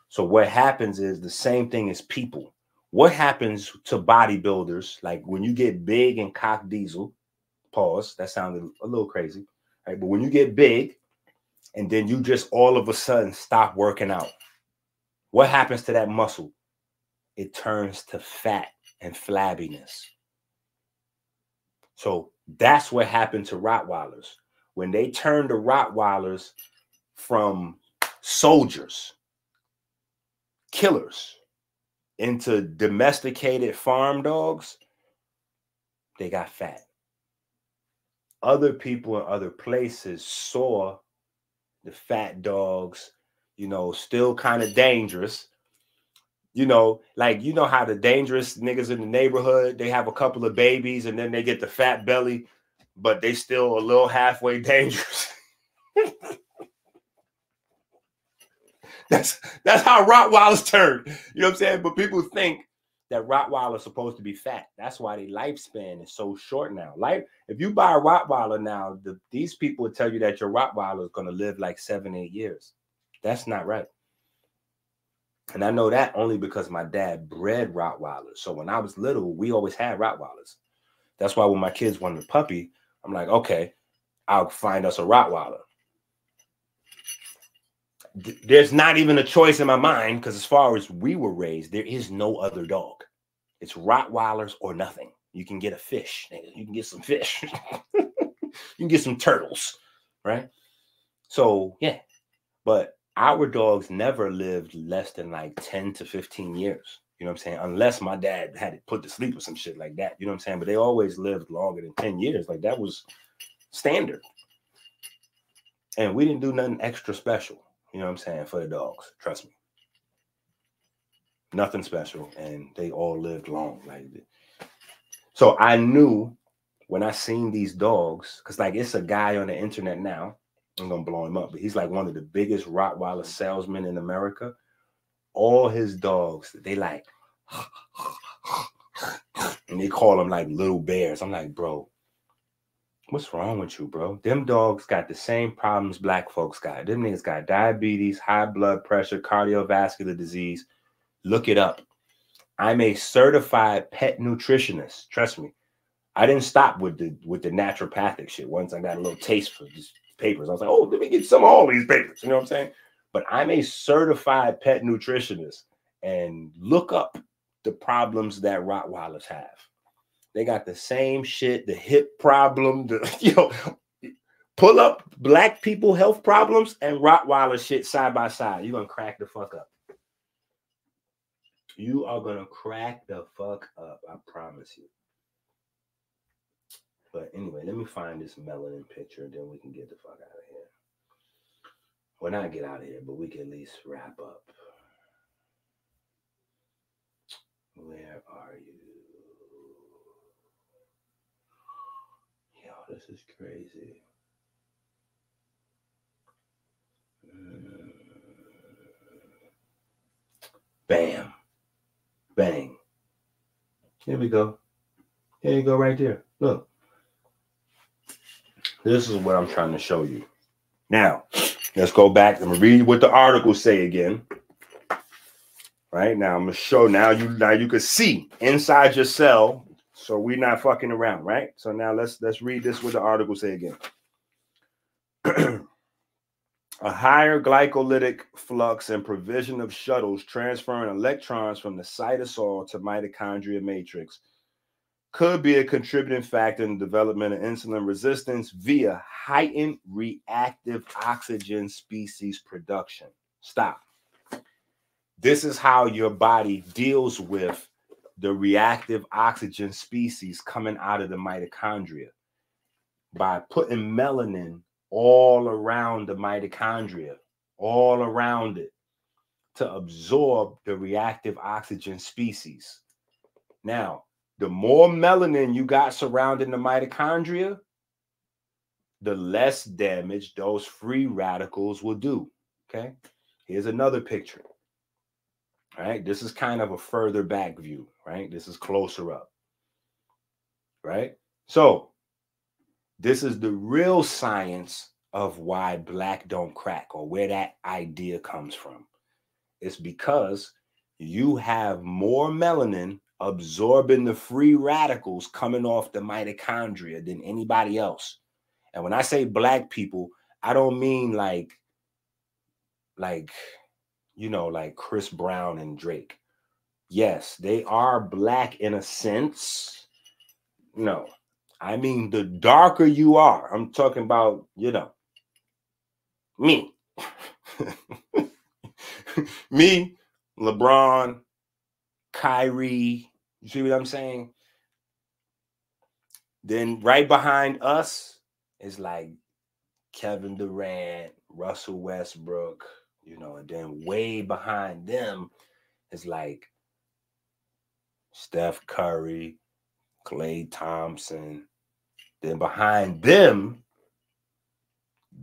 So what happens is the same thing as people. What happens to bodybuilders, like when you get big and cock diesel, pause, that sounded a little crazy, right? But when you get big and then you just all of a sudden stop working out, what happens to that muscle? It turns to fat and flabbiness. So that's what happened to Rottweilers. When they turned the Rottweilers from soldiers, killers, into domesticated farm dogs, they got fat. Other people in other places saw the fat dogs, you know, still kind of dangerous, you know, like you know how the dangerous niggas in the neighborhood they have a couple of babies and then they get the fat belly, but they still a little halfway dangerous. that's that's how Rottweilers turn. You know what I'm saying? But people think that Rottweiler is supposed to be fat. That's why the lifespan is so short now. Like if you buy a Rottweiler now, the, these people will tell you that your Rottweiler is going to live like seven, eight years. That's not right. And I know that only because my dad bred Rottweilers. So when I was little, we always had Rottweilers. That's why when my kids wanted a puppy, I'm like, okay, I'll find us a Rottweiler. There's not even a choice in my mind because as far as we were raised, there is no other dog. It's Rottweilers or nothing. You can get a fish. You can get some fish. you can get some turtles, right? So yeah, but our dogs never lived less than like 10 to 15 years. You know what I'm saying? Unless my dad had it put to sleep or some shit like that. You know what I'm saying? But they always lived longer than 10 years. Like that was standard. And we didn't do nothing extra special. You know what I'm saying? For the dogs. Trust me. Nothing special. And they all lived long. Like so I knew when I seen these dogs, because like it's a guy on the internet now I'm gonna blow him up, but he's like one of the biggest Rottweiler salesmen in America. All his dogs, they like, and they call them like little bears. I'm like, bro, what's wrong with you, bro? Them dogs got the same problems black folks got. Them niggas got diabetes, high blood pressure, cardiovascular disease. Look it up. I'm a certified pet nutritionist. Trust me. I didn't stop with the with the naturopathic shit. Once I got a little taste for these papers. I was like, oh, let me get some of all these papers. You know what I'm saying? But I'm a certified pet nutritionist and look up the problems that Rottweilers have. They got the same shit, the hip problem, the you know, pull up black people health problems and Rottweiler shit side by side. You're gonna crack the fuck up. You are gonna crack the fuck up. I promise you. But anyway, let me find this melanin picture, then we can get the fuck out of here. Well, not get out of here, but we can at least wrap up. Where are you? Yo, this is crazy. Mm. Bam. Bang. Here we go. Here you go, right there. Look. This is what I'm trying to show you. Now, let's go back and read what the articles say again. Right now, I'm gonna show now you now you can see inside your cell, so we're not fucking around, right? So now let's let's read this what the article say again. a higher glycolytic flux and provision of shuttles transferring electrons from the cytosol to mitochondria matrix could be a contributing factor in the development of insulin resistance via heightened reactive oxygen species production. Stop. This is how your body deals with the reactive oxygen species coming out of the mitochondria by putting melanin all around the mitochondria. all around it to absorb the reactive oxygen species. Now, the more melanin you got surrounding the mitochondria, the less damage those free radicals will do. Okay. Here's another picture. Right. This is kind of a further back view, right? This is closer up. Right. So, this is the real science of why black don't crack or where that idea comes from. It's because you have more melanin absorbing the free radicals coming off the mitochondria than anybody else. And when I say black people, I don't mean like like you know like Chris Brown and Drake. Yes, they are black in a sense. No. I mean the darker you are. I'm talking about, you know, me. me, LeBron, Kyrie. You see what I'm saying? Then right behind us is like Kevin Durant, Russell Westbrook, you know, and then way behind them is like Steph Curry, Klay Thompson. Then behind them,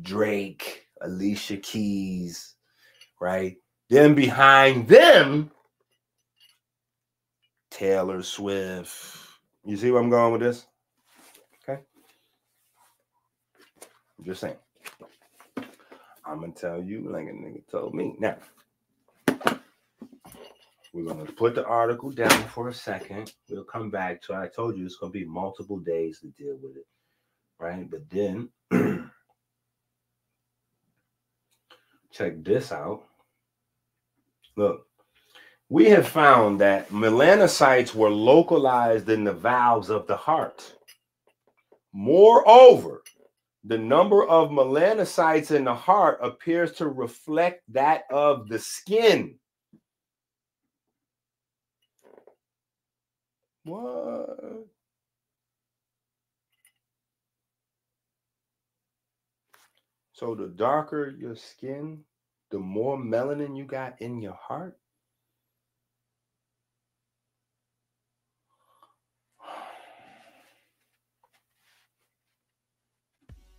Drake, Alicia Keys, right? Then behind them, Taylor Swift. You see where I'm going with this? Okay. I'm just saying. I'm gonna tell you like a nigga told me. Now, we're gonna put the article down for a second. We'll come back to it. I told you it's gonna be multiple days to deal with it, right? But then check this out. Look, we have found that melanocytes were localized in the valves of the heart. Moreover, the number of melanocytes in the heart appears to reflect that of the skin. What? So the darker your skin, the more melanin you got in your heart.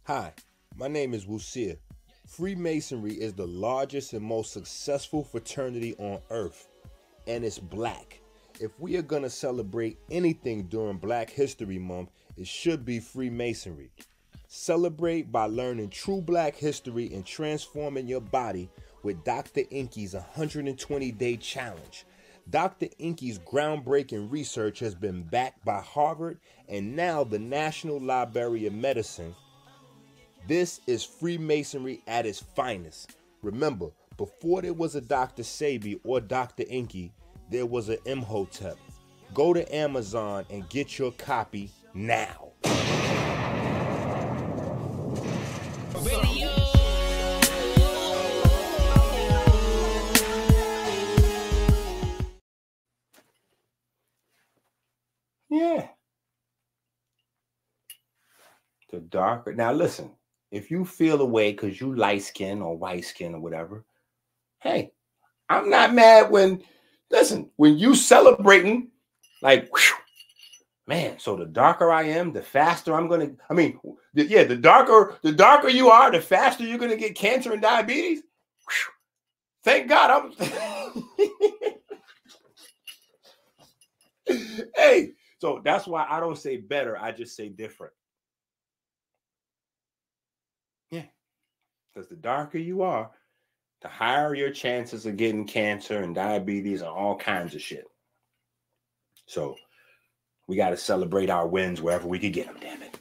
Hi, my name is Wusir. Freemasonry is the largest and most successful fraternity on earth, and it's black. If we are going to celebrate anything during Black History Month, it should be Freemasonry. Celebrate by learning true black history and transforming your body with Dr. EnQi's 120 day challenge. Dr. EnQi's groundbreaking research has been backed by Harvard and now the National Library of Medicine this is Freemasonry at its finest. Remember, before there was a Dr. Sebi or Dr. EnQi, there was an Imhotep. Go to Amazon and get your copy now. Yeah. The darker. Now listen, if you feel away because you light skin or white skin or whatever, hey, I'm not mad when, listen, when you celebrating, like, whew, man, so the darker I am, the faster I'm gonna, I mean, the, yeah, the darker, the darker you are, the faster you're gonna get cancer and diabetes. Whew, thank God I'm hey, so that's why I don't say better, I just say different. Because the darker you are, the higher your chances of getting cancer and diabetes and all kinds of shit. So we got to celebrate our wins wherever we can get them, damn it.